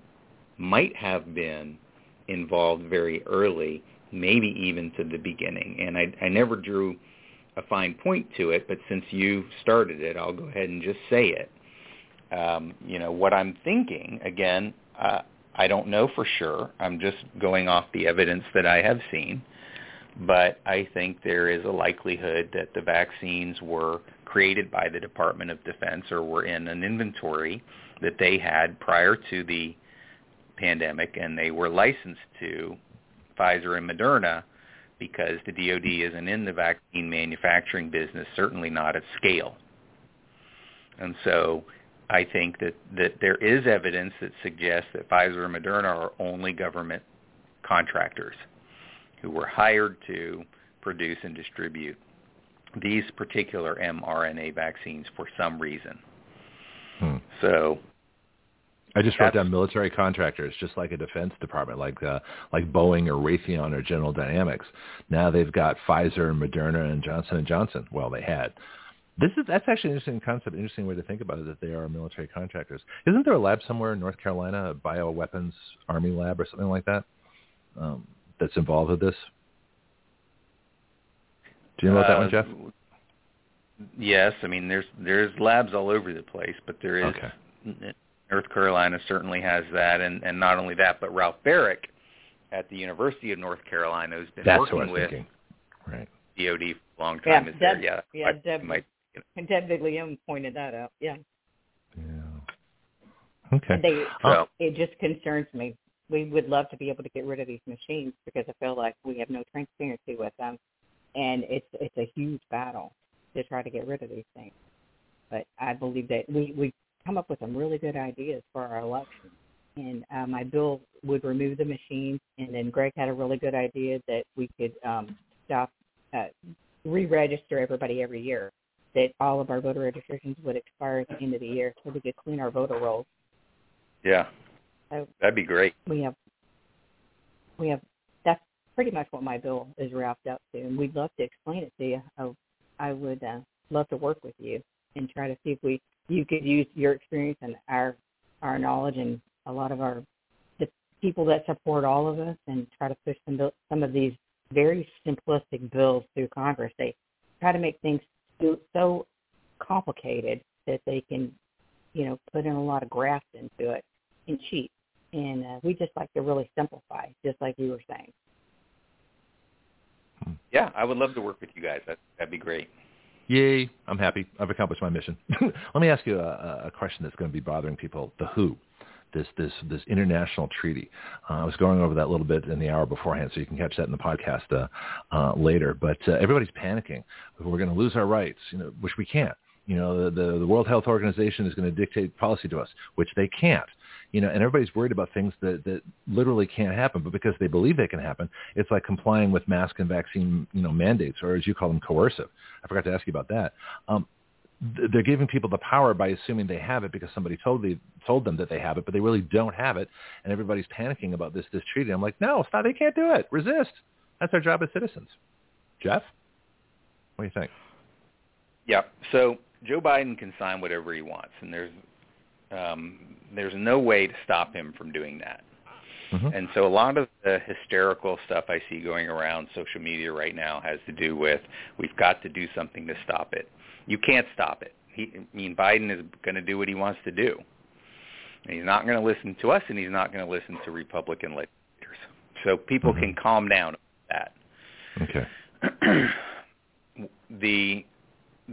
might have been involved very early, maybe even to the beginning. And I, I never drew a fine point to it, but since you started it, I'll go ahead and just say it. Um, you know, what I'm thinking, again, uh, I don't know for sure. I'm just going off the evidence that I have seen. But I think there is a likelihood that the vaccines were created by the Department of Defense or were in an inventory that they had prior to the pandemic and they were licensed to Pfizer and Moderna because the DoD isn't in the vaccine manufacturing business, certainly not at scale. And so I think that, that there is evidence that suggests that Pfizer and Moderna are only government contractors who were hired to produce and distribute these particular mRNA vaccines for some reason. Hmm. So, I just wrote down military contractors, just like a defense department, like uh, like Boeing or Raytheon or General Dynamics. Now they've got Pfizer and Moderna and Johnson and Johnson. Well, they had. This is that's actually an interesting concept, interesting way to think about it. That they are military contractors. Isn't there a lab somewhere in North Carolina, a bioweapons army lab or something like that, um, that's involved with this? Do you know about uh, that one, Jeff? Yes, I mean there's there's labs all over the place, but there is okay. North Carolina certainly has that, and and not only that, but Ralph Baric at the University of North Carolina has been That's working with thinking. right. DoD for a long time. Yeah, is Deb, there? Yeah, yeah, I, Deb, might, and Deb Viglione pointed that out. Yeah. Yeah. Okay. And they, so, it just concerns me. We would love to be able to get rid of these machines because I feel like we have no transparency with them, and it's it's a huge battle to try to get rid of these things. But I believe that we we come up with some really good ideas for our election. And uh, my bill would remove the machines, and then Greg had a really good idea that we could um, stop, uh, re-register everybody every year. That all of our voter registrations would expire at the end of the year, so we could clean our voter rolls. Yeah, so that'd be great. We have, we have. That's pretty much what my bill is wrapped up to, and we'd love to explain it to you. I, I would uh, love to work with you and try to see if we you could use your experience and our our knowledge and a lot of our the people that support all of us and try to push some some of these very simplistic bills through Congress. They try to make things so, so complicated that they can, you know, put in a lot of graft into it and cheat. And uh, we just like to really simplify, just like you were saying. Yeah, I would love to work with you guys. That, that'd be great. Yay, I'm happy. I've accomplished my mission. [LAUGHS] Let me ask you a, a question that's going to be bothering people. The WHO, this this this international treaty. Uh, I was going over that a little bit in the hour beforehand, so you can catch that in the podcast uh, uh, later. But uh, everybody's panicking. We're going to lose our rights, you know, which we can't. You know, the, the, World Health Organization is going to dictate policy to us, which they can't you know, and everybody's worried about things that, that literally can't happen, but because they believe they can happen, it's like complying with mask and vaccine, you know, mandates, or as you call them, coercive. I forgot to ask you about that. Um, they're giving people the power by assuming they have it because somebody told the, told them that they have it, but they really don't have it, and everybody's panicking about this this treaty. I'm like, no, stop! They can't do it. Resist. That's our job as citizens. Jeff, what do you think? Yeah. So Joe Biden can sign whatever he wants, and there's um, there's no way to stop him from doing that. Mm-hmm. And so a lot of the hysterical stuff I see going around social media right now has to do with we've got to do something to stop it. You can't stop it. He, I mean, Biden is going to do what he wants to do. And he's not going to listen to us, and he's not going to listen to Republican legislators. So people mm-hmm. can calm down about that. Okay. [CLEARS THROAT] the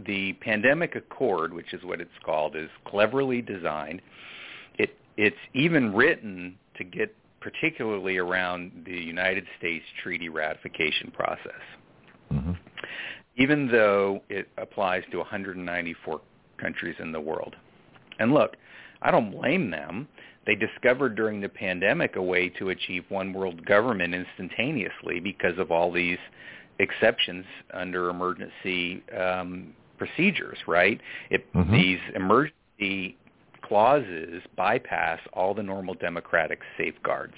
the pandemic accord, which is what it's called, is cleverly designed. It it's even written to get particularly around the United States treaty ratification process. Mm-hmm. Even though it applies to 194 countries in the world. And look, I don't blame them. They discovered during the pandemic a way to achieve one world government instantaneously because of all these exceptions under emergency um, procedures, right? It, mm-hmm. These emergency clauses bypass all the normal democratic safeguards.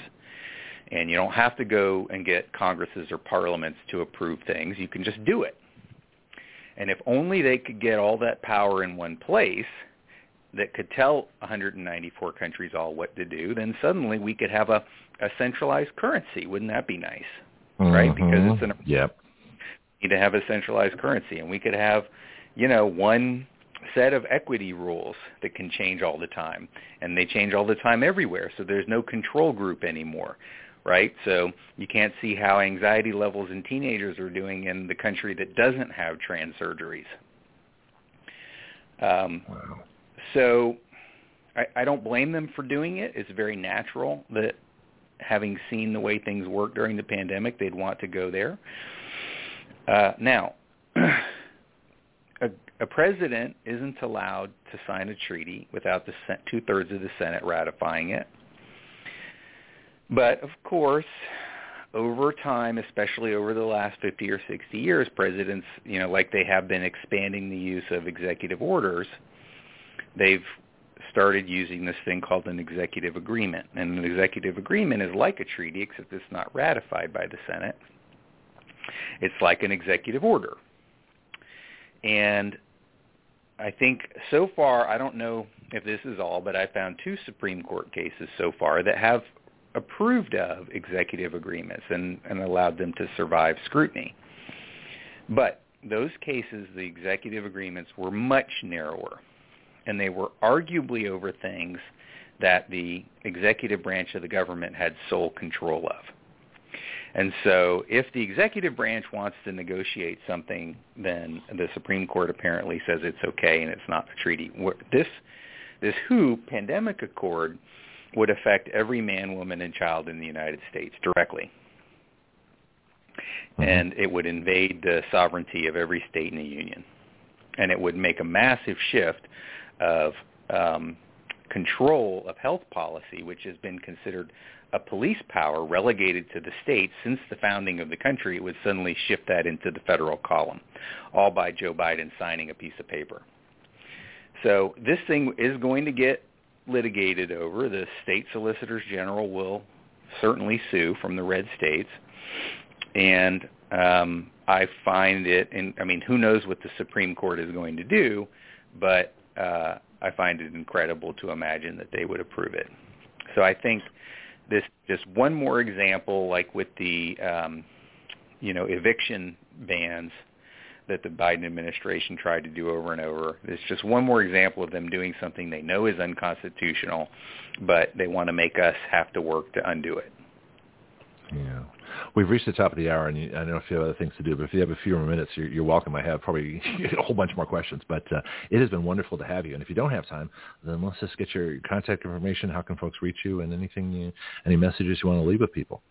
And you don't have to go and get Congresses or parliaments to approve things. You can just do it. And if only they could get all that power in one place that could tell 194 countries all what to do, then suddenly we could have a, a centralized currency. Wouldn't that be nice? Mm-hmm. Right? Because it's an yep. need to have a centralized currency, and we could have, you know, one set of equity rules that can change all the time, and they change all the time everywhere. So there's no control group anymore, right? So you can't see how anxiety levels in teenagers are doing in the country that doesn't have trans surgeries. Um, wow. So I, I don't blame them for doing it. It's very natural that having seen the way things work during the pandemic, they'd want to go there. Uh, now, [CLEARS THROAT] a, a president isn't allowed to sign a treaty without the two-thirds of the Senate ratifying it. But of course, over time, especially over the last 50 or 60 years, presidents, you know, like they have been expanding the use of executive orders, they've started using this thing called an executive agreement. And an executive agreement is like a treaty, except it's not ratified by the Senate. It's like an executive order. And I think so far, I don't know if this is all, but I found two Supreme Court cases so far that have approved of executive agreements and, and allowed them to survive scrutiny. But those cases, the executive agreements were much narrower, and they were arguably over things that the executive branch of the government had sole control of. And so if the executive branch wants to negotiate something, then the Supreme Court apparently says it's okay and it's not a treaty. This, this WHO pandemic accord would affect every man, woman, and child in the United States directly. Mm-hmm. And it would invade the sovereignty of every state in the union. And it would make a massive shift of um, control of health policy, which has been considered a police power relegated to the states since the founding of the country, it would suddenly shift that into the federal column, all by Joe Biden signing a piece of paper. So this thing is going to get litigated over. The state solicitors general will certainly sue from the red states, and um, I find it. And I mean, who knows what the Supreme Court is going to do, but uh, I find it incredible to imagine that they would approve it. So I think this just one more example, like with the um, you know eviction bans that the Biden administration tried to do over and over. It's just one more example of them doing something they know is unconstitutional, but they want to make us have to work to undo it. Yeah. We've reached the top of the hour, and I don't know if you have other things to do, but if you have a few more minutes, you're, you're welcome. I have probably [LAUGHS] a whole bunch more questions, but uh, it has been wonderful to have you. And if you don't have time, then let's just get your contact information. How can folks reach you, and anything, any messages you want to leave with people?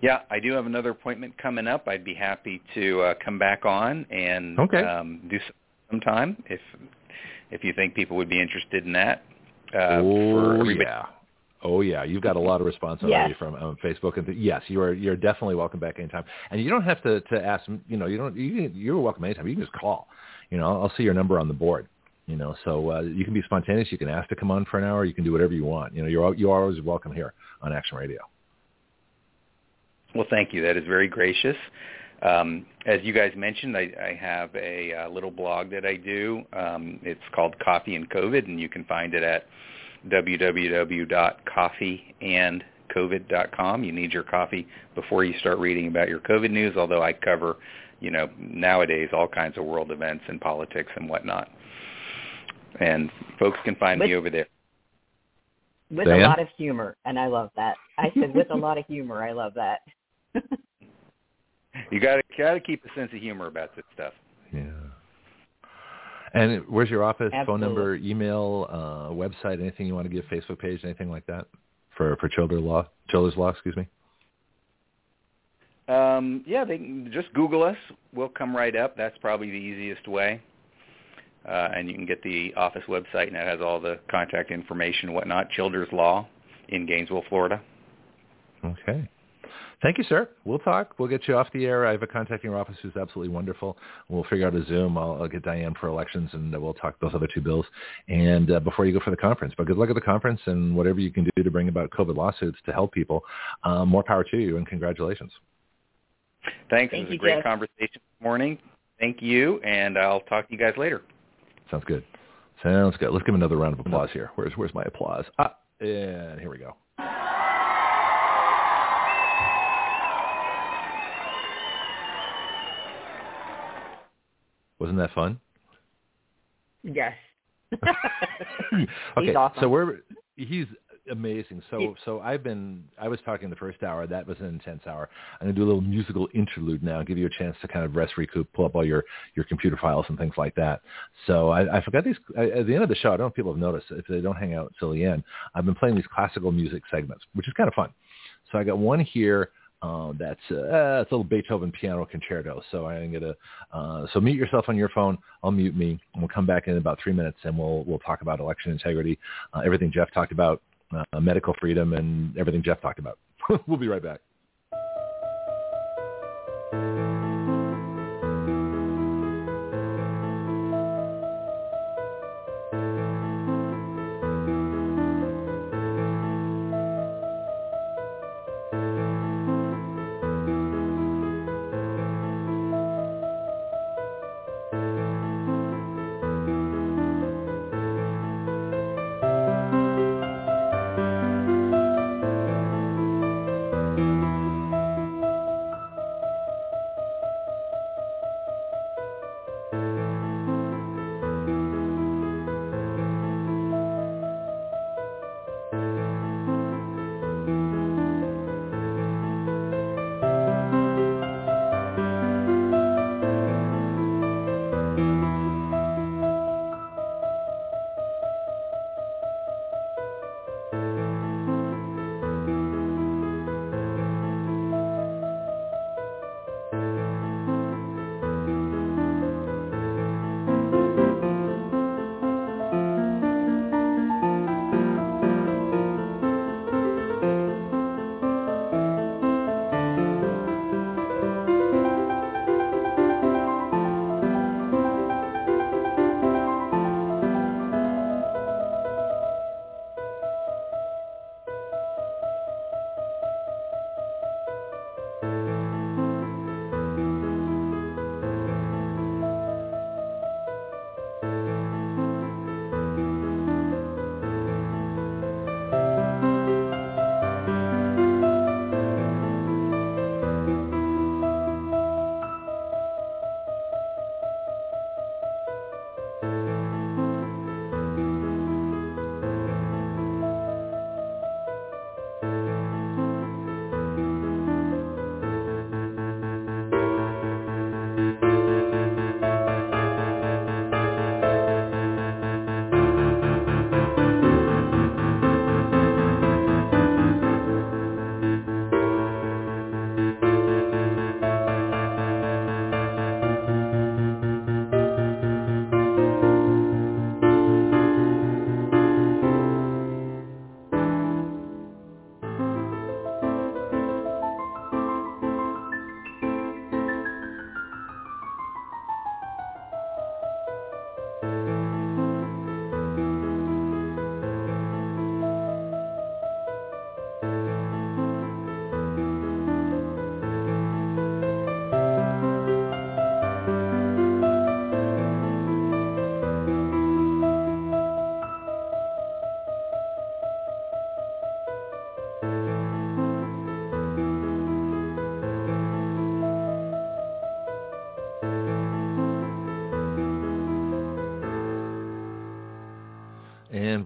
Yeah, I do have another appointment coming up. I'd be happy to uh, come back on and okay. um, do some time if if you think people would be interested in that. Uh, oh yeah. Oh yeah, you've got a lot of response already yes. from um, Facebook, and th- yes, you are you're definitely welcome back anytime. And you don't have to to ask. You know, you don't. You you're welcome anytime. You can just call. You know, I'll see your number on the board. You know, so uh, you can be spontaneous. You can ask to come on for an hour. You can do whatever you want. You know, you're you're always welcome here on Action Radio. Well, thank you. That is very gracious. Um, as you guys mentioned, I, I have a, a, uh, little blog that I do. Um, it's called Coffee and COVID, and you can find it at www.coffeeandcovid.com. You need your coffee before you start reading about your COVID news, although I cover, you know, nowadays all kinds of world events and politics and whatnot. And folks can find with, me over there. With a lot of humor, and I love that. I said with a lot of humor, I love that [LAUGHS] you got to got to keep a sense of humor about this stuff. Yeah. And where's your office? Absolutely. Phone number, email, uh, website, anything you want to give? Facebook page, anything like that for for Children's Law? Childers Law, excuse me. Um, yeah, they can just Google us. We'll come right up. That's probably the easiest way. Uh, and you can get the office website, and it has all the contact information and whatnot. Childers Law in Gainesville, Florida. Okay. Thank you, sir. We'll talk. We'll get you off the air. I have a contact in your office who's absolutely wonderful. We'll figure out a Zoom. I'll, I'll get Diane for elections, and we'll talk those other two bills. And uh, before you go for the conference, but good luck at the conference and whatever you can do to bring about COVID lawsuits to help people. Um, more power to you, and congratulations. Thanks. Thank it was you, a great Jeff. conversation this morning. Thank you, and I'll talk to you guys later. Sounds good. Sounds good. Let's give another round of applause here. Where's where's my applause? Ah, and here we go. Wasn't that fun? Yes. [LAUGHS] okay, awesome. so we're he's amazing. So so I've been I was talking the first hour. That was an intense hour. I'm gonna do a little musical interlude now, give you a chance to kind of rest, recoup, pull up all your your computer files and things like that. So I, I forgot these I, at the end of the show. I don't know if people have noticed if they don't hang out till the end. I've been playing these classical music segments, which is kind of fun. So I got one here uh, that's uh, it's a little Beethoven piano concerto. So I'm gonna uh, so mute yourself on your phone. I'll mute me, and we'll come back in about three minutes, and we'll we'll talk about election integrity, uh, everything Jeff talked about, uh, medical freedom, and everything Jeff talked about. [LAUGHS] we'll be right back.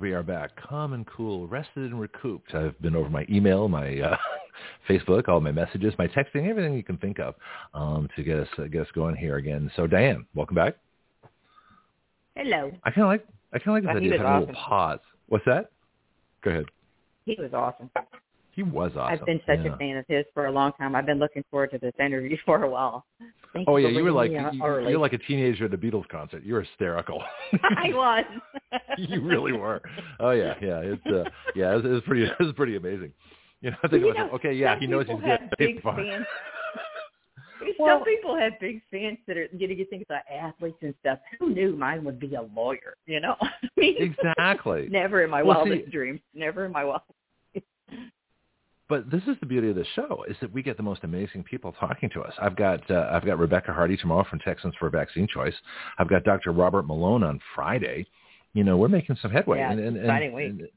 We are back, calm and cool, rested and recouped. I've been over my email, my uh, [LAUGHS] Facebook, all my messages, my texting, everything you can think of um, to get us uh, get us going here again. So, Diane, welcome back. Hello. I kind of like I kind of like this idea of having a little pause. What's that? Go ahead. He was awesome. He was awesome. I've been such yeah. a fan of his for a long time. I've been looking forward to this interview [LAUGHS] for a while. Thank Oh yeah, you were like you, you're like a teenager at a Beatles concert. You were hysterical. [LAUGHS] I was. [LAUGHS] you really were. Oh yeah, yeah. It's uh, yeah, it was, it was pretty. [LAUGHS] It was pretty amazing. You know, I think You know, okay, yeah, he knows he's getting big fans. Well- Some people have big fans that are, know, you think about athletes and stuff. Who knew mine would be a lawyer? You know, I mean, Exactly. never in my Well, wildest see- dreams. Never in my wildest. But this is the beauty of the show is that we get the most amazing people talking to us. I've got uh, I've got Rebecca Hardy tomorrow from Texans for Vaccine Choice. I've got Dr. Robert Malone on Friday. You know, we're making some headway. Yeah, and, it's and, exciting week. and-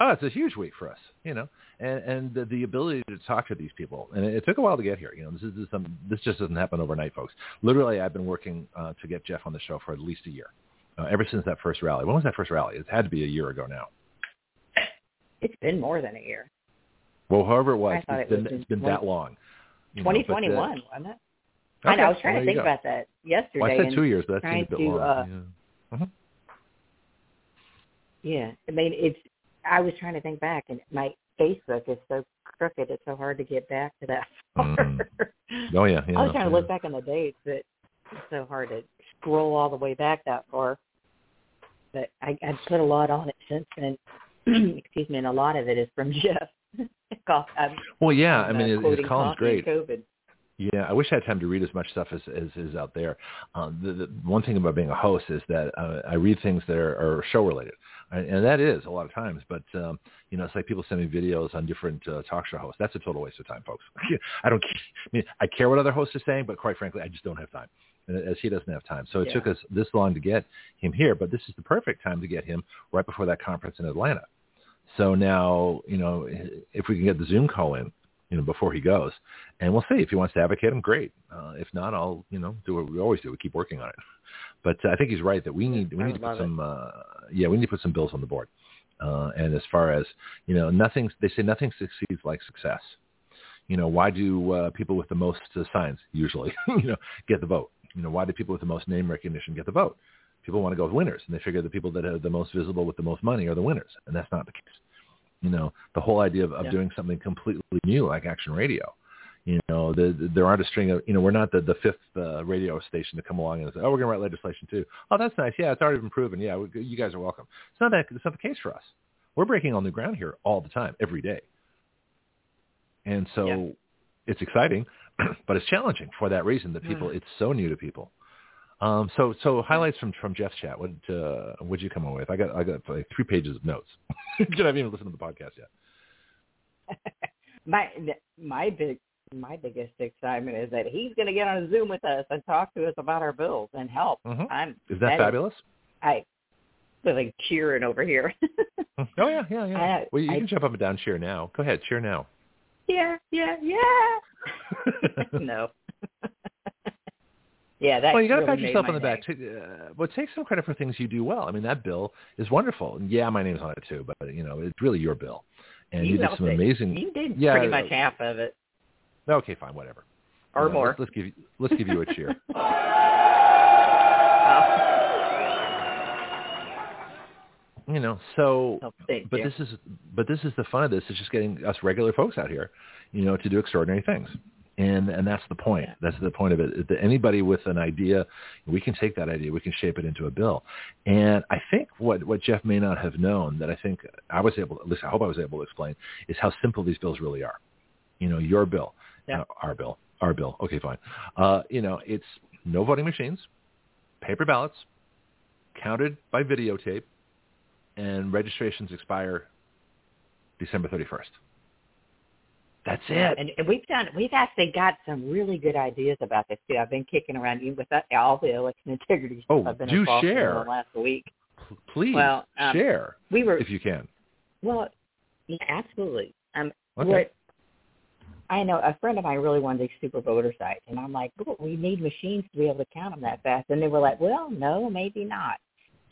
oh, it's a huge week for us. You know, and and the, the ability to talk to these people. And it, took a while to get here. You know, this is this, is some, this just doesn't happen overnight, folks. Literally, I've been working uh, to get Jeff on the show for at least a year. Uh, ever since that first rally. When was that first rally? It had to be a year ago now. It's been more than a year. Well, however it was, I it's it been, was it's been 20 that long. You know, but, uh, 2021, wasn't it? I okay, know. I was trying to think go. about that yesterday. Well, I said two years, but that seems a bit to, long. uh, yeah. Mhm. Yeah, I mean, it's. I was trying to think back, and my Facebook is so crooked; it's so hard to get back to that. [LAUGHS] far. Mm. Oh yeah, yeah. I was trying to look back on the dates, but it's so hard to scroll all the way back that far. But I, I put a lot on it since then. [CLEARS THROAT] Excuse me, and a lot of it is from [LAUGHS] Jeff. [LAUGHS] I'm, Well, yeah. I uh, mean, his, column's great. COVID. Yeah, I wish I had time to read as much stuff as, as is out there. Um, the, the one thing about being a host is that uh, I read things that are, are show related, and, and that is a lot of times. But um, you know, it's like people send me videos on different uh, talk show hosts. That's a total waste of time, folks. [LAUGHS] I don't. I mean, I care what other hosts are saying, but quite frankly, I just don't have time. As he doesn't have time, so it Yeah. took us this long to get him here. But this is the perfect time to get him right before that conference in Atlanta. So now, you know, if we can get the Zoom call in, you know, before he goes, and we'll see if he wants to advocate him. Great. Uh, if not, I'll, you know, do what we always do. We keep working on it. But uh, I think he's right that we need we need to put it. some, uh, yeah, we need to put some bills on the board. Uh, and as far as you know, nothing. They say nothing succeeds like success. You know, why do uh, people with the most uh, signs usually, [LAUGHS] you know, get the vote? You know, why do people with the most name recognition get the vote? People want to go with winners, and they figure the people that are the most visible with the most money are the winners, and that's not the case. You know, the whole idea of, of Yeah. doing something completely new like Action Radio. You know, the, the, there aren't a string of, you know, we're not the, the fifth uh, radio station to come along and say, oh, we're going to write legislation too. Oh, that's nice. Yeah, it's already been proven. Yeah, we, you guys are welcome. It's not that. It's not the case for us. We're breaking all new ground here all the time, every day. And so Yeah. it's exciting, [CLEARS THROAT] but it's challenging for that reason that people, Mm. it's so new to people. Um, so, so highlights from, from Jeff's chat. What, uh, what'd you come up with? I got, I got like three pages of notes. [LAUGHS] you haven't even listened to the podcast yet. [LAUGHS] my my big my biggest excitement is that he's going to get on a Zoom with us and talk to us about our bills and help. Mhm. I'm Is that, fabulous? I feel like cheering over here. [LAUGHS] oh yeah, yeah, yeah. I- well, you I- can jump up and down, cheer now. Go ahead, cheer now. Yeah, yeah, yeah. [LAUGHS] no. [LAUGHS] yeah, that. well, you got to really pat yourself on the back. day. Too. Uh, but take some credit for things you do well. I mean, that bill is wonderful. And yeah, my name's on it too, but you know, it's really your bill. And you, did some it. amazing. You did Yeah, pretty uh, much half of it, Okay, fine, whatever. or You know, more. Let's, let's give you, let's give you a cheer. [LAUGHS] you know, so Oh, but you. this is but this is the fun of this is just getting us regular folks out here, you know, to do extraordinary things. And and that's the point. That's the point of it. That anybody with an idea, we can take that idea, we can shape it into a bill. And I think what what Jeff may not have known that I think I was able, at least I hope I was able to explain, is how simple these bills really are. You know, your bill, Yeah. uh, our bill, our bill. Okay, fine. Uh, you know, it's no voting machines, paper ballots, counted by videotape, and registrations expire December 31st. That's it. And, and we've done. We've actually got some really good ideas about this too. I've been kicking around you with that, all the election integrity Oh, I've been do involved in share. the last week. Please Well, um, share We were if you can. well, yeah, absolutely. Um, Okay. I know a friend of mine really wanted these super voter sites, and I'm like, we need machines to be able to count them that fast. And they were like, well, no, maybe not.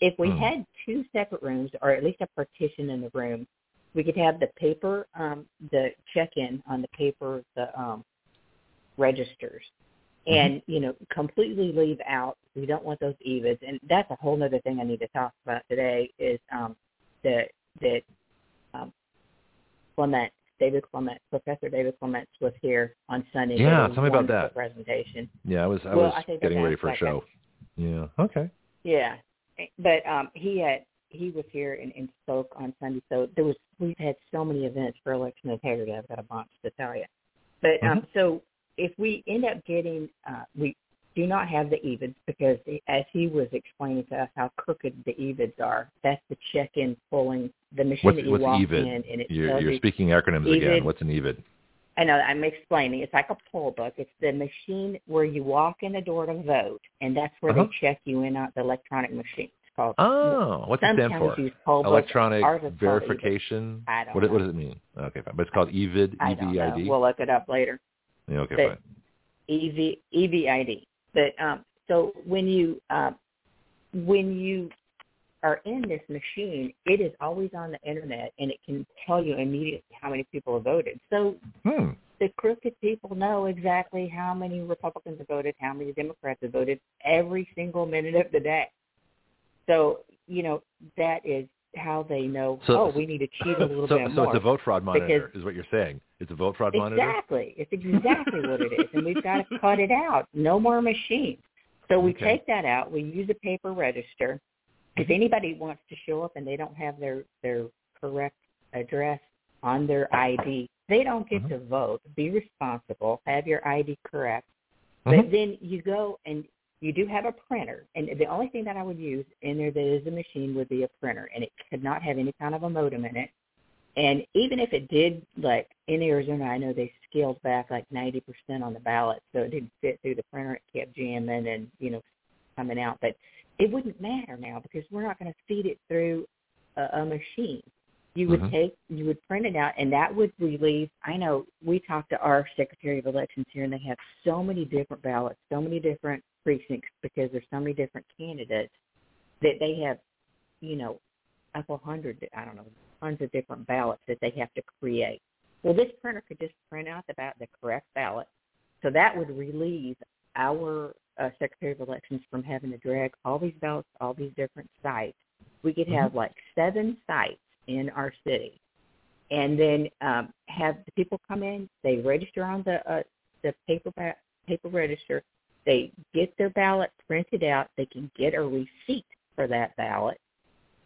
If we Hmm. had two separate rooms, or at least a partition in the room, we could have the paper, um, the check-in on the paper, the um, registers, Mm-hmm. and you know, completely leave out. We don't want those evids, and that's a whole other thing I need to talk about today. Is um, that that um, Clement, David Clement, Professor David Clements was here on Sunday. Yeah, tell me about that. Presentation. Yeah, I was I Well, was I getting ready for a show. Yeah. Okay. Yeah, but um, he had he was here and, and spoke on Sunday. So there was we've had so many events for election integrity. I've got a bunch to tell you. But um, so if we end up getting, uh, we do not have the EVIDs because as he was explaining to us how crooked the EVIDs are. That's the check-in pulling the machine What's that you what's walk EVID? in and it You're, you're speaking acronyms EVID. again. What's an EVID? I know I'm explaining. It's like a poll book. It's the machine where you walk in the door to vote, and that's where Uh-huh. they check you in on the electronic machine. It's called Oh, what's it stand for? use poll books. Electronic Ours is called verification. I don't what, it- what does it mean? Okay, fine. But it's called EVID. I don't know. EVID. We'll look it up later. yeah, okay, but- fine. EV EVID. But um, so when you uh, when you are in this machine, it is always on the internet, and it can tell you immediately how many people have voted. So Hmm. the crooked people know exactly how many Republicans have voted, how many Democrats have voted every single minute of the day. So you know that is how they know. So- oh, we need to cheat a little [LAUGHS] so, bit so more. it's a vote fraud monitor, because- is what you're saying. It's a vote fraud monitor. Exactly. It's exactly what it is. And we've got to [LAUGHS] cut it out. No more machines. So we Okay. take that out. We use a paper register. If anybody wants to show up and they don't have their, their correct address on their ID, they don't get Mhm. to vote. Be responsible. Have your ID correct. Mhm. But then you go and you do have a printer. And the only thing that I would use in there that is a machine would be a printer. And it could not have any kind of a modem in it. And even if it did, like in Arizona, I know they scaled back like 90% on the ballot, so it didn't fit through the printer. It kept jamming and, you know, coming out. But it wouldn't matter now because we're not going to feed it through a, a machine. You would Mhm. take, you would print it out, and that would relieve. I know we talked to our Secretary of Elections here, and they have so many different ballots, so many different precincts because there's so many different candidates that they have, you know, a couple hundred, I don't know, tons of different ballots that they have to create. Well, this printer could just print out the, the correct ballot. So that would relieve our uh, Secretary of Elections from having to drag all these ballots, to all these different sites. We could have like seven sites in our city, and then um, have the people come in. They register on the uh, the paper ba- paper register. They get their ballot printed out. They can get a receipt for that ballot.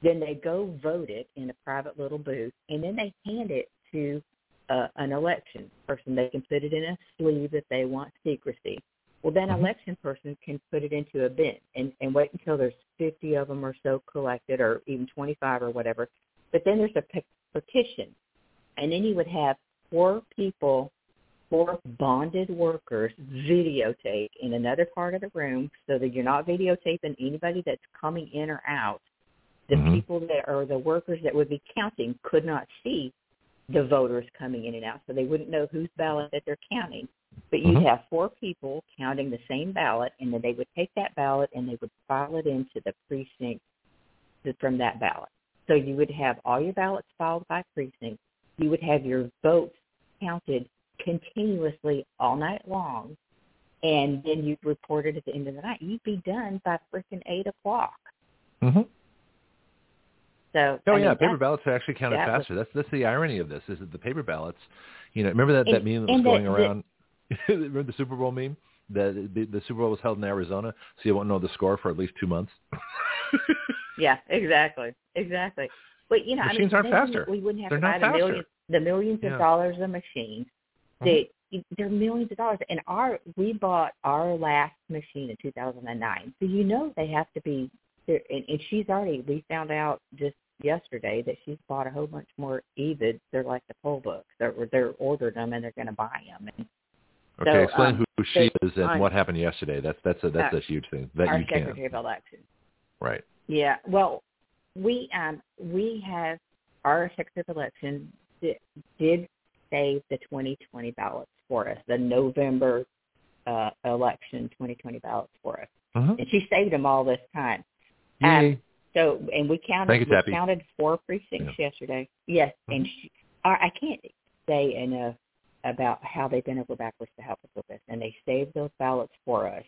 Then they go vote it in a private little booth, and then they hand it to uh, an election person. They can put it in a sleeve if they want secrecy. Well, that Mhm. election person can put it into a bin and, and wait until there's 50 of them or so collected, or even 25 or whatever. But then there's a pe- petition, and then you would have four people, four bonded workers, videotape in another part of the room, so that you're not videotaping anybody that's coming in or out the Mhm. people that are the workers that would be counting could not see the voters coming in and out, so they wouldn't know whose ballot that they're counting. But you'd Mhm. have four people counting the same ballot, and then they would take that ballot and they would file it into the precinct from that ballot. So you would have all your ballots filed by precinct. You would have your votes counted continuously all night long, and then you'd report it at the end of the night. You'd be done by freaking eight o'clock. hmm So Oh I mean, yeah, paper ballots are actually counted that was- faster. That's that's the irony of this is that the paper ballots, you know, remember that that meme that was and going the- around? [LAUGHS] remember the Super Bowl meme? The, the the Super Bowl was held in Arizona, so you won't know the score for at least two months. [LAUGHS] Yeah, exactly, exactly. But you know, Machines I aren't mean, then faster. We wouldn't have They're to not buy the faster. millions, the millions Yeah. of dollars of machines. Mhm. They're millions of dollars. And our we bought our last machine in 2009, so you know they have to be. There. And, and she's already. We found out just yesterday that she's bought a whole bunch more EVIDs. They're like the poll books. They're they're ordered them and they're going to buy them. And Okay, So, explain um, who she is and on- what happened yesterday. That's that's a that's Uh, a huge thing that our you can. Secretary of Election. Right. Yeah. Well, we um we have our Secretary of Election did, did save the 2020 ballots for us, the November uh, election 2020 ballots for us, Mhm. and she saved them all this time. Yay. So, and we counted Thank you, we Tappie. counted four precincts yesterday. Yes, and she, I, I can't say enough about how they bent over backwards to help us with this, and they saved those ballots for us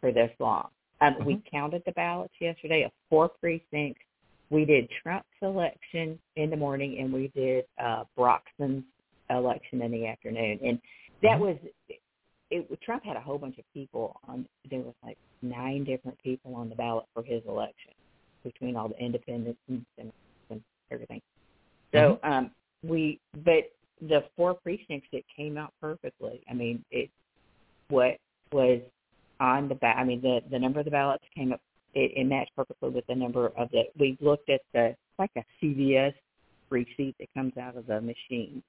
for this long. Um, We counted the ballots yesterday of four precincts. We did Trump's election in the morning, and we did uh, Broxton's election in the afternoon. And that Mhm. was it. Trump had a whole bunch of people on. There was like nine different people on the ballot for his election between all the independents and, everything. So um, we, but the four precincts it came out perfectly. I mean, it what was on the ba- I mean, the the number of the ballots came up. It, it matched perfectly with the number of the. We looked at the like a CVS receipt that comes out of the machine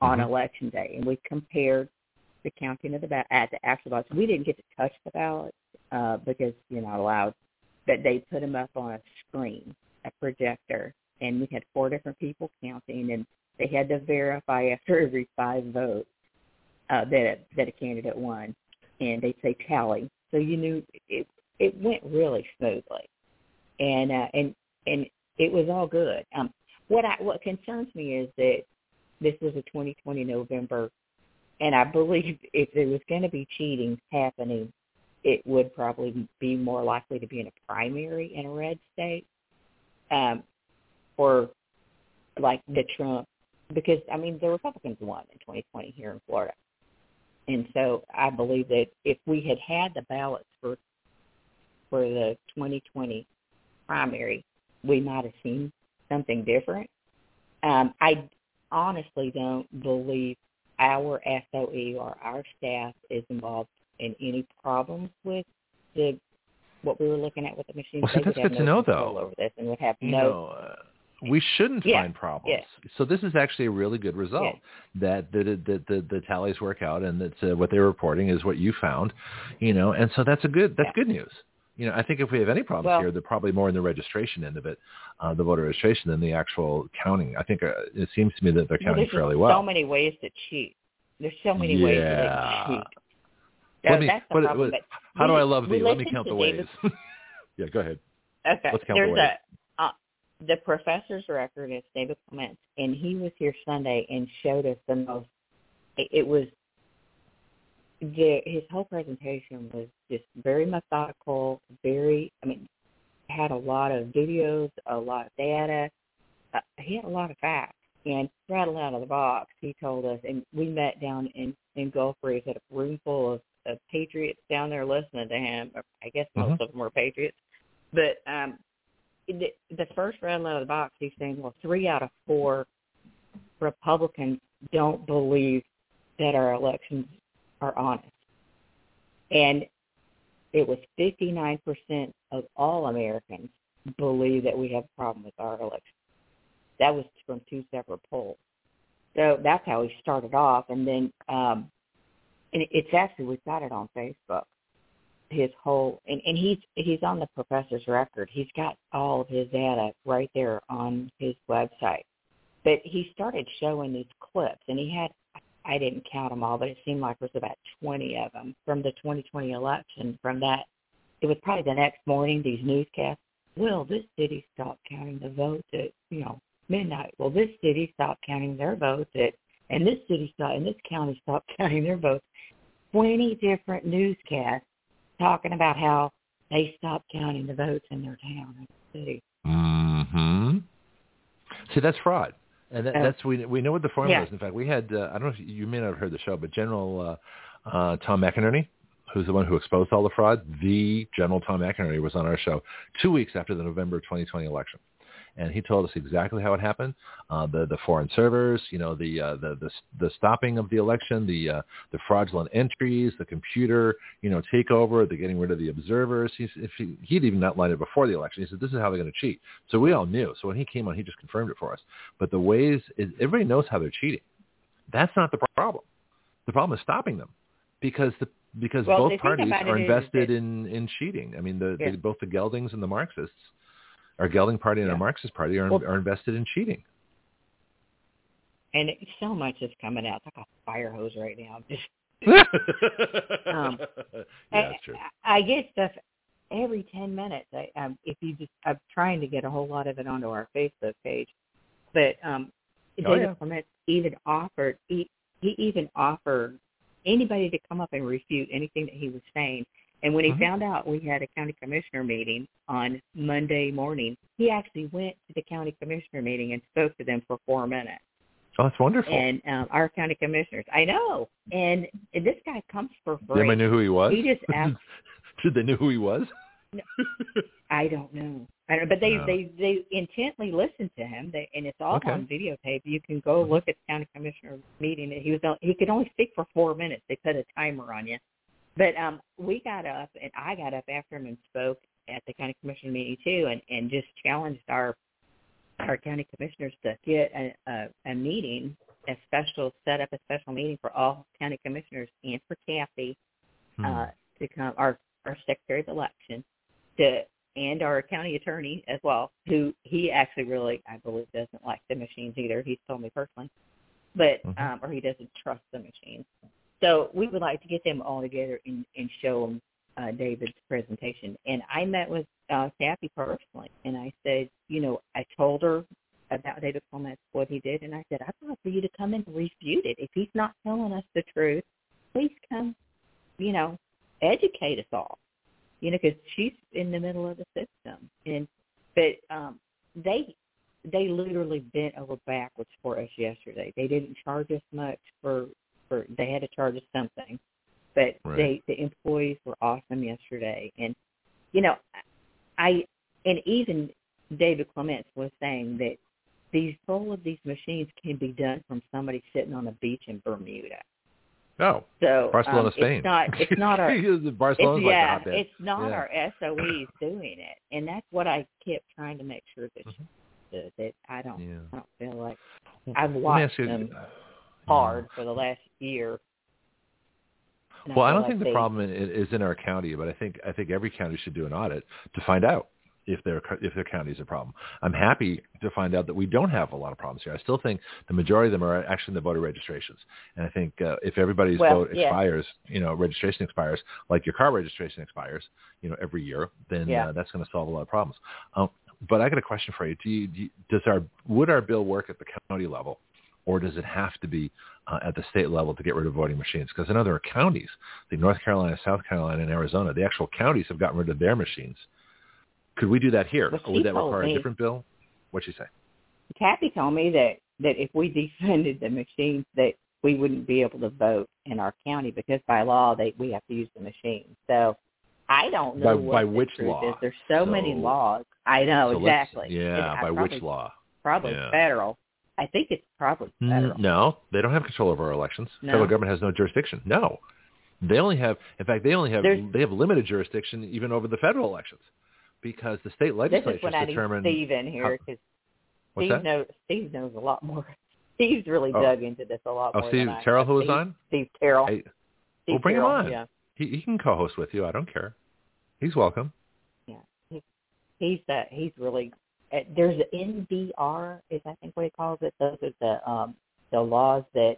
on Mhm. election day, and we compared the counting of the ba- at the actual ballots. We didn't get to touch the ballots uh, because you're not allowed. But they put them up on a screen, a projector, and we had four different people counting, and they had to verify after every five votes uh, that that a candidate won, and they'd say tally. So you knew it it went really smoothly, and uh, and and it was all good. Um, what I what concerns me is that this was a 2020 November, and I believe if there was going to be cheating happening, it would probably be more likely to be in a primary in a red state, um, or like the Trump, because I mean the Republicans won in 2020 here in Florida, and so I believe that if we had had the ballots for for the 2020 primary, we might have seen something different. Um, I honestly don't believe our SOE or our staff is involved in any problems with the what we were looking at with the machines. Well, see, that's good to know, though. over this and would have you no know, uh, we shouldn't Yeah, find problems. yeah. So this is actually a really good result that the, the the the tallies work out and that uh, what they're reporting is what you found, you know, and so that's a good that's Yeah. good news. You know, I think if we have any problems Well- here, they're probably more in the registration end of it, uh, the voter registration than the actual counting. I think uh, it seems to me that they're counting there's fairly well. so many ways to cheat. There's so many ways that Yeah. they cheat. Me- that's the what- problem. what- How do I love we thee? Let me count to the ways. [LAUGHS] Yeah, go ahead. Okay. Let's count the ways. a the professor's record is David Clements, and he was here Sunday and showed us the most. It, was the his whole presentation was just very methodical, very. I mean, had a lot of videos, a lot of data. Uh, he had a lot of facts, and rattled out of the box. He told us, and we met down in in Gulf Breeze at a room full of, of patriots down there listening to him. I guess most Mhm. of them were patriots, but um, the, first rattle out of the box, he's saying, well, three out of four Republicans don't believe that our elections are honest, and it was 59% of all Americans believe that we have a problem with our elections. That was from two separate polls. So that's how he started off, and then um, and it's actually we've got it on Facebook. His whole and, and he's he's on the professor's record. He's got all of his data right there on his website. But he started showing these clips, and he had I didn't count them all, but it seemed like there was about 20 of them from the 2020 election. From that, it was probably the next morning. These newscasts. Well, this city stopped counting the votes at you know midnight. Well, this city stopped counting their votes at, and this city stopped, and this county stopped [LAUGHS] counting their votes. 20 different newscasts talking about how they stopped counting the votes in their town and city. Mm-hmm. See, that's fraud, and that, that's we we know what the formula Yeah. is. In fact, we had uh, I don't know if you, you may not have heard the show, but General uh, uh, Tom McInerney, who's the one who exposed all the fraud, the General Tom McInerney was on our show two weeks after the November 2020 election. And he told us exactly how it happened. Uh, the the foreign servers, you know, the uh, the the the stopping of the election, the uh, the fraudulent entries, the computer, you know, takeover, the getting rid of the observers. He's, if he, he'd even outlined it before the election. He said, "This is how they're going to cheat." So we all knew. So when he came on, he just confirmed it for us. But the ways is everybody knows how they're cheating. That's not the problem. The problem is stopping them, because the because Well, both parties are invested in in cheating. I mean, the, Yeah. the both the Geldings and the Marxists, our Gelding Party and Yeah. our Marxist Party are Well- are invested in cheating. And it, so much is coming out. It's like a fire hose right now. Just [LAUGHS] Um, yeah, that's true. I, I get stuff every ten minutes. I, um, if you just, I'm trying trying to get a whole lot of it onto our Facebook page. But um, Oh, David yeah. Clement even offered he, he even offered anybody to come up and refute anything that he was saying. And when he Mhm. found out we had a county commissioner meeting on Monday morning, he actually went to the county commissioner meeting and spoke to them for four minutes. Oh, that's wonderful. And um, our county commissioners, I know. And this guy comes for Did free. anybody know who he was? He just [LAUGHS] asked. Did they know who he was? I don't know. I don't, but they No. they they intently listened to him, they, and it's all Okay. on videotape. You can go look at the county commissioner meeting. He was on- he could only speak for four minutes. They put a timer on you, but um, we got up and I got up after him and spoke at the county commissioner meeting too, and and just challenged our our county commissioners to get a a, a meeting, a special set up a special meeting for all county commissioners and for Kathy Hmm. uh, to come, our our secretary of election, to and our county attorney as well, who he actually really, I believe, doesn't like the machines either. He's told me personally, but Mhm. um, or he doesn't trust the machines. So we would like to get them all together and, and show them uh, David's presentation. And I met with uh, Kathy personally, and I said, you know, I told her about David Clement, what he did, and I said, I'd love for you to come and refute it. If he's not telling us the truth, please come, you know, educate us all. You know, because she's in the middle of the system, and but um, they they literally bent over backwards for us yesterday. They didn't charge us much for for they had to charge us something, but Right. they the employees were awesome yesterday, and you know, I and even David Clements was saying that these all of these machines can be done from somebody sitting on a beach in Bermuda. No. So Barcelona, um, Spain. It's not. It's [LAUGHS] not our. Barcelona's It's, like yeah, hotbed. it's not Yeah. our SOEs doing it, and that's what I kept trying to make sure that Mhm. that, I don't Yeah. I don't feel like I've watched you- yeah. Hard for the last year. and Well, I don't like think the they- problem is in our county, but I think I think every county should do an audit to find out if their if their county is a problem. I'm happy to find out that we don't have a lot of problems here. I still think the majority of them are actually in the voter registrations, and I think uh, if everybody's Well, vote yeah. expires, you know, registration expires, like your car registration expires, you know, every year, then Yeah. uh, that's going to solve a lot of problems. Um, but I got a question for you. Do you, do you does our would our bill work at the county level? Or does it have to be uh, at the state level to get rid of voting machines? Because I know there are counties like North Carolina, South Carolina, and Arizona, the actual counties have gotten rid of their machines. Could we do that here? Well, would that require me- a different bill? What'd she say? Kathy told me that that if we [LAUGHS] defunded the machines, that we wouldn't be able to vote in our county because by law they we have to use the machine. So I don't know By- what by the which law? Is. There's so, many laws. I know So exactly. Yeah, by I which law? Probably Yeah. federal. I think it's probably federal. No, they don't have control over our elections. No? Federal government has no jurisdiction. No, they only have. In fact, they only have. There's- they have limited jurisdiction even over the federal elections, because the state This legislatures is when I need determine. Steve in here because Steve that? knows Steve knows a lot more. [LAUGHS] Steve's really Oh. dug into this a lot Oh, more. Steve than I Terrell, who was Steve, on? Steve Terrell. Hey, Steve well, bring him on. Yeah, he, he can co-host with you. I don't care. He's welcome. Yeah. He's uh, he's really. Uh, there's an NVR, is I think what he calls it. Those are the um the laws that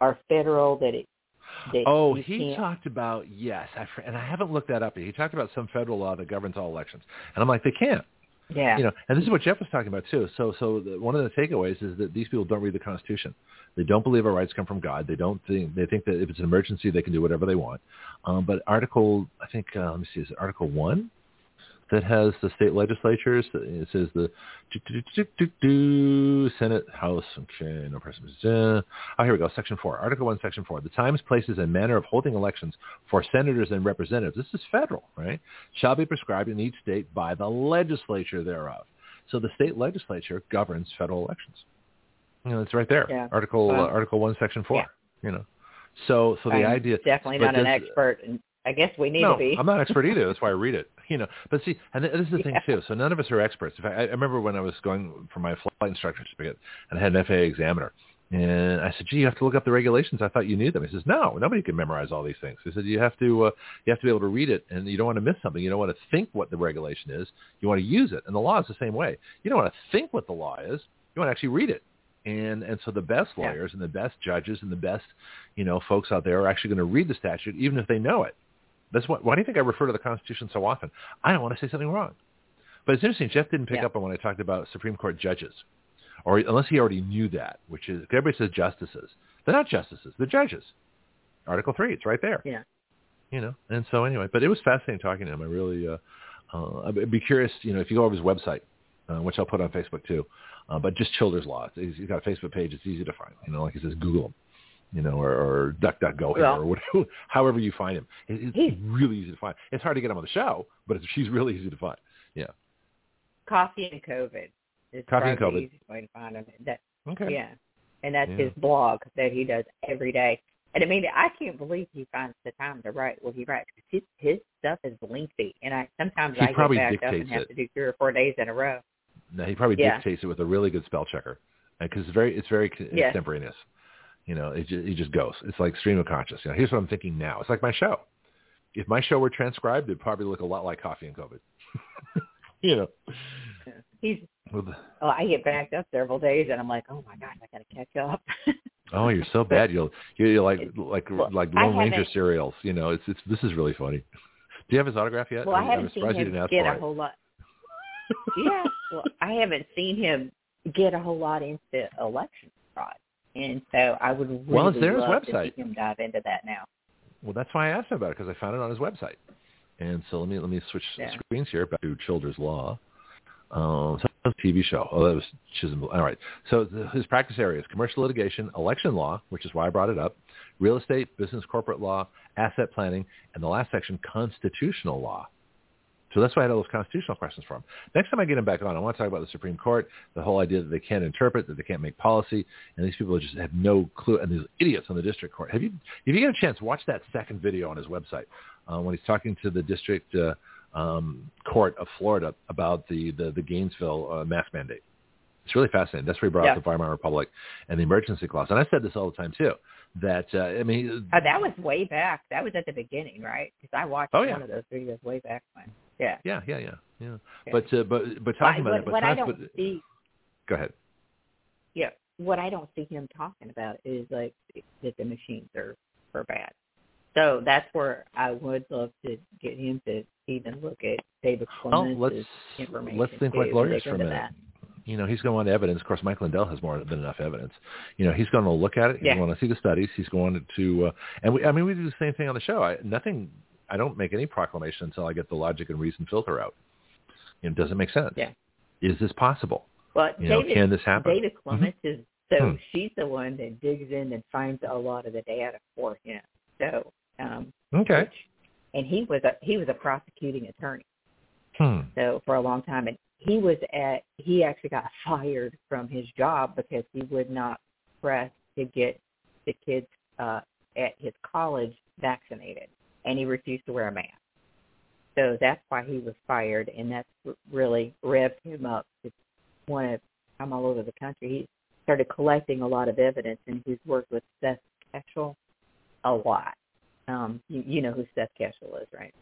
are federal that it. That Oh, he can't, talked about yes, I, and I haven't looked that up. yet. He talked about some federal law that governs all elections, and I'm like, they can't. Yeah. You know, and this is what Jeff was talking about too. So, so the, one of the takeaways is that these people don't read the Constitution. They don't believe our rights come from God. They don't think they think that if it's an emergency, they can do whatever they want. Um, but Article, I think, uh, let me see, is it Article One that has the state legislatures? It says the Senate, House. Okay, no. Uh, oh, here we go. Section four, Article One, Section four. The times, places, and manner of holding elections for senators and representatives. This is federal, right? Shall be prescribed in each state by the legislature thereof. So the state legislature governs federal elections. You know, it's right there. Yeah. Article uh, Article One, Section four. Yeah. You know, so so the I'm idea. definitely not an expert, and I guess we need no, to be. I'm not an expert either. That's why I read it. [LAUGHS] You know, but see, and this is the thing too. So none of us are experts. In fact, I, remember when I was going for my flight instructor certificate, and I had an FAA examiner, and I said, "Gee, you have to look up the regulations. I thought you knew them." He says, "No, nobody can memorize all these things." He said, "You have to, uh, you have to be able to read it, and you don't want to miss something. You don't want to think what the regulation is. You want to use it, and the law is the same way. You don't want to think what the law is. You want to actually read it." And and so the best Yeah. lawyers and the best judges and the best, you know, folks out there are actually going to read the statute even if they know it. That's what. Why do you think I refer to the Constitution so often? I don't want to say something wrong. But it's interesting. Jeff didn't pick Yeah. up on when I talked about Supreme Court judges, or unless he already knew that, which is everybody says justices. They're not justices. They're judges. Article three. It's right there. Yeah. You know. And so anyway, but it was fascinating talking to him. I really. Uh, uh, I'd be curious. You know, if you go over his website, uh, which I'll put on Facebook too. Uh, but just Childers Law. He's, he's got a Facebook page. It's easy to find. You know, like he says, Google him. You know, or, or DuckDuckGo Well- or whatever, [LAUGHS] however you find him. It, it's He's- really easy to find. It's hard to get him on the show, but it's, she's really easy to find. Yeah. Coffee and COVID is Coffee and COVID. the easiest way to find him. That Okay. yeah, and that's Yeah. his blog that he does every day. And I mean, I can't believe he finds the time to write what he writes. 'cause His his stuff is lengthy, and I sometimes He I get backed up and have it. to do three or four days in a row. No, he probably Yeah. dictates it with a really good spell checker, because it's very it's very Yes. extemporaneous. You know, it just, he just goes. It's like stream of conscious. You know, here's what I'm thinking now. It's like my show. If my show were transcribed, it'd probably look a lot like Coffee and COVID. [LAUGHS] you know, He's oh, I get backed up several days, and I'm like, oh my gosh, I got to catch up. [LAUGHS] oh, you're so bad. You'll you're like like Well, like Lone Ranger serials. You know, it's it's this is really funny. Do you have his autograph yet? well, I I'm haven't seen him get a it. whole lot. [LAUGHS] yeah, well, I haven't seen him get a whole lot into election fraud, and so I would really Well, it's there, his love website. to see him dive into that now. Well, that's why I asked him about it because I found it on his website. And so let me let me switch Yeah. screens here back to Childers Law. Um, so that was a TV show. Oh, that was Chisholm. All right. So the, his practice areas: commercial litigation, election law, which is why I brought it up, real estate, business, corporate law, asset planning, and the last section, constitutional law. So that's why I had all those constitutional questions for him. Next time I get him back on, I want to talk about the Supreme Court, the whole idea that they can't interpret, that they can't make policy, and these people just have no clue. And these idiots on the district court. Have you, if you get a chance, watch that second video on his website uh, when he's talking to the district uh, um, court of Florida about the the, the Gainesville uh, mask mandate. It's really fascinating. That's where he brought Yeah. up the Weimar Republic and the emergency clause. And I said this all the time too. That uh, I mean, Uh, that was way back. That was at the beginning, right? Because I watched Oh, yeah. one of those videos way back when. Yeah. yeah, yeah, yeah, yeah. Yeah. But uh, but but talking about what, it, but what I talk- don't but- see, go ahead. yeah, what I don't see him talking about is like that the machines are are bad. So that's where I would love to get him to even look at David Well, Clements' let's information. let's think too, like lawyers for a minute. that. You know, he's going to want evidence. Of course, Mike Lindell has more than enough evidence. You know, he's going to look at it. He's Yeah. going to see the studies. He's going to, uh, and we, I mean, we do the same thing on the show. I, nothing, I don't make any proclamation until I get the logic and reason filter out. You know, does it make sense? Yeah. Is this possible? But You know, David, can this happen? David Clements is so Hmm. she's the one that digs in and finds a lot of the data for him. So um Okay. which- and he was a he was a prosecuting attorney Hmm. so for a long time and he was at he actually got fired from his job because he would not press to get the kids uh at his college vaccinated and he refused to wear a mask so that's why he was fired and that's really revved him up to want to come all over the country he started collecting a lot of evidence and he's worked with Seth Keshel a lot um you, you know who Seth Keshel is right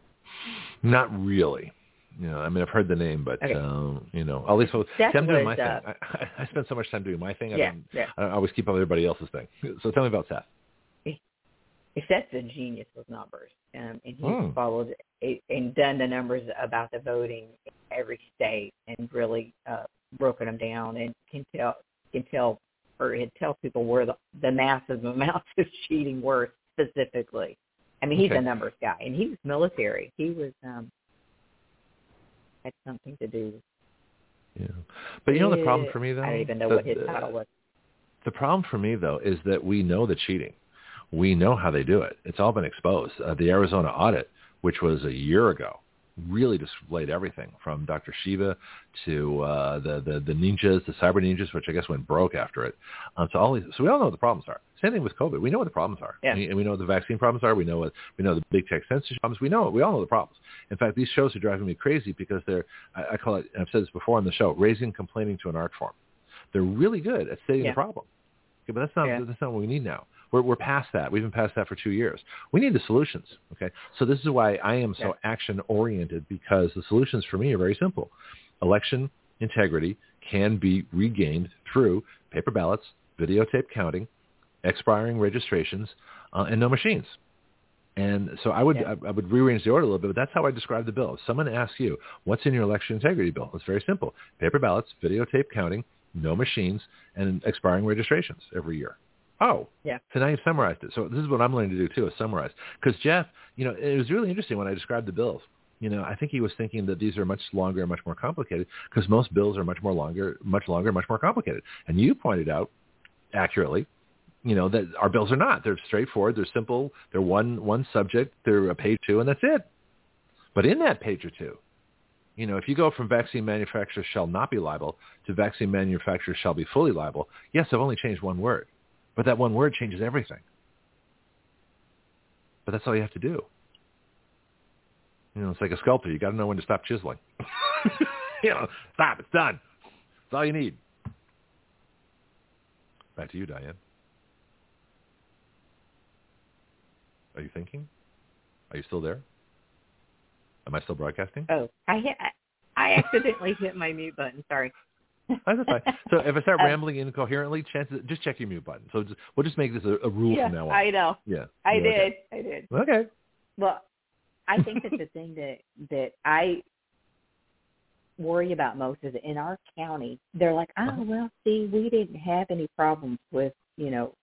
Not really. You know, I mean, I've heard the name, but Okay. um, you know, at least see, I'm doing my uh, thing. I, I spend so much time doing my thing. I, yeah don't, I always keep up with everybody else's thing. So tell me about Seth. Seth's a genius with numbers, um, and he's Hmm. followed it, and done the numbers about the voting in every state, and really uh, broken them down, and can tell can tell or can tell people where the, the massive amounts [LAUGHS] of cheating were specifically. I mean, he's Okay. a numbers guy, and he was military. He was um, had something to do. Yeah. But you know the problem for me though. I don't even know The- what his title was. The problem for me though is that we know the cheating. We know how they do it. It's all been exposed. Uh, the Arizona audit, which was a year ago, really displayed everything from Dr. Shiva to uh, the, the the ninjas, the cyber ninjas, which I guess went broke after it. Um, so all these, so we all know what the problems are. Same thing with COVID. We know what the problems are. Yeah. And, and we know what the vaccine problems are. We know what we know the big tech censorship problems. We know it we all know the problems. In fact, these shows are driving me crazy because they're I, I call it. And I've said this before on the show, raising complaining to an art form. They're really good at stating Yeah. the problem. Okay, but that's not Yeah. that's not what we need now. We're we're past that. We've been past that for two years. We need the solutions. Okay, so this is why I am so action oriented because the solutions for me are very simple. Election integrity can be regained through paper ballots, videotape counting, expiring registrations, uh, and no machines. And so I would Yeah. I, I would rearrange the order a little bit, but that's how I describe the bill. If someone asks you, what's in your election integrity bill? It's very simple. Paper ballots, videotape counting, no machines, and expiring registrations every year. Oh, Yeah. So now you've summarized it. So this is what I'm learning to do too, is summarize. Because Jeff, you know, it was really interesting when I described the bills. You know, I think he was thinking that these are much longer and much more complicated because most bills are much more longer, much longer, much more complicated. And you pointed out accurately, you know, that our bills are not. They're straightforward. They're simple. They're one one subject. They're a page two, and that's it. But in that page or two, you know, if you go from vaccine manufacturers shall not be liable to vaccine manufacturers shall be fully liable, yes, I've only changed one word, but that one word changes everything. But that's all you have to do. You know, it's like a sculptor. You got to know when to stop chiseling. [LAUGHS] you know, stop. It's done. That's all you need. Back to you, Diane. Are you thinking? Are you still there? Am I still broadcasting? Oh, I hit. I accidentally hit my mute button. Sorry. That's fine. So if I start Um, [LAUGHS] rambling incoherently, chances just check your mute button. So just, we'll just make this a, a rule yeah, from now on. I know. yeah. I Yeah, did. okay. I did. Okay. Well, I think that the thing that that I worry about most is in our county, they're like, oh Uh-huh. well, see, we didn't have any problems with, you know,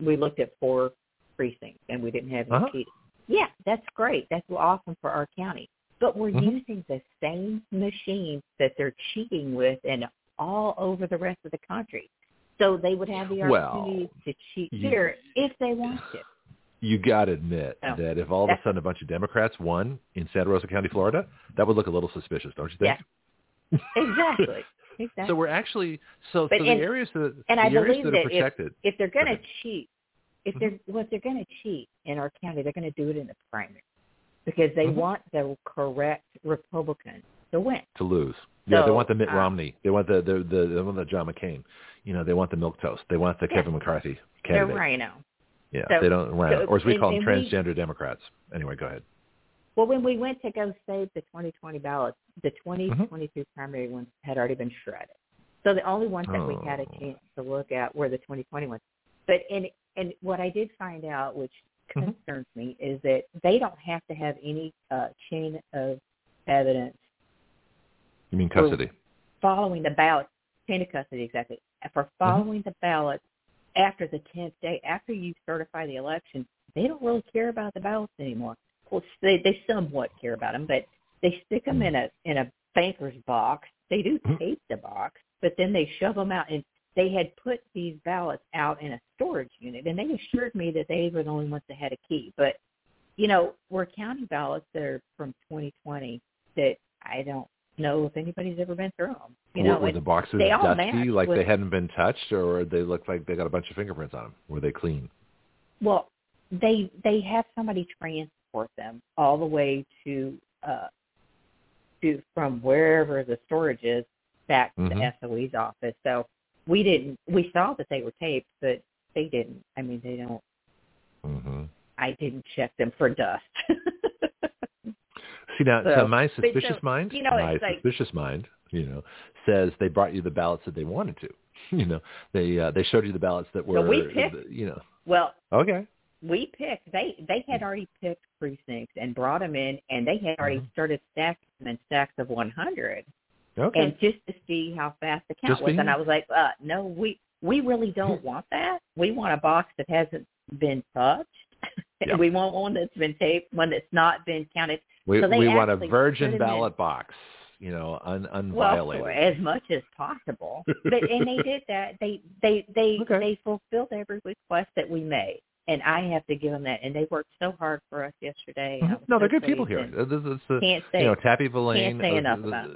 we looked at four precincts and we didn't have any Uh-huh. cheating. Yeah, that's great. That's awesome for our county. But we're Mhm. using the same machines that they're cheating with and all over the rest of the country. So they would have the Well, opportunity to cheat you- here if they want to. You got to admit No. that if all of a sudden a bunch of Democrats won in Santa Rosa County, Florida, that would look a little suspicious, don't you think? Exactly. [LAUGHS] Exactly. So we're actually so, But so the in- areas that and the I areas believe that that are if- protected. if they're going to Okay. cheat, if Mhm. they're what they're going to cheat in our county, they're going to do it in the primary because they Mhm. want the correct Republican to win. to lose. Yeah, they want the Mitt uh, Romney. They want the the the, they want the John McCain. You know, they want the milk toast. They want the Yeah. Kevin McCarthy They're rhino. Yeah, So- they don't. Right. so- or as we and- call them, and we- transgender Democrats. Anyway, go ahead. Well, when we went to go save the 2020 ballots, the Mm-hmm. 2022 primary ones had already been shredded. So the only ones that we had a Oh. chance to look at were the 2020 ones. But and and what I did find out, which Mhm. concerns me, is that they don't have to have any uh, chain of evidence You mean custody? following the ballot, chain of custody exactly, for following the ballot after the 10th day, after you certify the election, they don't really care about the ballots anymore. Well, they they somewhat care about them, but they stick them in a in a banker's box. They do Mhm. tape the box, but then they shove them out. And they had put these ballots out in a storage unit, and they assured me that they were the only ones that had a key. But you know, we're counting ballots that are from 2020 that I don't know if anybody's ever been through them. You were, know, were the boxes they all dusty, like with- they hadn't been touched, or they looked like they got a bunch of fingerprints on them? Were they clean? Well, they they have somebody transport them all the way to uh to from wherever the storage is back to Mhm. the SOE's office. So we didn't we saw that they were taped, but they didn't. I mean, they don't. hmm I didn't check them for dust. [LAUGHS] See now, so, So- my so, suspicious mind, you know, my it's like- suspicious mind, you know, says they brought you the ballots that they wanted to. [LAUGHS] You know, they uh, they showed you the ballots that were, So we picked- you know, well, okay. we picked. They they had already picked precincts and brought them in, and they had already Mhm. started stacking them in stacks of 100. Okay. and just to see how fast the count Just was. being- And I was like, uh, no, we we really don't [LAUGHS] want that. We want a box that hasn't been touched. [LAUGHS] Yeah. we want one that's been taped, one that's not been counted. We so we want a virgin 'em in- ballot box, you know, un, unviolated. for as much as possible. but and they did that. They they they [LAUGHS] Okay. they fulfilled every request that we made. And I have to give them that. And they worked so hard for us yesterday. I Mhm. No, so they're good people here. This is the, Can't say you know, Tappie Villane. say uh, enough uh, about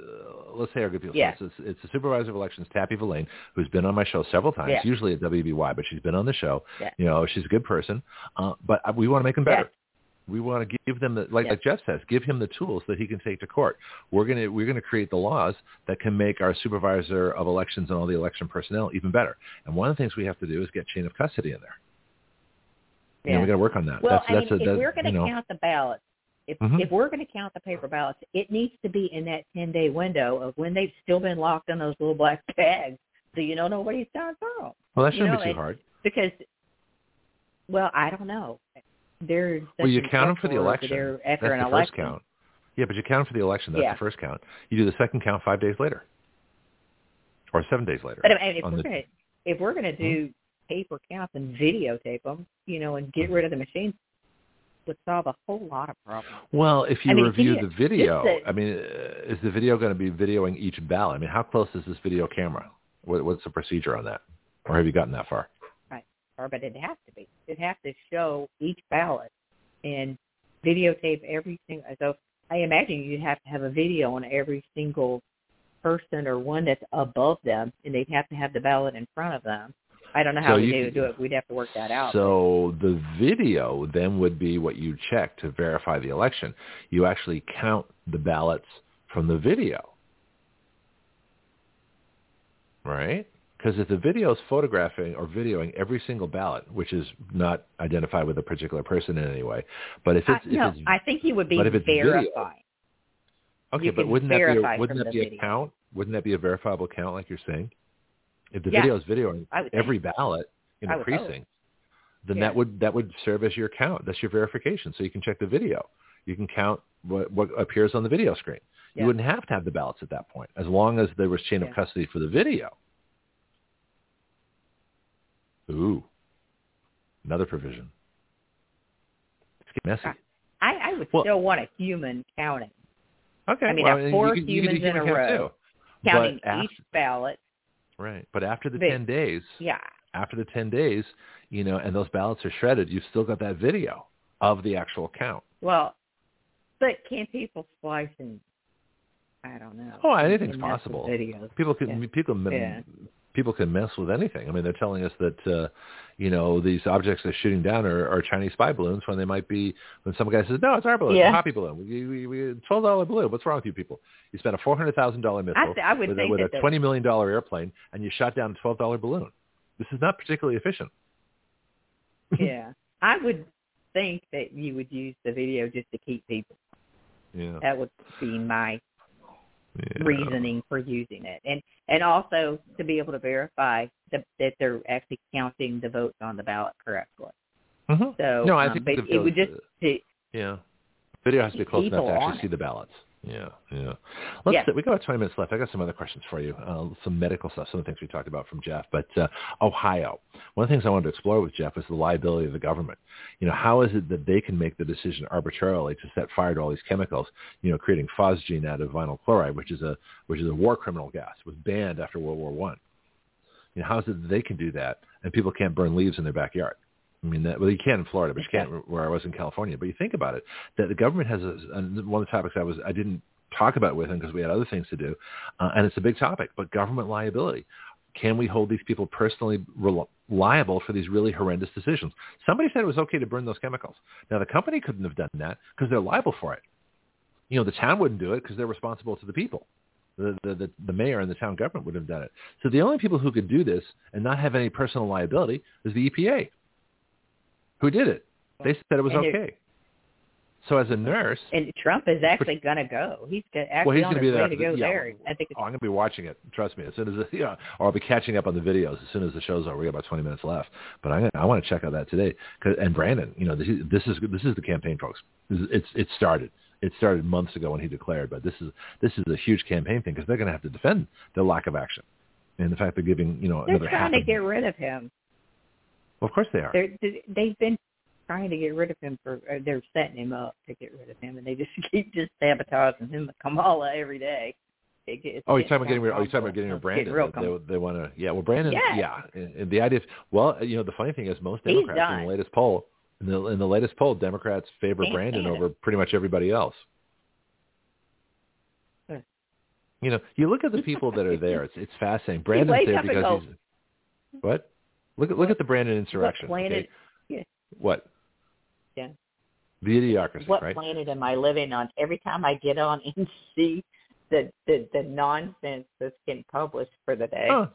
let's say our good people. Yeah. It's, it's, it's the supervisor of elections, Tappie Villane, who's been on my show several times, Yeah. usually at WBY, but she's been on the show. Yeah. You know, she's a good person. Uh, but uh, we want to make them better. We want to give them the like, Yes. like Jeff says, give him the tools that he can take to court. We're gonna we're gonna create the laws that can make our supervisor of elections and all the election personnel even better. And one of the things we have to do is get chain of custody in there. You know, Yeah. we got to work on that. Well, that's, I mean, that's a, if we're going to you know, count the ballots, if Mhm. if we're going to count the paper ballots, it needs to be in that ten day window of when they've still been locked in those little black [LAUGHS] bags, so you don't know nobody's gone through them. well, that shouldn't know, be too hard. Because, well, I don't know. There's well, you count them for the election. That's an the election. first count. Yeah, but you count them for the election. That's Yeah. the first count. You do the second count five days later, or seven days later. But I mean, if we're the- gonna if we're gonna do paper counts and videotape them, you know, and get rid of the machines, would solve a whole lot of problems. Well, if you I mean, review the video, the- I mean, uh, is the video going to be videoing each ballot? I mean, how close is this video camera? What, what's the procedure on that? Or have you gotten that far? Or, but it has to be. It has to show each ballot and videotape every single. So I imagine you'd have to have a video on every single person or one that's above them, and they'd have to have the ballot in front of them. I don't know how So we do do it. We'd have to work that out. So the video then would be what you check to verify the election. You actually count the ballots from the video, right? Because if the video is photographing or videoing every single ballot, which is not identified with a particular person in any way, but if I, it's, if no, it's I think he would be but if it's video- okay, you but wouldn't that be a, wouldn't that the be a count? Wouldn't that be a verifiable count, like you're saying? If the Yeah. video is videoing would think. every ballot in I a would hope. precinct, then Yeah. that would that would serve as your count. That's your verification. So you can check the video. You can count what, what appears on the video screen. Yeah. You wouldn't have to have the ballots at that point, as long as there was chain of custody for the video. Ooh, another provision. It's getting messy. I, I would Well- still want a human counting, Okay, I mean, well, four can- you can do humans in a row. too. counting But after, each ballot. right, but after the Big. ten days, Yeah, after the 10 days, you know, and those ballots are shredded, you've still got that video of the actual count. well, but can people splice and I don't know. Oh, anything's and mess with possible. Videos. People can Yeah. people Yeah. People can mess with anything. I mean, they're telling us that uh, you know these objects they're shooting down are, are Chinese spy balloons when they might be when some guy says no, it's our balloon, Yeah. it's a poppy balloon. We, we, we twelve dollar balloon. What's wrong with you people? You spent a four hundred thousand dollar missile I, th- I would with, a, with a twenty million dollar airplane, and you shot down a twelve dollar balloon. This is not particularly efficient. [LAUGHS] yeah, [LAUGHS] I would think that you would use the video just to keep people. Yeah. That would be my yeah. reasoning for using it, and and also to be able to verify that, that they're actually counting the votes on the ballot correctly. Mhm. So No, I um, think the it would just videos, to, Yeah. Video has to be close enough to actually see it. the ballots. Yeah, yeah. Let's. Yeah. We got about 20 minutes left. I got some other questions for you. Uh, some medical stuff, some of the things we talked about from Jeff. But uh, Ohio, one of the things I wanted to explore with Jeff was the liability of the government. You know, how is it that they can make the decision arbitrarily to set fire to all these chemicals? You know, creating phosgene out of vinyl chloride, which is a which is a war criminal gas, was banned after World War One. You know, how is it that they can do that and people can't burn leaves in their backyard? I mean, that, well, you can in Florida, but you can't where I was in California. But you think about it, that the government has a, one of the topics I was I didn't talk about with him because we had other things to do, uh, and it's a big topic. But government liability, can we hold these people personally rel- liable for these really horrendous decisions? Somebody said it was okay to burn those chemicals. Now the company couldn't have done that because they're liable for it. You know, the town wouldn't do it because they're responsible to the people. The, the, the, the mayor and the town government would have done it. So the only people who could do this and not have any personal liability is the EPA. Who did it? They said it was And okay. So as a nurse, and Trump is actually going to go. He's actually well, he's going to be there. to go yeah, there. I think oh, I'm going to be watching it. Trust me. As soon as the, [LAUGHS] yeah, or I'll be catching up on the videos as soon as the show's over. We got about 20 minutes left, but I'm gonna, I want to check out that today. 'Cause- and Brandon, you know, this is this is this is the campaign, folks. This is, it's it started. It started months ago when he declared, but this is this is a huge campaign thing because they're going to have to defend their lack of action and the fact they're giving you know they're another trying to get rid of him. Well, of course they are. They're, they've been trying to get rid of him for. Or they're setting him up to get rid of him, and they just [LAUGHS] keep just sabotaging him with Kamala every day. It, it's Oh, you're talking about getting rid. Oh, you're talking about getting rid of Brandon. real They, they want to. Yeah. Well, Brandon. Yes. Yeah. And, and the idea. Of, well, uh, you know, the funny thing is, most Democrats in the latest poll, in the in the latest poll, Democrats favor Can't Brandon stand over pretty much everybody else. You know, you look at the people that are there. It's it's fascinating. Brandon's there because he's what? Look at look at the Brandon insurrection. What planet? okay? Yeah. What? Yeah. The idiocracy, What right? planet am I living on? Every time I get on [LAUGHS] and see the the, the nonsense that's getting published for the day. Oh,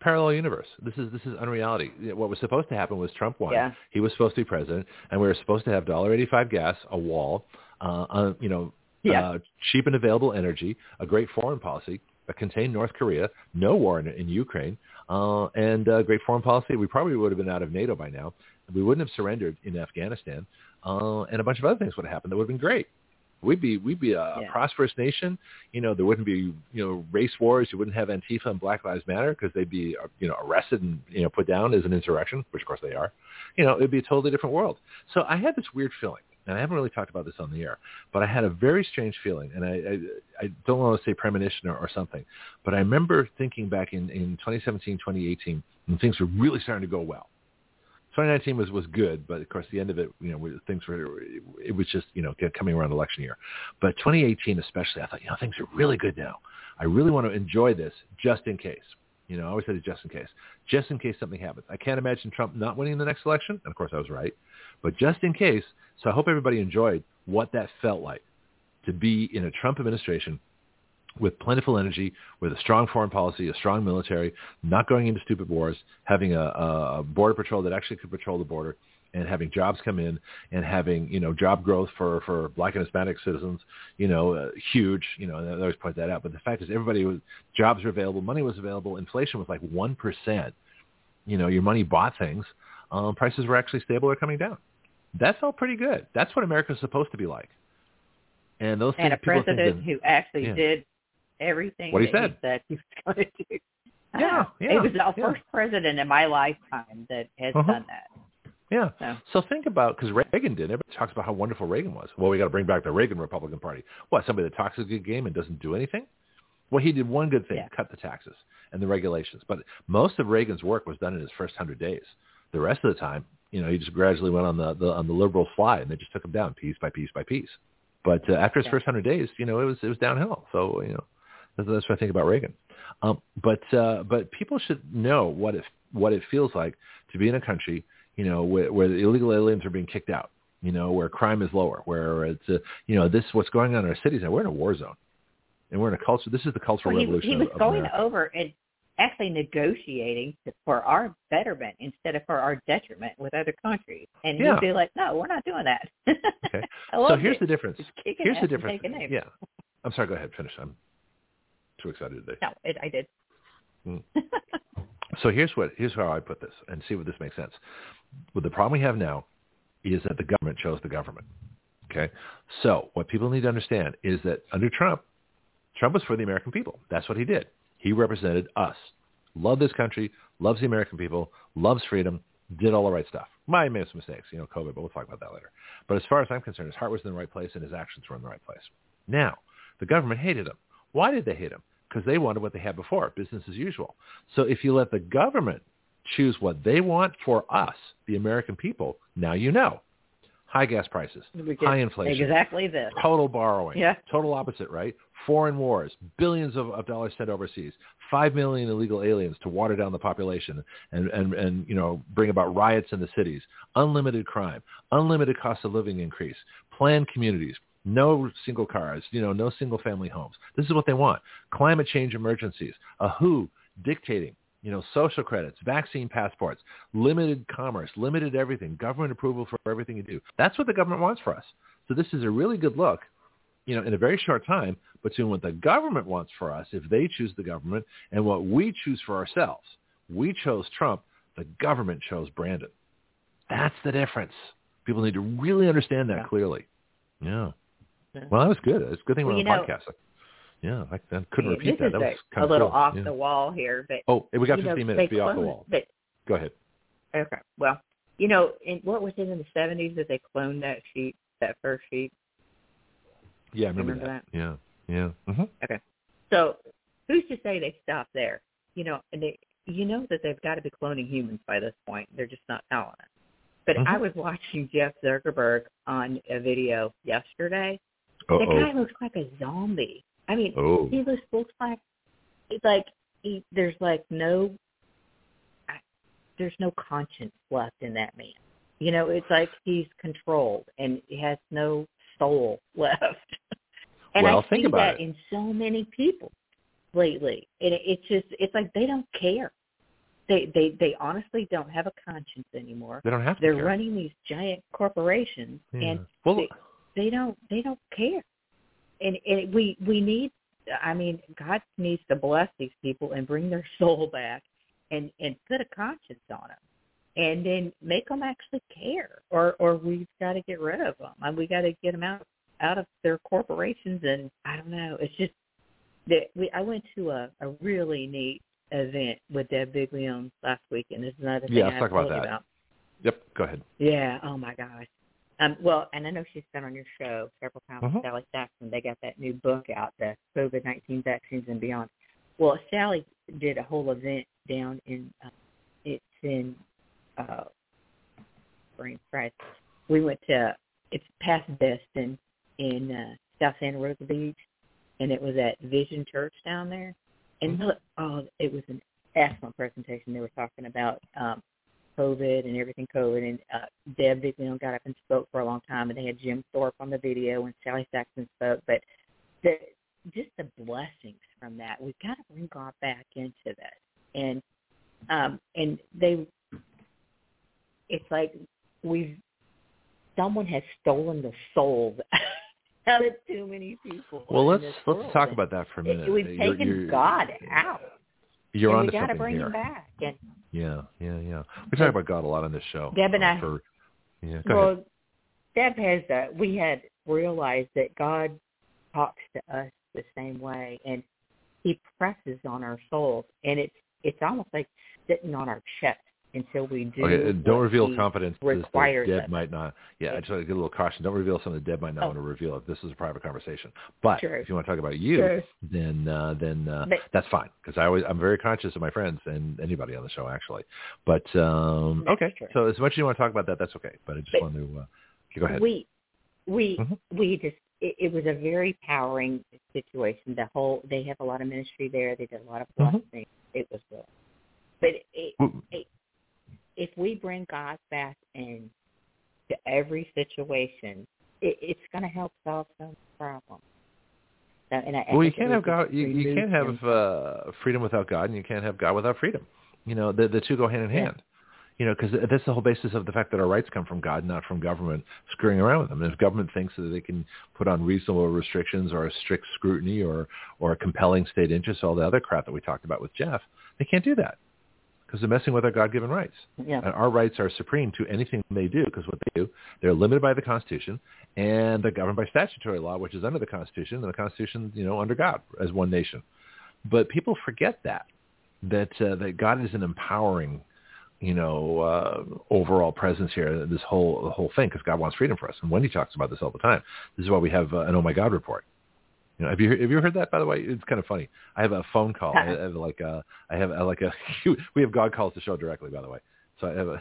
parallel universe. This is this is unreality. What was supposed to happen was Trump won. Yeah. He was supposed to be president, and we were supposed to have dollar eighty five gas, a wall, uh, uh, you know, Yeah. uh, cheap and available energy, a great foreign policy, contained North Korea, no war in, in Ukraine, uh, and uh, great foreign policy. We probably would have been out of NATO by now. We wouldn't have surrendered in Afghanistan. uh, and a bunch of other things would have happened that would have been great. We'd be we'd be a Yeah. prosperous nation. You know, there wouldn't be you know race wars. You wouldn't have Antifa and Black Lives Matter because they'd be uh, you know arrested and you know put down as an insurrection, which of course they are. You know, it'd be a totally different world. So I had this weird feeling, and I haven't really talked about this on the air, but I had a very strange feeling, and I I, I don't want to say premonition or, or something, but I remember thinking back in in 2017, 2018, when things were really starting to go well. 2019 was was good, but of course the end of it, you know, things were it was just you know coming around election year. But 2018 especially, I thought you know things are really good now. I really want to enjoy this just in case. You know, I always said it just in case, just in case something happens. I can't imagine Trump not winning the next election, and of course I was right. But just in case, so I hope everybody enjoyed what that felt like to be in a Trump administration with plentiful energy, with a strong foreign policy, a strong military, not going into stupid wars, having a, a border patrol that actually could patrol the border, and having jobs come in, and having you know job growth for for Black and Hispanic citizens, you know, uh, huge. You know, and I always point that out. But the fact is, everybody was jobs were available, money was available, inflation was like one percent. You know, your money bought things. Um, prices were actually stable or coming down. That felt pretty good. That's what America's supposed to be like. And those and a things, president who actually yeah. did everything What he that said. he said he was [LAUGHS] going to do. Yeah, Ah, [LAUGHS] yeah, He was the yeah. first president in my lifetime that has Uh-huh. done that. Yeah. So So think about because Reagan did. Everybody talks about how wonderful Reagan was. Well, we got to bring back the Reagan Republican Party. What? Somebody that talks a good game and doesn't do anything? Well, he did one good thing: Yeah. cut the taxes and the regulations. But most of Reagan's work was done in his first hundred days. The rest of the time, you know, he just gradually went on the, the on the liberal slide, and they just took him down piece by piece by piece. But uh, after his Yeah. first hundred days, you know, it was it was downhill. So you know, that's, that's what I think about Reagan. Um, but uh, but people should know what it what it feels like to be in a country, you know, where, where the illegal aliens are being kicked out, you know, where crime is lower, where it's uh, you know this what's going on in our cities now. We're in a war zone, and we're in a culture. This is the cultural well, he, revolution. he was of, of going America. over and actually negotiating for our betterment instead of for our detriment with other countries. And Yeah. he'd be like, no, we're not doing that. Okay. [LAUGHS] So here's it. the difference. Here's the difference. Yeah. I'm sorry. Go ahead. Finish. I'm too excited today. No, it, I did. Mm. [LAUGHS] So here's what here's how I put this, and see what this makes sense. Well, the problem we have now is that the government chose the government. Okay, so what people need to understand is that under Trump, Trump was for the American people. That's what he did. He represented us. Loved this country, loves the American people, loves freedom, did all the right stuff. Might have made some mistakes, you know, COVID, but we'll talk about that later. But as far as I'm concerned, his heart was in the right place and his actions were in the right place. Now, the government hated him. Why did they hate him? Because they wanted what they had before, business as usual. So if you let the government choose what they want for us, the American people, now you know. High gas prices, high inflation, Exactly this. total borrowing. Yeah. Total opposite, right? Foreign wars, billions of, of dollars sent overseas, five million illegal aliens to water down the population and, and, and, you know, bring about riots in the cities, unlimited crime, unlimited cost of living increase, planned communities, no single cars, you know, no single family homes. This is what they want. Climate change emergencies, a WHO dictating, you know, social credits, vaccine passports, limited commerce, limited everything, government approval for everything you do. That's what the government wants for us. So this is a really good look, you know, in a very short time between what the government wants for us if they choose the government and what we choose for ourselves. We chose Trump. The government chose Brandon. That's the difference. People need to really understand that Yeah. clearly. Yeah. Yeah. Well, that was good. It's a good thing we're on a know- podcast. Yeah, I, I couldn't Yeah, repeat that. That was a, kind a of a little cool. off the wall here, but Oh, we got you know, 15 they minutes. Be off the wall. They, Go ahead. okay, well, you know, in, what was it in the seventies that they cloned that sheep, that first sheet? Yeah, I remember, remember that. Yeah, yeah. hmm Okay. So who's to say they stop there? You know, and they, you know that they've got to be cloning humans by this point. They're just not telling us. But Mhm. I was watching Jeff Zuckerberg on a video yesterday. The Uh-oh. guy looks like a zombie. I mean, Oh. he looks, looks like it's like he, there's like no I- there's no conscience left in that man. You know, it's like he's controlled and he has no soul [LAUGHS] left. and Well, I think see about that it. in so many people lately. And it, it's just it's like they don't care. They they they honestly don't have a conscience anymore. They don't have to They're care. running these giant corporations Yeah. and well, they, they don't they don't care and, and we we need i mean god needs to bless these people and bring their [LAUGHS] soul back and and put a conscience on them and then make them actually care, or or we've got to get rid of them, and we got to get them out out of their corporations. And I don't know, it's just that we. I went to a a really neat event with Deb Biglione last week, and it's another thing Yeah, I let's talk about that. about. Yep. Go ahead. Yeah. Oh my gosh. Um, well, and I know she's been on your show several times. Mhm. Sally Saxon. They got that new book out, the COVID nineteen vaccines and beyond. Well, Sally did a whole event down in. Uh, it's in. Uh, brain fried. We went to. It's past Destin in uh, South Santa Rosa Beach, and it was at Vision Church down there. And Mhm. look, oh, it was an excellent presentation. They were talking about um, COVID and everything COVID. And uh, Deb Biglione got up and spoke for a long time, and they had Jim Thorp on the video, and Sally Saxon spoke. But the just the blessings from that, we've got to bring God back into that. And um, and they, it's like we've someone has stolen the souls [LAUGHS] out of too many people. Well, let's let's world. talk about that for a minute. We've You're- taken you're- God out. You're and onto we got to something bring here. him back. And Yeah, yeah, yeah. We talk about God a lot on this show. Deb and uh, I- For, yeah, go well, ahead. Deb has uh, we had realized that God talks to us the same way, and He presses on our souls, and it's it's almost like sitting on our chest until we do. Okay, uh, don't reveal confidence Deb us. might not. Yeah, I just want to get a little caution. Don't reveal something that Deb might not Oh. want to reveal if this is a private conversation. But if you want to talk about you, then uh, then uh, But- that's fine because I always I'm very conscious of my friends and anybody on the show actually. But um, okay, true. so as much as you want to talk about that, that's okay. But I just But- want to uh, go ahead. We we Mhm. we just it, it was a very powering situation. The whole they have a lot of ministry there. They did a lot of Mhm. blessing. It was good, but it, Well, if we bring God back in to every situation, it, it's going to help solve some problems. So, and I, Well, you can't have God. You, you can't have uh, freedom without God, and you can't have God without freedom. You know, the the two go hand in Yeah. hand. You know, because that's the whole basis of the fact that our rights come from God, not from government screwing around with them. And if government thinks that they can put on reasonable restrictions or a strict scrutiny or or a compelling state interest, all the other crap that we talked about with Jeff, they can't do that because they're messing with our God-given rights. Yeah. And our rights are supreme to anything they do because what they do, they're limited by the Constitution and they're governed by statutory law, which is under the Constitution, and the Constitution, you know, under God as one nation. But people forget that that uh, that God is an empowering, you know, uh, overall presence here. This whole whole thing because God wants freedom for us, and Wendy talks about this all the time. This is why we have uh, an Oh My God report. You know, have you have you heard that? By the way, it's kind of funny. I have a phone call. I [LAUGHS] have like a, I have uh, like a. [LAUGHS] We have God calls the show directly. By the way, so I have a.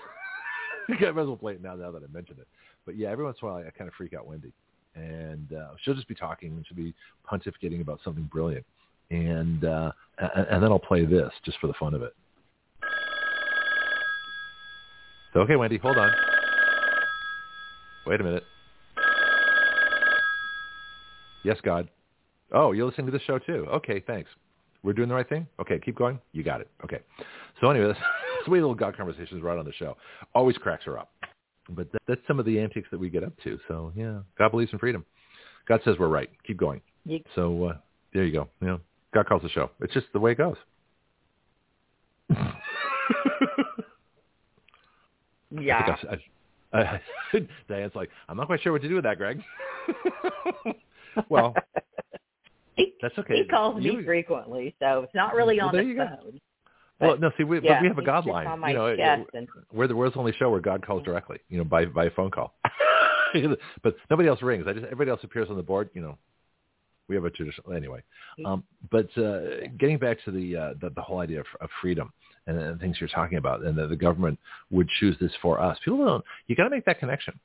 [LAUGHS] I might as well play it now. Now that I mentioned it, but yeah, every once in a while I kind of freak out Wendy, and uh, she'll just be talking and she'll be pontificating about something brilliant, and uh, and, and then I'll play this just for the fun of it. So okay, Wendy, hold on. Wait a minute. Yes, God. Oh, you're listening to the show too. Okay, thanks. We're doing the right thing? Okay, keep going. You got it. Okay. So anyway, [LAUGHS] that's sweet little God conversations right on the show. Always cracks her up. But that, that's some of the antics that we get up to. So yeah, God believes in freedom. God says we're right. Keep going. So uh, there you go. You know, God calls the show. It's just the way it goes. [LAUGHS] yeah. I, I, I, [LAUGHS] Diane's like, I'm not quite sure what to do with that, Greg. well, he, that's okay. he calls me You- frequently, so it's not really Well, on the phone. Well, no, see, we, yeah, but we have a God line. you know, it- and we're the world's only show where God calls directly, you know, by by phone call. [LAUGHS] but nobody else rings. I just everybody else appears on the board. You know, we have a traditional anyway. Um, but uh, getting back to the, uh, the the whole idea of, of freedom and, and things you're talking about, and that the government would choose this for us. People don't. You got to make that connection.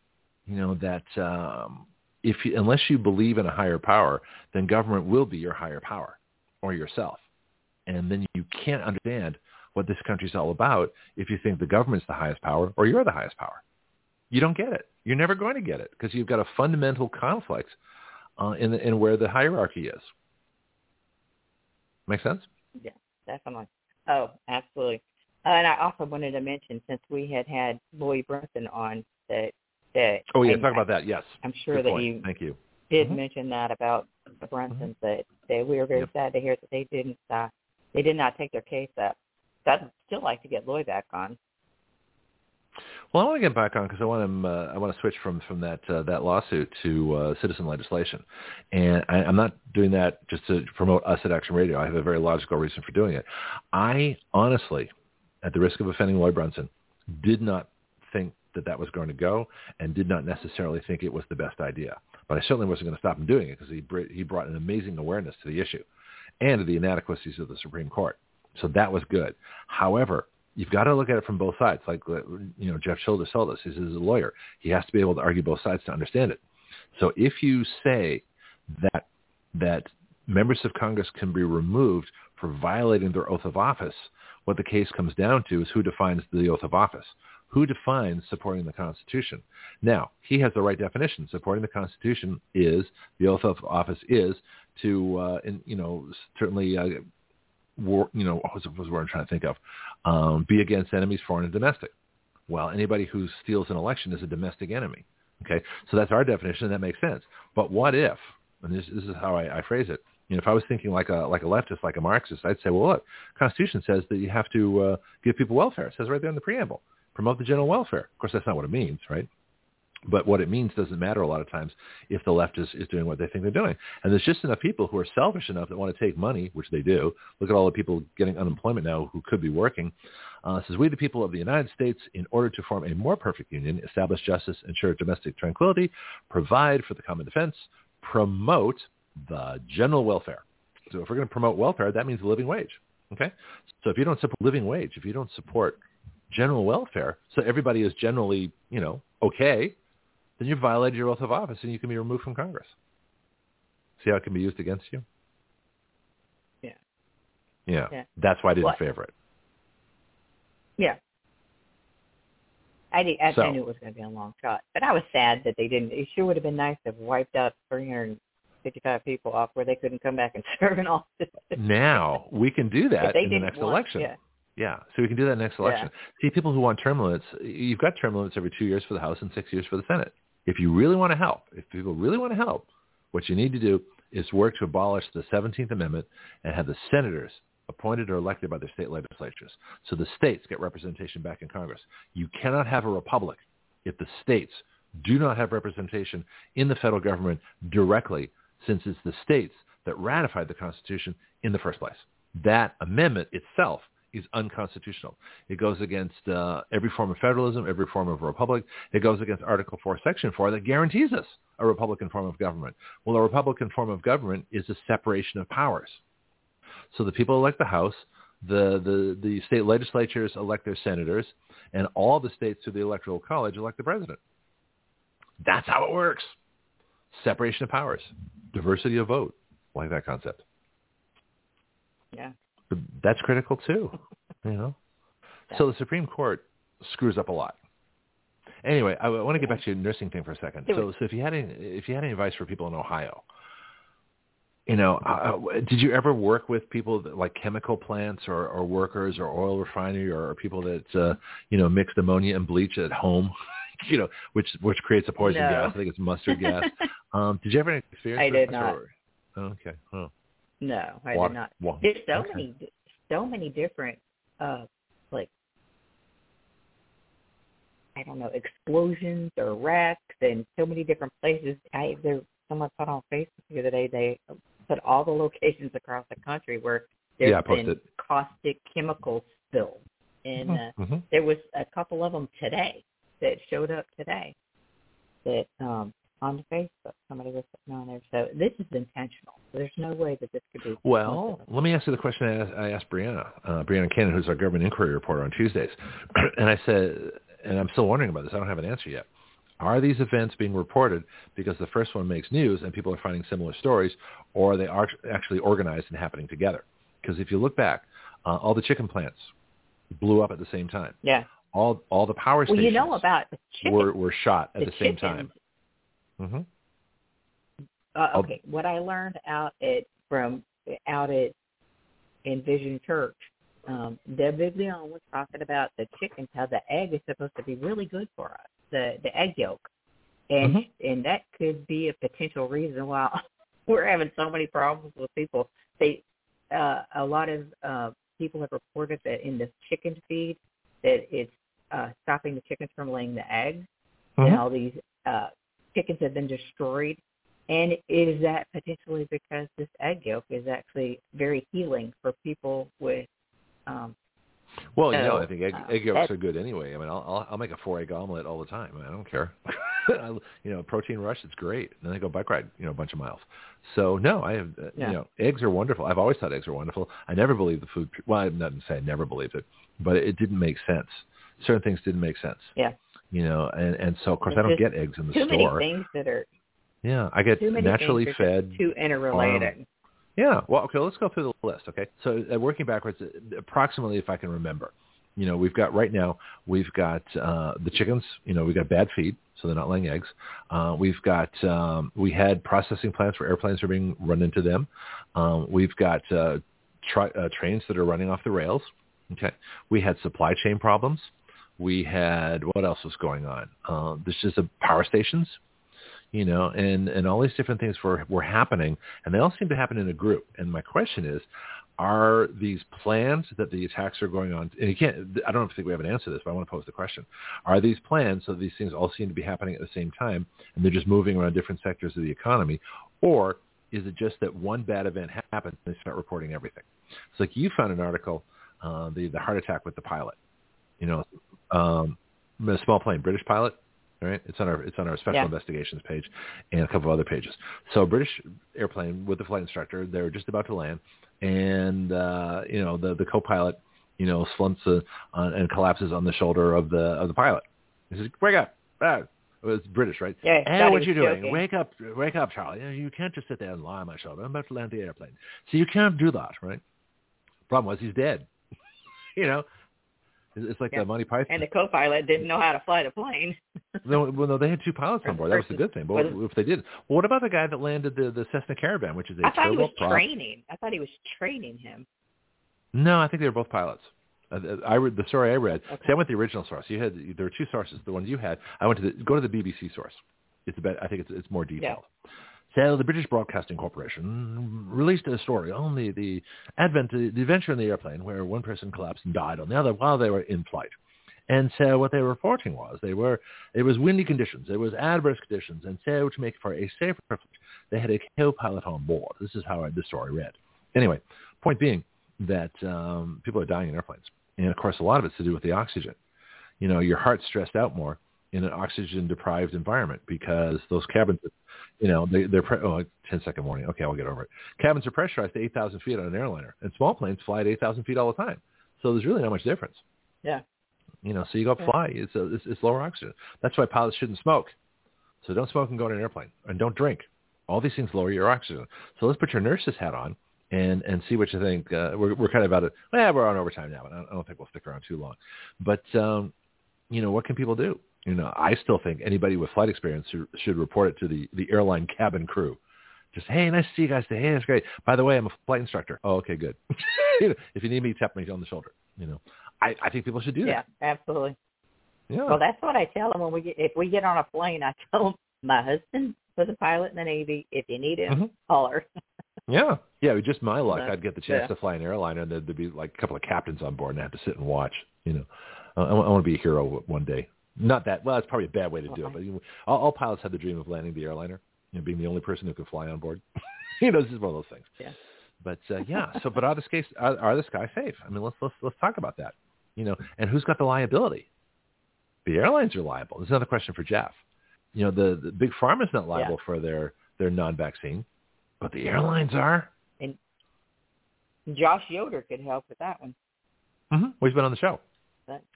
You know that um, if you, unless you believe in a higher power, then government will be your higher power or yourself, and then you can't understand what this country's all about if you think the government's the highest power or you're the highest power. You don't get it. You're never going to get it because you've got a fundamental conflict uh, in, the, in where the hierarchy is. Make sense? Yeah, definitely. Oh, absolutely. Uh, and I also wanted to mention, since we had had Lloyd Brunson on, that Oh yeah, talk about that. Yes. I'm sure Good that point. you Thank you. did Mhm. mention that about the Brunsons that that we were very Yep. sad to hear that they didn't uh, they did not take their case up. So I'd still like to get Lloyd back on. Well, I want to get back on because I want to uh, I want to switch from from that uh, that lawsuit to uh, citizen legislation, and I, I'm not doing that just to promote us at Action Radio. I have a very logical reason for doing it. I honestly, at the risk of offending Lloyd Brunson, did not think that that was going to go, and did not necessarily think it was the best idea. But I certainly wasn't going to stop him doing it because he he brought an amazing awareness to the issue, and to the inadequacies of the Supreme Court. So that was good. However, you've got to look at it from both sides. Like uh, you know, Jeff Childers told us, he's a lawyer. He has to be able to argue both sides to understand it. So if you say that that members of Congress can be removed for violating their oath of office, what the case comes down to is who defines the oath of office. Who defines supporting the Constitution? Now, he has the right definition. Supporting the Constitution is, the oath of office is to, uh, in, you know, certainly uh, war, you know, what was, what was what I'm trying to think of? Um, be against enemies, foreign and domestic. Well, anybody who steals an election is a domestic enemy. Okay, so that's our definition, and that makes sense. But what if, and this, this is how I, I phrase it, you know, if I was thinking like a like a leftist, like a Marxist, I'd say, well, look, Constitution says that you have to uh, give people welfare. It says right there in the preamble, promote the general welfare. Of course, that's not what it means, right? But what it means doesn't matter a lot of times if the left is, is doing what they think they're doing. And there's just enough people who are selfish enough that want to take money, which they do. Look at all the people getting unemployment now who could be working. Uh, says, we the people of the United States, in order to form a more perfect union, establish justice, ensure domestic tranquility, provide for the common defense, promote the general welfare. So if we're going to promote welfare, that means a living wage. Okay? So if you don't support living wage, if you don't support general welfare, so everybody is generally, you know, okay, then you violated your oath of office and you can be removed from Congress. See how it can be used against you? Yeah. Yeah. yeah. That's why I didn't what? favor it. Yeah. I, did, I, so, I knew it was going to be a long shot, but I was sad that they didn't. It sure would have been nice to have wiped out 355 people off where they couldn't come back and [LAUGHS] serve in office. now we can do that in the next want, election. Yeah. Yeah, so we can do that next election. Yeah. See, people who want term limits, you've got term limits every two years for the House and six years for the Senate. If you really want to help, if people really want to help, what you need to do is work to abolish the 17th Amendment and have the senators appointed or elected by their state legislatures. So the states get representation back in Congress. You cannot have a republic if the states do not have representation in the federal government directly since it's the states that ratified the Constitution in the first place. That amendment itself is unconstitutional. It goes against uh, every form of federalism, every form of a republic. It goes against Article 4, Section 4 that guarantees us a Republican form of government. Well, a Republican form of government is a separation of powers. So the people elect the House, the, the, the state legislatures elect their senators, and all the states through the Electoral College elect the president. That's how it works. Separation of powers, diversity of vote. Like that concept. Yeah that's critical too. [LAUGHS] You know, so the Supreme Court screws up a lot. Anyway, I want to get back to your nursing thing for a second. So, so if you had any, if you had any advice for people in Ohio, you know, uh, uh, did you ever work with people that, like chemical plants or, or workers or oil refinery or, or people that uh, you know mixed ammonia and bleach at home? [LAUGHS] you know, which which creates a poison no. gas. I think it's mustard gas. [LAUGHS] um, did you ever experience? I did not. Or, okay. Oh. No, I did not. There's so okay. many, so many different, uh, like, I don't know, explosions or wrecks, and so many different places. I there someone put on Facebook the other day. They put all the locations across the country where there's yeah, been caustic chemical spills, and mm-hmm. uh, mm-hmm. there was a couple of them today that showed up today that um on Facebook. Somebody was putting on there. So this is intentional. There's no way that this could be. Well, let me ask you the question I asked, I asked Brianna, uh, Brianna Cannon, who's our government inquiry reporter on Tuesdays, [CLEARS THROAT] and I said, and I'm still wondering about this. I don't have an answer yet. Are these events being reported because the first one makes news and people are finding similar stories, or are they are actually organized and happening together? Because if you look back, uh, all the chicken plants blew up at the same time. Yeah. All all the power stations well, you know about chicken, were were shot at the, the same time. Mm-hmm. Uh, okay, what I learned out at from out at Envision Church, um, Deb Viglione was talking about the chickens, how the egg is supposed to be really good for us, the the egg yolk, and mm-hmm. and that could be a potential reason why [LAUGHS] we're having so many problems with people. They uh, a lot of uh, people have reported that in the chicken feed that it's uh, stopping the chickens from laying the eggs, Mhm. and all these uh, chickens have been destroyed. And is that potentially because this egg yolk is actually very healing for people with um, Well, you know, I think egg, uh, egg yolks are good anyway. I mean, I'll I'll, I'll make a four egg omelet all the time. I, don't care. [LAUGHS] I, you know, protein rush, it's great. And then I go bike ride, you know, a bunch of miles. So no, I have, uh, Yeah. you know, eggs are wonderful. I've always thought eggs are wonderful. I never believed the food. Well, I'm not to say I never believed it, but it didn't make sense. Certain things didn't make sense. yeah You know, and and so of course I don't get eggs in the too store. many things that are Yeah, I get too naturally fed too interrelated. yeah. Well, okay. Let's go through the list. Okay. So uh, working backwards, uh, approximately, if I can remember, you know, we've got right now, we've got uh, the chickens. You know, we've got bad feed, so they're not laying eggs. Uh, we've got um, we had processing plants where airplanes are being run into them. Um, we've got uh, tri- uh, trains that are running off the rails. Okay. We had supply chain problems. We had what else was going on? Uh, there's just power stations you know, and, and all these different things were, were happening, and they all seem to happen in a group. And my question is, are these plans that the attacks are going on, and I don't think we have an answer to this, but I want to pose the question. Are these plans so these things all seem to be happening at the same time, and they're just moving around different sectors of the economy, or is it just that one bad event happens and they start reporting everything? It's like you found an article, uh, the, the heart attack with the pilot, you know, um, a small plane, British pilot, all right, it's on our it's on our special Yeah. investigations page and a couple of other pages. So British airplane with the flight instructor, they were just about to land, and uh, you know the the co-pilot, you know, slumps uh, on, and collapses on the shoulder of the of the pilot. He says, "Wake up!" Ah. was British, right? Yeah, Hey, what you doing? joking. Wake up, wake up, Charlie. You, know, you can't just sit there and lie on my shoulder. I'm about to land the airplane. So you can't do that, right? Problem was he's dead. [LAUGHS] you know, it's like Yeah. the Monty Python. And the co-pilot didn't know how to fly the plane. [LAUGHS] No, well, no, they had two pilots on board. That was the good thing. But if they did, well, what about the guy that landed the the Cessna Caravan, which is a I thought he was turboprop? training. I thought he was training him. No, I think they were both pilots. Uh, I read the story I read. Okay. See, I went the original source. You had there were two sources. The ones you had, I went to the, go to the BBC source. It's a bit, I think it's it's more detailed. So the British Broadcasting Corporation released a story on the the advent the adventure in the airplane where one person collapsed and died on the other while they were in flight. And so what they were reporting was they were it was windy conditions, it was adverse conditions, and so to make for a safer flight, they had a co-pilot on board. This is how the story read. Anyway, point being that um, people are dying in airplanes, and of course a lot of it's to do with the oxygen. You know, your heart's stressed out more in an oxygen deprived environment because those cabins, you know, they, they're pre- oh, 10 second warning. Okay, I'll get over it. Cabins are pressurized to 8,000 feet on an airliner, and small planes fly at 8,000 feet all the time. So there's really not much difference. Yeah. You know, so you go Yeah. fly. It's, a, it's it's lower oxygen. That's why pilots shouldn't smoke. So don't smoke and go on an airplane, and don't drink. All these things lower your oxygen. So let's put your nurse's hat on and and see what you think. Uh, we're we're kind of out of yeah, we're on overtime now, and I don't, I don't think we'll stick around too long. But um, you know, what can people do? You know, I still think anybody with flight experience should, should report it to the the airline cabin crew. Just hey, nice to see you guys. today. Hey, that's great. By the way, I'm a flight instructor. Oh, okay, good. [LAUGHS] You know, if you need me, tap me on the shoulder. You know, I I think people should do Yeah, that. Yeah, absolutely. Yeah. Well, that's what I tell them when we get if we get on a plane. I tell them my husband was a pilot in the Navy. If you need him, Mhm. holler. [LAUGHS] Yeah, yeah. With just my luck, But, I'd get the chance yeah. to fly an airliner, and there'd be like a couple of captains on board, and I have to sit and watch. You know, uh, I, want to be a hero one day. Not that. Well, it's probably a bad way to do it, but you know, all, all pilots have the dream of landing the airliner, you know, being the only person who can fly on board. [LAUGHS] you know, this is one of those things. Yeah. But uh, yeah. So, but [LAUGHS] are the skies are, are the skies safe? I mean, let's let's let's talk about that. You know, and who's got the liability? The airlines are liable. There's another question for Jeff. You know, the, the big pharma's not liable for their their non-vaccine, but the airlines are. And Josh Yoder could help with that one. Mm-hmm. Well, he's been on the show.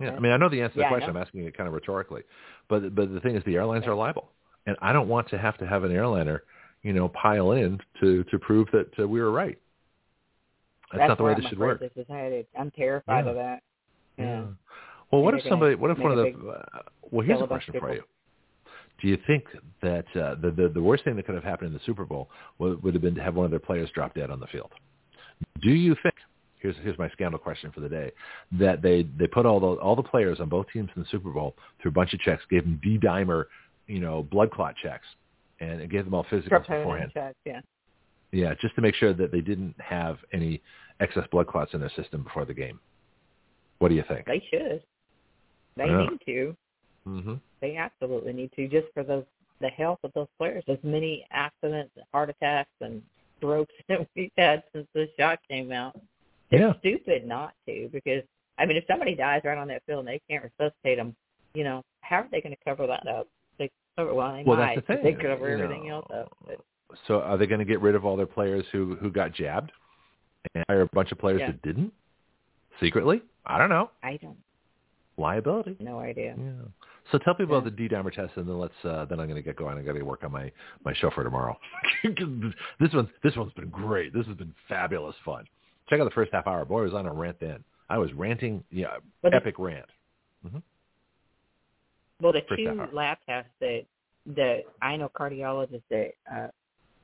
Yeah, I mean, I know the answer to Yeah, the question. I'm asking it kind of rhetorically, but but the thing is, the airlines are liable, and I don't want to have to have an airliner, you know, pile in to to prove that uh, we were right. That's, that's not the way I'm this should work. I'm terrified Yeah. of that. Yeah. Well, what if somebody? What if one of the? Uh, well, here's a kill a bunch question for you. Do you think that uh, the, the the worst thing that could have happened in the Super Bowl would, would have been to have one of their players drop dead on the field? Do you think? Here's here's my scandal question for the day: that they they put all the all the players on both teams in the Super Bowl through a bunch of checks, gave them D dimer, you know, blood clot checks, and it gave them all Troponin beforehand. check, yeah. Yeah, just to make sure that they didn't have any excess blood clots in their system before the game. What do you think? They should. They Yeah. need to. hmm They absolutely need to, just for those the health of those players. As many accidents, heart attacks, and strokes [LAUGHS] that we've had since this shot came out. It's Yeah. stupid not to, because I mean, if somebody dies right on that field and they can't resuscitate them, you know, how are they going to cover that up? They cover well, they Well, might. that's the thing. They cover you everything know. else up. But So are they going to get rid of all their players who who got jabbed and hire a bunch of players Yeah. that didn't secretly? I don't know. I don't Liability. no idea. Yeah. So tell people Yeah. about the D dimer test, and then let's uh, then I'm going to get going. I got to work on my my show for tomorrow. [LAUGHS] this one's this one's been great. This has been fabulous fun. Check out the first half hour. Boy, I was on a rant then. I was ranting, yeah, But the- epic rant. Well, the First two lab tests that that I know cardiologist that uh,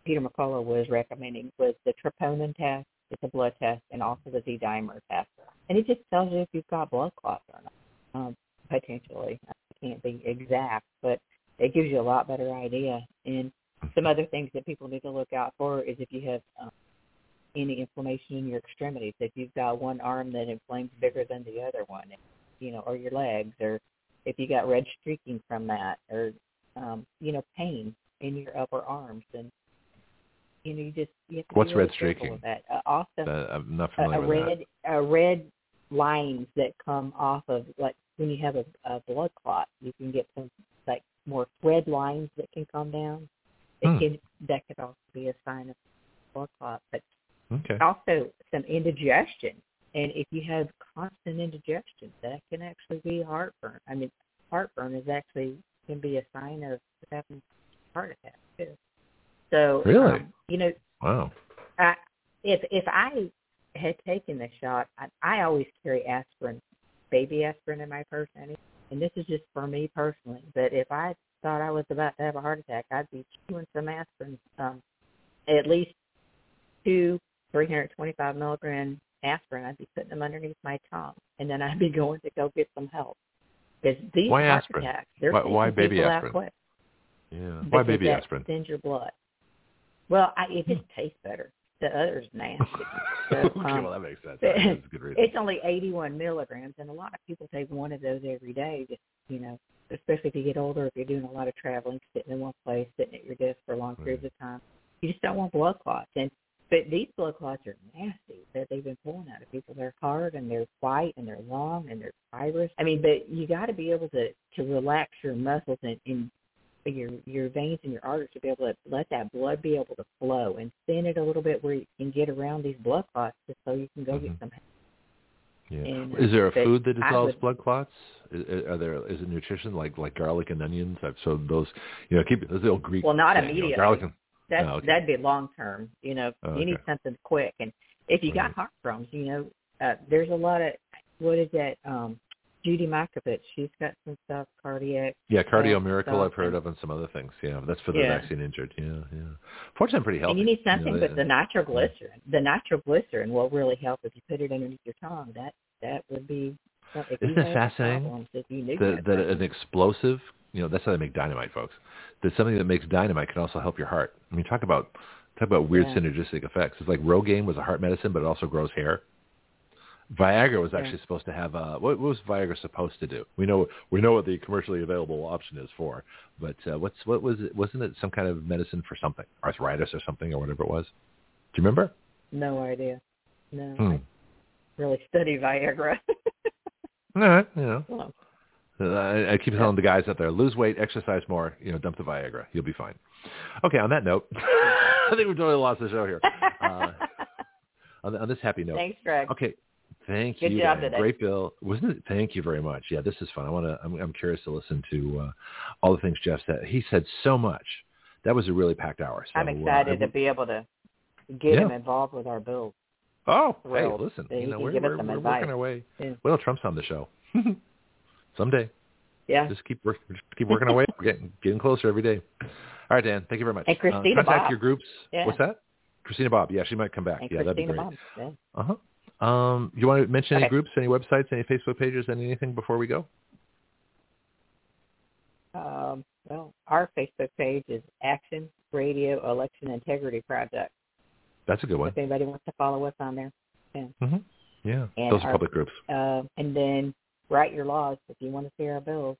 Peter McCullough was recommending was the troponin test, it's a blood test, and also the D-dimer test. And it just tells you if you've got blood clots or not, um, potentially. I can't be exact, but it gives you a lot better idea. And some other things that people need to look out for is if you have um, any inflammation in your extremities. If you've got one arm that inflames bigger than the other one, you know, or your legs, or if you got red streaking from that, or um, you know, pain in your upper arms, and you know, you just you have to What's really red streaking? With that. Uh, also, Uh, I'm not a, familiar a with red a red lines that come off of like when you have a, a blood clot, you can get some like more red lines that can come down. It Hmm. can that could also be a sign of blood clot, but that. Okay. also some indigestion. And if you have constant indigestion, that can actually be heartburn. I mean, heartburn is actually can be a sign of having heart attack too. So Really? um, you know, Wow. I, if if I had taken the shot, I, I always carry aspirin, baby aspirin in my purse. And this is just for me personally. But if I thought I was about to have a heart attack, I'd be chewing some aspirin, um, at least two 325 milligram aspirin. I'd be putting them underneath my tongue, and then I'd be [LAUGHS] going to go get some help. Because these Why aspirin? attacks, they're Why- why baby aspirin? quick Yeah. Why baby that aspirin? Thins your blood. Well, I, it just tastes better. The other's nasty. [LAUGHS] So, okay, um, well that makes sense. [LAUGHS] That's a good reason. it's only 81 milligrams, and a lot of people take one of those every day. Just you know, especially if you get older, if you're doing a lot of traveling, sitting in one place, sitting at your desk for long periods of time, you just don't want blood clots. And but these blood clots are nasty that they've been pulling out of people. They're hard and they're white and they're long and they're fibrous. I mean, but you got to be able to to relax your muscles and, and your your veins and your arteries to be able to let that blood be able to flow and thin it a little bit where you can get around these blood clots just so you can go Mhm. get some Yeah. and, Is there a food that dissolves would- blood clots? Is, are there? Is it nutrition like like garlic and onions? I've so those you know keep those old Greek. Well, not saying, you know, immediately. garlic and That's Oh, okay. that'd be long term. You know, Oh, you need something quick. And if you got heart problems, you know, uh, there's a lot of what is that? Um, Judy Mikovits. She's got some stuff cardiac. yeah, cardio miracle so- I've heard of and some other things. Yeah, that's for the Yeah. vaccine injured. Yeah, yeah. Fortunately, I'm pretty healthy. And you need something, know, but the that- nitroglycerin. The nitroglycerin will really help if you put it underneath your tongue. That that would be. Isn't you it fascinating Problems, you that, that, that an explosive, you know, that's how they make dynamite, folks. That something that makes dynamite can also help your heart. I mean, talk about talk about weird Yeah. synergistic effects. It's like Rogaine was a heart medicine, but it also grows hair. Viagra was Yeah. actually supposed to have uh what, what was Viagra supposed to do? We know we know what the commercially available option is for, but uh, what's what was it? Wasn't it some kind of medicine for something, arthritis or something, or whatever it was? Do you remember? No idea. No, Hmm. I really study Viagra. [LAUGHS] No, you know, well, I, I keep telling the guys out there, lose weight, exercise more, you know, dump the Viagra. You'll be fine. Okay, on that note, [LAUGHS] I think we've totally lost the show here. [LAUGHS] Uh, on, on this happy note. Thanks, Greg. Okay, thank Good you. job today. Great bill. Wasn't it? Thank you very much. Yeah, this is fun. I want to, I'm, I'm curious to listen to uh, all the things Jeff said. He said so much. That was a really packed hour. So, I'm uh, excited I- to be able to get Yeah. him involved with our bills. Oh, hey, listen, you know, we're, we're, we're working our way. Yeah. Well, Trump's on the show. [LAUGHS] Someday. Yeah. Just keep work, just keep working away. We're getting getting closer every day. All right, Dan. Thank you very much. And Christina uh, contact Bobb. your groups. Yeah. What's that? Christina Bobb. Yeah, she might come back. And yeah, that'd be Christina great. Bobb. Yeah. Uh huh. Um, you want to mention any groups, any websites, any Facebook pages, anything before we go? Um, well, our Facebook page is Action Radio Election Integrity Project. That's a good one. If anybody wants to follow us on there. hmm Yeah, And those are public groups. Uh, and then write your laws if you want to see our bills.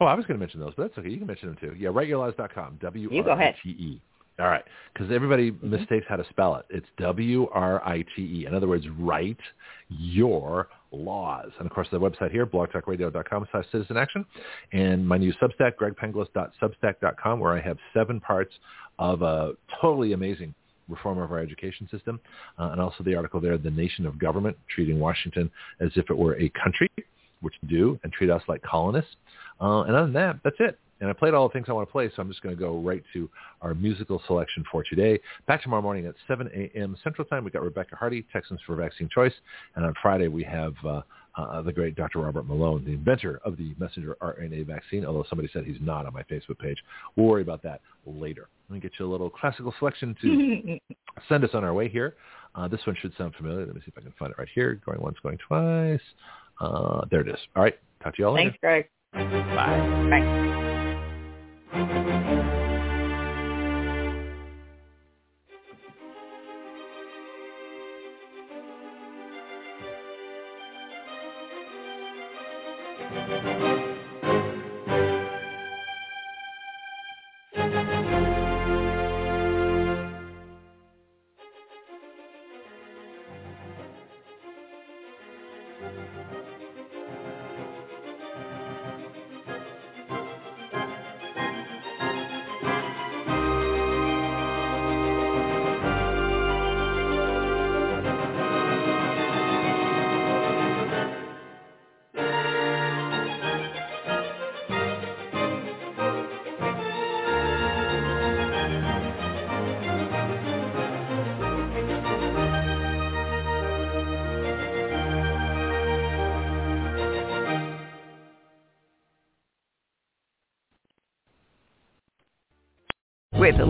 Oh, I was going to mention those, but that's okay. You can mention them too. Yeah, writeyourlaws.com. W-R-I-T-E. All right, because everybody mm-hmm. mistakes how to spell it. It's W-R-I-T-E. In other words, write your laws. And of course, the website here, blogtalkradio.com slash citizen action. And my new Substack, gregpenglis.substack.com, where I have seven parts of a totally amazing reform of our education system. Uh, and also the article there, The Nation of Government, treating Washington as if it were a country, which do, and treat us like colonists. Uh, and other than that, that's it. And I played all the things I want to play, so I'm just going to go right to our musical selection for today. Back tomorrow morning at 7 a.m. Central Time, we got Rebecca Hardy, Texans for Vaccine Choice. And on Friday, we have uh, uh, the great Dr. Robert Malone, the inventor of the messenger RNA vaccine, although somebody said he's not on my Facebook page. We'll worry about that later. Let me get you a little classical selection to [LAUGHS] send us on our way here. Uh, this one should sound familiar. Let me see if I can find it right here. Going once, going twice. Uh, there it is. All right. Talk to you all Thanks, later. Thanks, Greg. Bye. Bye. With the